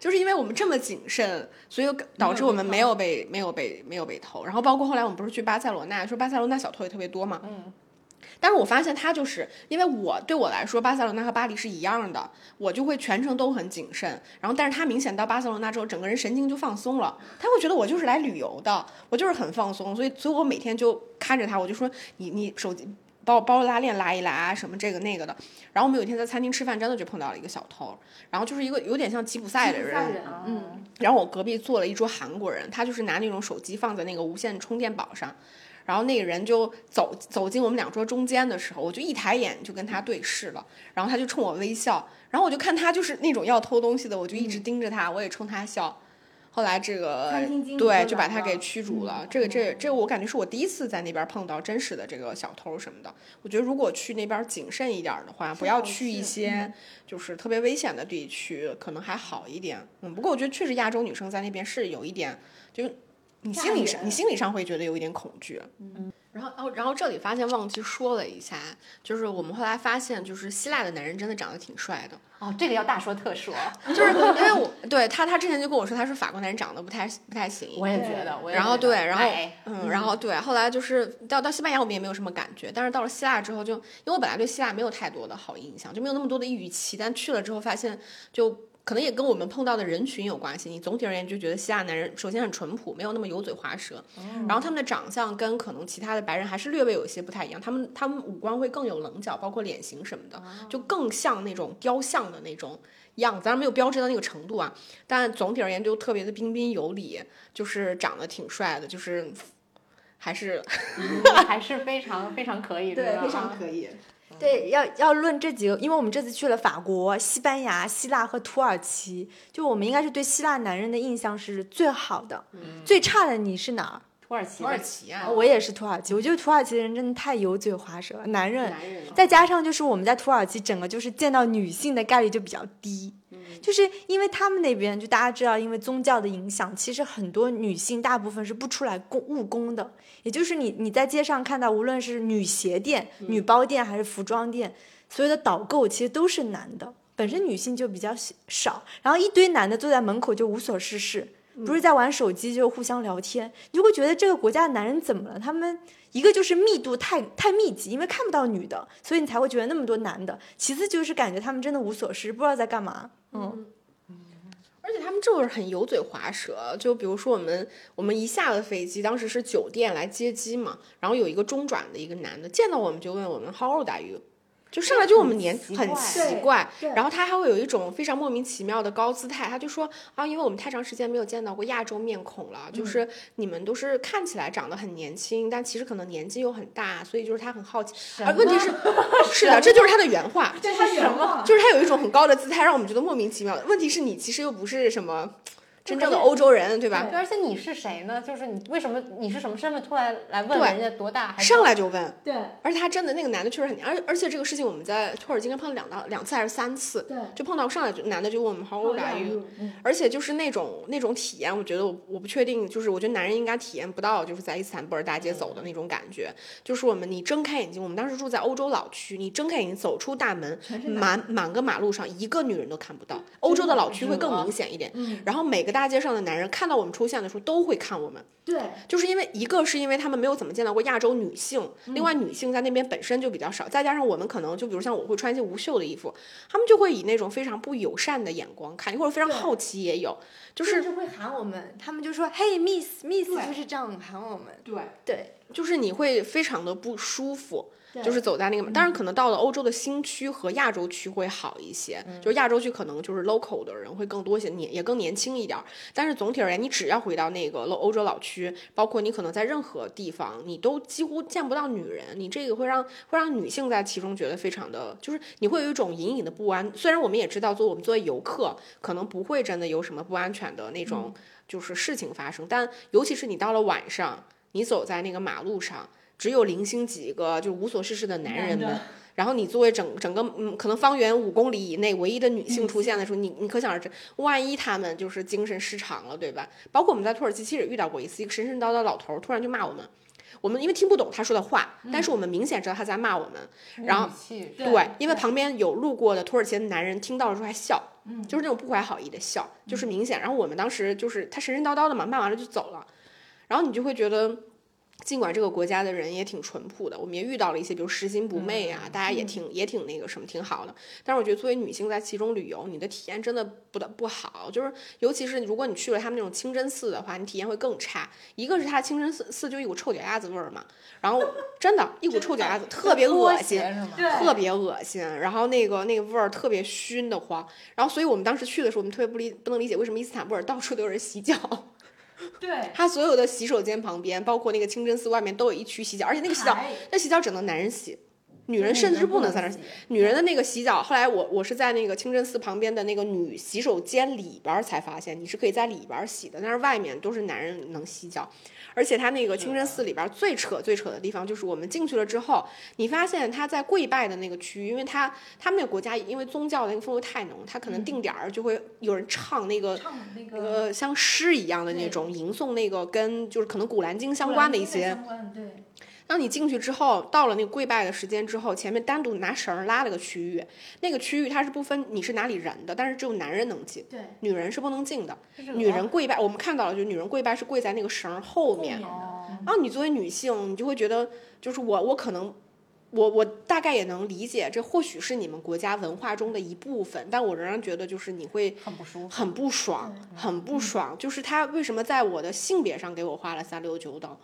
就是因为我们这么谨慎，所以导致我们没有被没有被没有被偷，然后包括后来我们不是去巴塞罗那，说巴塞罗那小偷也特别多嘛，嗯。但是我发现他就是因为我对我来说，巴塞罗那和巴黎是一样的，我就会全程都很谨慎。然后，但是他明显到巴塞罗那之后，整个人神经就放松了。他会觉得我就是来旅游的，我就是很放松。所以，所以我每天就看着他，我就说你你手机把我包拉链拉一拉啊，什么这个那个的。然后我们有一天在餐厅吃饭，真的就碰到了一个小偷，然后就是一个有点像吉普赛的人，嗯。然后我隔壁坐了一桌韩国人，他就是拿那种手机放在那个无线充电宝上。然后那个人就走走进我们两桌中间的时候，我就一抬眼就跟他对视了，然后他就冲我微笑，然后我就看他就是那种要偷东西的，我就一直盯着他，我也冲他笑。后来这个对就把他给驱逐了。这个这这个我感觉是我第一次在那边碰到真实的这个小偷什么的。我觉得如果去那边谨慎一点的话，不要去一些就是特别危险的地区，可能还好一点。嗯，不过我觉得确实亚洲女生在那边是有一点就。你心理上，你心理上会觉得有一点恐惧。嗯，然后，哦，然后这里发现忘记说了一下，就是我们后来发现，就是希腊的男人真的长得挺帅的。哦，这个要大说特说，就是因为我对他，他之前就跟我说，他说法国男人长得不太不太行。我也觉得，然后对，然后嗯，然后对，后来就是到到西班牙，我们也没有什么感觉，但是到了希腊之后，就因为我本来对希腊没有太多的好印象，就没有那么多的预期，但去了之后发现就。可能也跟我们碰到的人群有关系。你总体而言就觉得希腊男人首先很淳朴，没有那么油嘴滑舌，然后他们的长相跟可能其他的白人还是略微有一些不太一样。他们他们五官会更有棱角，包括脸型什么的，就更像那种雕像的那种样子。当然没有标志到那个程度啊，但总体而言就特别的彬彬有礼，就是长得挺帅的，就是还是还是非常非常可以，对，非常可以。对，要要论这几个，因为我们这次去了法国、西班牙、希腊和土耳其，就我们应该是对希腊男人的印象是最好的。最差的你是哪儿？土耳其。土耳其啊！我也是土耳其。我觉得土耳其的人真的太油嘴滑舌了，男人。再加上就是我们在土耳其，整个就是见到女性的概率就比较低。就是因为他们那边，就大家知道，因为宗教的影响，其实很多女性大部分是不出来工务工的。也就是你你在街上看到，无论是女鞋店、女包店还是服装店，所有的导购其实都是男的，本身女性就比较少。然后一堆男的坐在门口就无所事事，不是在玩手机就是互相聊天。你就会觉得这个国家的男人怎么了？他们一个就是密度太太密集，因为看不到女的，所以你才会觉得那么多男的。其次就是感觉他们真的无所事，不知道在干嘛。嗯，而且他们就是很油嘴滑舌，就比如说我们我们一下了飞机，当时是酒店来接机嘛，然后有一个中转的一个男的见到我们就问我们 How old are you？就上来就我们年很奇怪然后他还会有一种非常莫名其妙的高姿态，他就说啊，因为我们太长时间没有见到过亚洲面孔了，就是你们都是看起来长得很年轻，但其实可能年纪又很大，所以就是他很好奇。而问题是，是的，这就是他的原话，这是什么？就是他有一种很高的姿态，让我们觉得莫名其妙。问题是你其实又不是什么真正的欧洲人，对吧？对，而且你是谁呢？就是你为什么你是什么身份？突然来问对人家多大？还是上来就问，对而且他真的那个男的确实很黏，而而且这个事情我们在土耳其应该碰了两到两次还是三次，对，就碰到上来就男的就问我们 How old are you？而且就是那种那种体验，我觉得我我不确定，就是我觉得男人应该体验不到，就是在伊斯坦布尔大街走的那种感觉。就是我们你睁开眼睛，我们当时住在欧洲老区，你睁开眼睛走出大门，满满个马路上一个女人都看不到。欧洲的老区会更明显一点，然后每个大街上的男人看到我们出现的时候都会看我们。对就是因为一个是因为他们没有怎么见到过亚洲女性，另外女性在那边本身就比较少，再加上我们可能就比如像我会穿一些无袖的衣服，他们就会以那种非常不友善的眼光看你，或者非常好奇也有，就是甚至会喊我们，他们就说嘿 Miss Miss，就是这样喊我们。对对就是你会非常的不舒服。对就是走在那个，当然可能到了欧洲的新区和亚洲区会好一些，就是亚洲区可能就是 local 的人会更多一些，年也更年轻一点儿。但是总体而言，你只要回到那个欧欧洲老区，包括你可能在任何地方，你都几乎见不到女人，你这个会让会让女性在其中觉得非常的，就是你会有一种隐隐的不安。虽然我们也知道，做我们作为游客，可能不会真的有什么不安全的那种就是事情发生，但尤其是你到了晚上，你走在那个马路上。只有零星几个就无所事事的男人们，然后你作为整整个嗯，可能方圆五公里以内唯一的女性出现的时候，你你可想而知，万一他们就是精神失常了，对吧？包括我们在土耳其其实也遇到过一次，一个神神叨叨老头突然就骂我们，我们因为听不懂他说的话，但是我们明显知道他在骂我们，然后对，因为旁边有路过的土耳其的男人听到了之后还笑，就是那种不怀好意的笑，就是明显。然后我们当时就是他神神叨叨的嘛，骂完了就走了，然后你就会觉得。尽管这个国家的人也挺淳朴的，我们也遇到了一些，比如拾金不昧啊，大家也挺也挺那个什么，挺好的。但是我觉得作为女性在其中旅游，你的体验真的不的不好，就是尤其是如果你去了他们那种清真寺的话，你体验会更差。一个是它清真寺寺就一股臭脚丫子味儿嘛，然后 真的，一股臭脚丫子，特别恶心。特别恶心，然后那个那个味儿特别熏得慌，然后所以我们当时去的时候，我们特别不理不能理解为什么伊斯坦布尔到处都有人洗脚，对，他所有的洗手间旁边，包括那个清真寺外面都有一区洗脚，而且那个洗脚那洗脚只能男人洗，女人甚至是不能在那儿洗。女人的那个洗脚，后来我我是在那个清真寺旁边的那个女洗手间里边才发现，你是可以在里边洗的，但是外面都是男人能洗脚。而且它那个清真寺里边最扯最扯的地方，就是我们进去了之后，你发现他在跪拜的那个区域，因为他他们那个国家因为宗教的那个氛围太浓，他可能定点儿就会有人唱那个唱那那个像诗一样的那种吟诵那个跟就是可能古兰经相关的一些对，当你进去之后，到了那个跪拜的时间之后，前面单独拿绳拉了个区域，那个区域它是不分你是哪里人的，但是只有男人能进，对，女人是不能进的。女人跪拜，我们看到了，就是女人跪拜是跪在那个绳后面。哦然后你作为女性，你就会觉得，就是我我可能。我我大概也能理解，这或许是你们国家文化中的一部分，但我仍然觉得就是你会很不舒服。很不爽，很不爽。就是他为什么在我的性别上给我画了三六九等，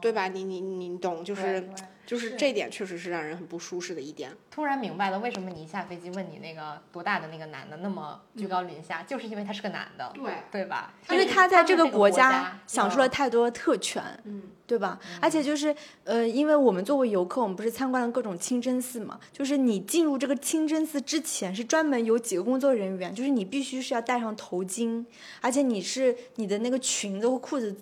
对吧？你你你懂，就是就是这点确实是让人很不舒适的一点。突然明白了为什么你一下飞机问你那个多大的那个男的那么居高临下，就是因为他是个男的，对，对吧？因为他在这个个国家家享受了太多的特权，嗯，对吧？而且就是呃，因为我们作为游客，我们不是参观了各种清真寺嘛，就是你进入这个清真寺之前，是专门有几个工作人员，就是你必须是要戴上头巾，而且你是你的那个裙子或裤子。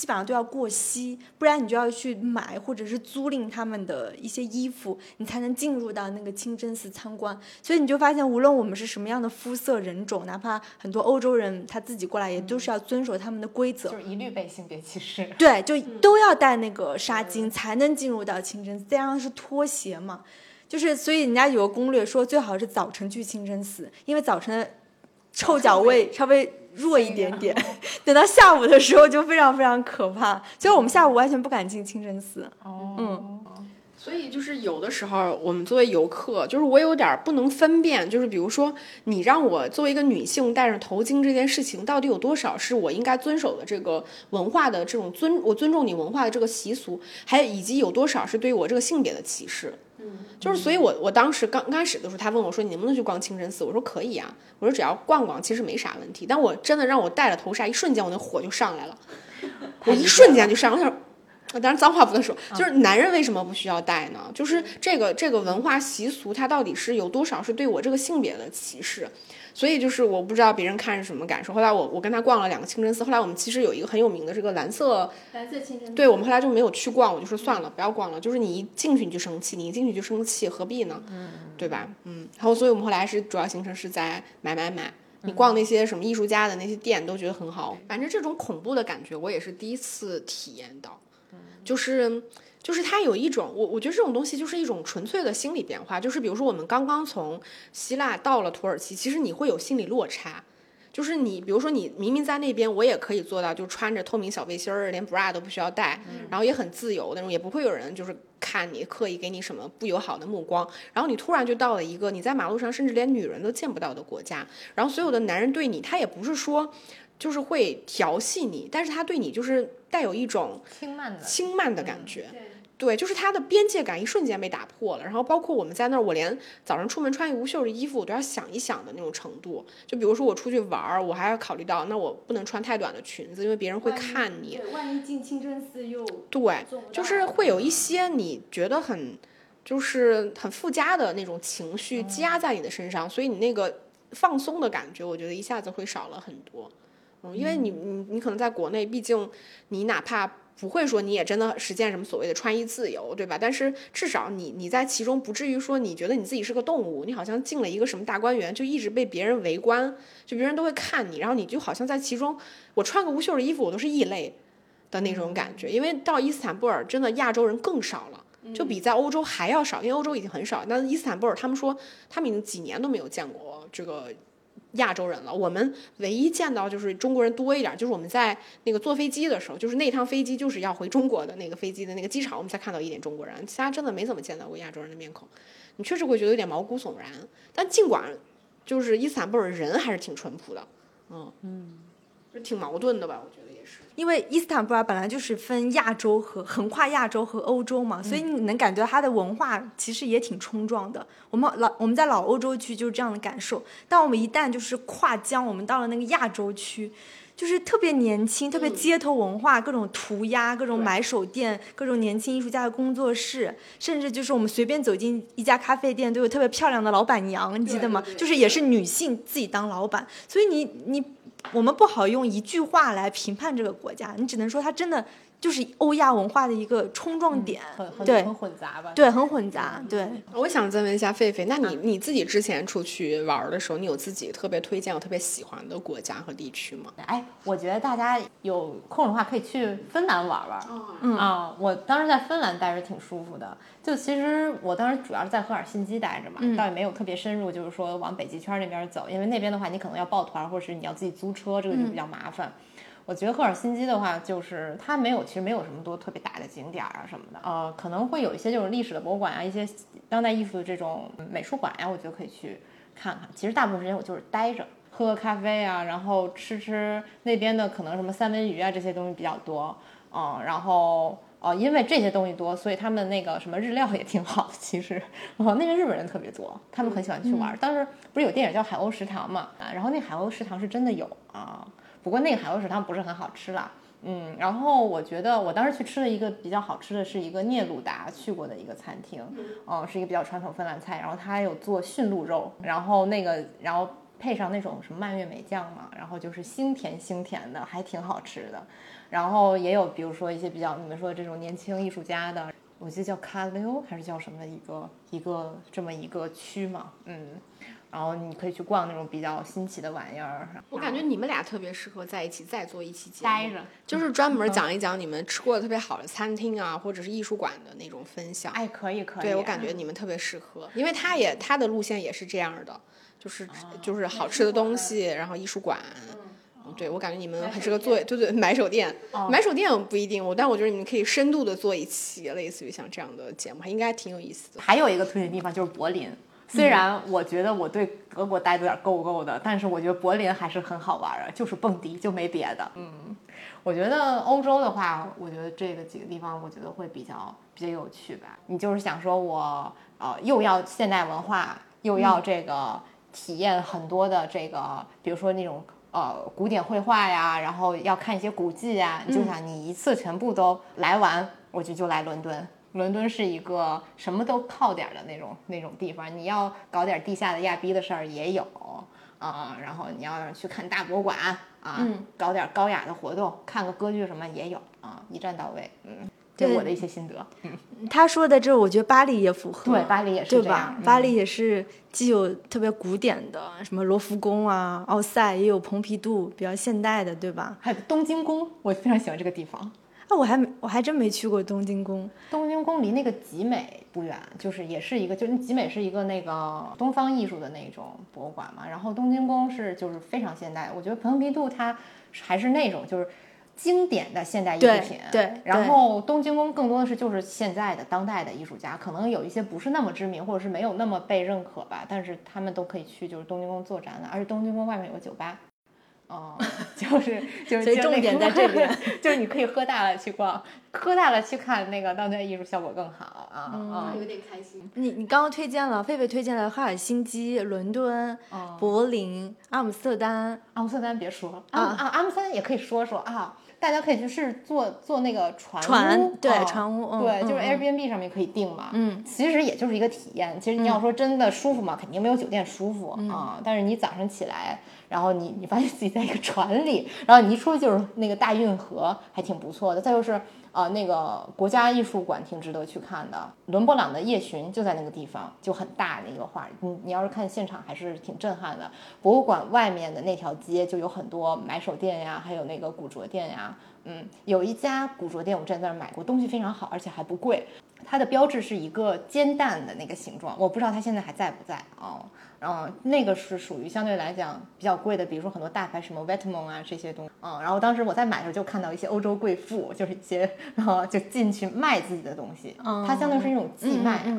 基本上都要过膝，不然你就要去买或者是租赁他们的一些衣服，你才能进入到那个清真寺参观。所以你就发现，无论我们是什么样的肤色人种，哪怕很多欧洲人他自己过来，也都是要遵守他们的规则。就是一律被性别歧视。对，就都要带那个纱巾才能进入到清真寺，再加上是拖鞋嘛。就是，所以人家有个攻略说，最好是早晨去清真寺，因为早晨的臭脚味稍微弱一点点，等到下午的时候就非常非常可怕。所以我们下午完全不敢进清真寺。哦，嗯，所以就是有的时候，我们作为游客，就是我有点儿不能分辨，就是比如说，你让我作为一个女性戴上头巾这件事情，到底有多少是我应该遵守的这个文化的这种尊，我尊重你文化的这个习俗，还有以及有多少是对于我这个性别的歧视。就是所以我我当时刚刚开始的时候，他问我说你能不能去逛清真寺，我说可以啊，我说只要逛逛其实没啥问题。但我真的让我戴了头纱，一瞬间我那火就上来了，我一瞬间就上，我想。当然脏话不能说，就是男人为什么不需要戴呢？就是这个这个文化习俗，它到底是有多少是对我这个性别的歧视？所以就是我不知道别人看是什么感受。后来我我跟他逛了两个清真寺，后来我们其实有一个很有名的这个蓝色蓝色清真寺，对我们后来就没有去逛，我就说算了，不要逛了。就是你一进去你就生气，你一进去就生气，何必呢？嗯，对吧？嗯，然后所以我们后来是主要行程是在买买买，你逛那些什么艺术家的那些店都觉得很好。反正这种恐怖的感觉我也是第一次体验到。就是，就是它有一种，我我觉得这种东西就是一种纯粹的心理变化。就是比如说，我们刚刚从希腊到了土耳其，其实你会有心理落差。就是你，比如说你明明在那边，我也可以做到，就穿着透明小背心儿，连 bra 都不需要带，然后也很自由那种，也不会有人就是看你，刻意给你什么不友好的目光。然后你突然就到了一个你在马路上甚至连女人都见不到的国家，然后所有的男人对你，他也不是说。就是会调戏你，但是他对你就是带有一种轻慢的轻慢的感觉，对，就是他的边界感一瞬间被打破了。然后包括我们在那儿，我连早上出门穿一无袖的衣服我都要想一想的那种程度。就比如说我出去玩儿，我还要考虑到，那我不能穿太短的裙子，因为别人会看你。对，万一进清真寺又对，就是会有一些你觉得很就是很附加的那种情绪积压在你的身上，所以你那个放松的感觉，我觉得一下子会少了很多。嗯，因为你你你可能在国内，毕竟你哪怕不会说，你也真的实现什么所谓的穿衣自由，对吧？但是至少你你在其中不至于说你觉得你自己是个动物，你好像进了一个什么大观园，就一直被别人围观，就别人都会看你，然后你就好像在其中，我穿个无袖的衣服，我都是异类的那种感觉。因为到伊斯坦布尔，真的亚洲人更少了，就比在欧洲还要少，因为欧洲已经很少，但伊斯坦布尔他们说他们已经几年都没有见过这个。亚洲人了，我们唯一见到就是中国人多一点，就是我们在那个坐飞机的时候，就是那趟飞机就是要回中国的那个飞机的那个机场，我们才看到一点中国人，其他真的没怎么见到过亚洲人的面孔。你确实会觉得有点毛骨悚然，但尽管就是伊斯坦布尔人还是挺淳朴的，嗯嗯，就挺矛盾的吧，我觉得。因为伊斯坦布尔本来就是分亚洲和横跨亚洲和欧洲嘛，所以你能感觉到它的文化其实也挺冲撞的。我们老我们在老欧洲区就是这样的感受，但我们一旦就是跨江，我们到了那个亚洲区，就是特别年轻，特别街头文化，各种涂鸦，各种买手店，各种年轻艺术家的工作室，甚至就是我们随便走进一家咖啡店，都有特别漂亮的老板娘，你记得吗？就是也是女性自己当老板，所以你你。我们不好用一句话来评判这个国家，你只能说他真的就是欧亚文化的一个冲撞点，对，很混杂吧？对，很混杂。对，我想再问一下狒狒，那你你自己之前出去玩的时候，你有自己特别推荐、我特别喜欢的国家和地区吗？哎，我觉得大家有空的话可以去芬兰玩玩。嗯啊，我当时在芬兰待着挺舒服的。就其实我当时主要是在赫尔辛基待着嘛，倒也没有特别深入，就是说往北极圈那边走，因为那边的话你可能要抱团，或者是你要自己租车，这个就比较麻烦。我觉得赫尔辛基的话，就是它没有，其实没有什么多特别大的景点啊什么的，呃，可能会有一些就是历史的博物馆啊，一些当代艺术的这种美术馆呀，我觉得可以去看看。其实大部分时间我就是待着，喝喝咖啡啊，然后吃吃那边的可能什么三文鱼啊这些东西比较多，嗯，然后。哦，因为这些东西多，所以他们那个什么日料也挺好。其实，哦，那边日本人特别多，他们很喜欢去玩。当时不是有电影叫《海鸥食堂》嘛？啊，然后那海鸥食堂是真的有啊，不过那个海鸥食堂不是很好吃啦。嗯，然后我觉得我当时去吃了一个比较好吃的是一个聂鲁达去过的一个餐厅，嗯，是一个比较传统芬兰菜，然后它有做驯鹿肉，然后那个然后配上那种什么蔓越莓酱嘛，然后就是腥甜腥甜的，还挺好吃的。然后也有，比如说一些比较你们说的这种年轻艺术家的，我记得叫卡溜还是叫什么一个一个这么一个区嘛，嗯，然后你可以去逛那种比较新奇的玩意儿。我感觉你们俩特别适合在一起再做一期节目，待着，就是专门讲一讲你们吃过的特别好的餐厅啊，或者是艺术馆的那种分享。哎，可以可以。对我感觉你们特别适合，因为他也他的路线也是这样的，就是就是好吃的东西，然后艺术馆。对，我感觉你们很适合做，对对，买手店，买手店不一定，我但我觉得你们可以深度的做一期，类似于像这样的节目，还应该挺有意思的。还有一个推荐地方就是柏林，虽然我觉得我对德国待的有点够够的，但是我觉得柏林还是很好玩啊，就是蹦迪就没别的。嗯，我觉得欧洲的话，我觉得这个几个地方，我觉得会比较比较有趣吧。你就是想说我。呃，又要现代文化，又要这个体验很多的这个，比如说那种呃古典绘画呀，然后要看一些古迹呀，就想你一次全部都来完，我就就来伦敦。伦敦是一个什么都靠点的那种那种地方，你要搞点地下的亚逼的事儿也有啊，然后你要去看大博物馆啊，搞点高雅的活动，看个歌剧什么也有啊，一站到位，嗯。对我的一些心得，嗯，他说的这，我觉得巴黎也符合，对，巴黎也是对吧？巴黎也是既有特别古典的，什么罗浮宫啊、奥赛，也有蓬皮杜，比较现代的，对吧？还有东京宫，我非常喜欢这个地方。啊，我还没，我还真没去过东京宫。东京宫离那个集美不远，就是也是一个，就是集美是一个那个东方艺术的那种博物馆嘛。然后东京宫是就是非常现代，我觉得蓬皮杜它还是那种就是。经典的现代艺术品，对，然后东京宫更多的是就是现在的当代的艺术家，可能有一些不是那么知名，或者是没有那么被认可吧，但是他们都可以去就是东京宫做展览，而且东京宫外面有个酒吧，哦，就是就是，所以重点在这边，就是你可以喝大了去逛，喝大了去看那个当代艺术效果更好啊，嗯，有点开心。你你刚刚推荐了，狒狒推荐了赫尔辛基、伦敦、柏林、阿姆斯特丹，阿姆斯特丹别说啊啊，阿姆斯特丹也可以说说啊。大家可以去试坐坐那个船船对船屋对，就是 Airbnb 上面可以订嘛。嗯，其实也就是一个体验。其实你要说真的舒服嘛，肯定没有酒店舒服啊。但是你早上起来，然后你你发现自己在一个船里，然后你一出去就是那个大运河，还挺不错的。再就是。呃，那个国家艺术馆挺值得去看的，伦勃朗的《夜巡》就在那个地方，就很大的一个画。你你要是看现场，还是挺震撼的。博物馆外面的那条街就有很多买手店呀，还有那个古着店呀。嗯，有一家古着店，我之前在那儿买过，东西非常好，而且还不贵。它的标志是一个煎蛋的那个形状，我不知道它现在还在不在哦。嗯，那个是属于相对来讲比较贵的，比如说很多大牌什么 v e t m o n 啊这些东西。嗯，然后当时我在买的时候就看到一些欧洲贵妇，就是一些然后就进去卖自己的东西。嗯，它相当于是一种寄卖。嗯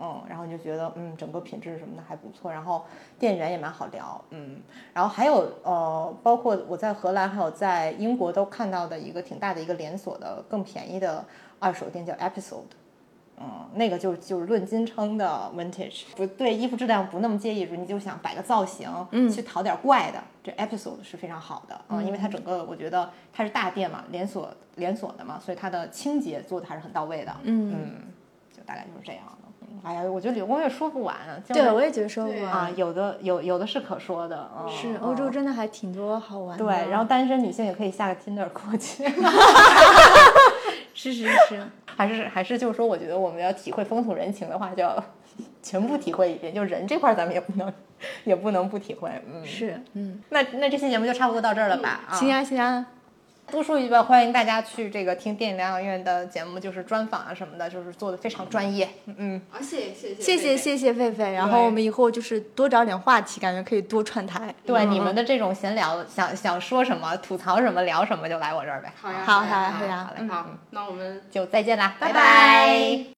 嗯，然后你就觉得嗯整个品质什么的还不错，然后店员也蛮好聊。嗯，然后还有呃，包括我在荷兰还有在英国都看到的一个挺大的一个连锁的更便宜的二手店叫 Episode。嗯，那个就就是论斤称的 vintage，不对衣服质量不那么介意，你就想摆个造型，嗯，去淘点怪的，这 episode 是非常好的，嗯，因为它整个我觉得它是大店嘛，连锁连锁的嘛，所以它的清洁做的还是很到位的，嗯。嗯，就大概就是这样的。哎呀，我觉得旅游攻略说不完，对，我也觉得说不完。啊，有的有有的是可说的，是欧洲。真的还挺多好玩的，对，然后。单身女性也可以下个 Tinder 过去，是是是。还是还是就是说，我觉得我们要体会风土人情的话，就要 全部体会一遍。就人这块，咱们也不能也不能不体会。嗯，是，嗯，那那这期节目就差不多到这儿了吧？行啊，行啊。多说一句吧，欢迎大家去这个听电影疗养院的节目，就是专访啊什么的，就是做的非常专业。嗯，啊，谢谢谢谢谢谢谢狒狒，然后我们以后就是多找点话题，感觉可以多串台。对，你们的这种闲聊，想想说什么，吐槽什么，聊什么，就来我这儿呗。好呀，好，好呀，好呀，好嘞，好，那我们就再见啦，拜拜。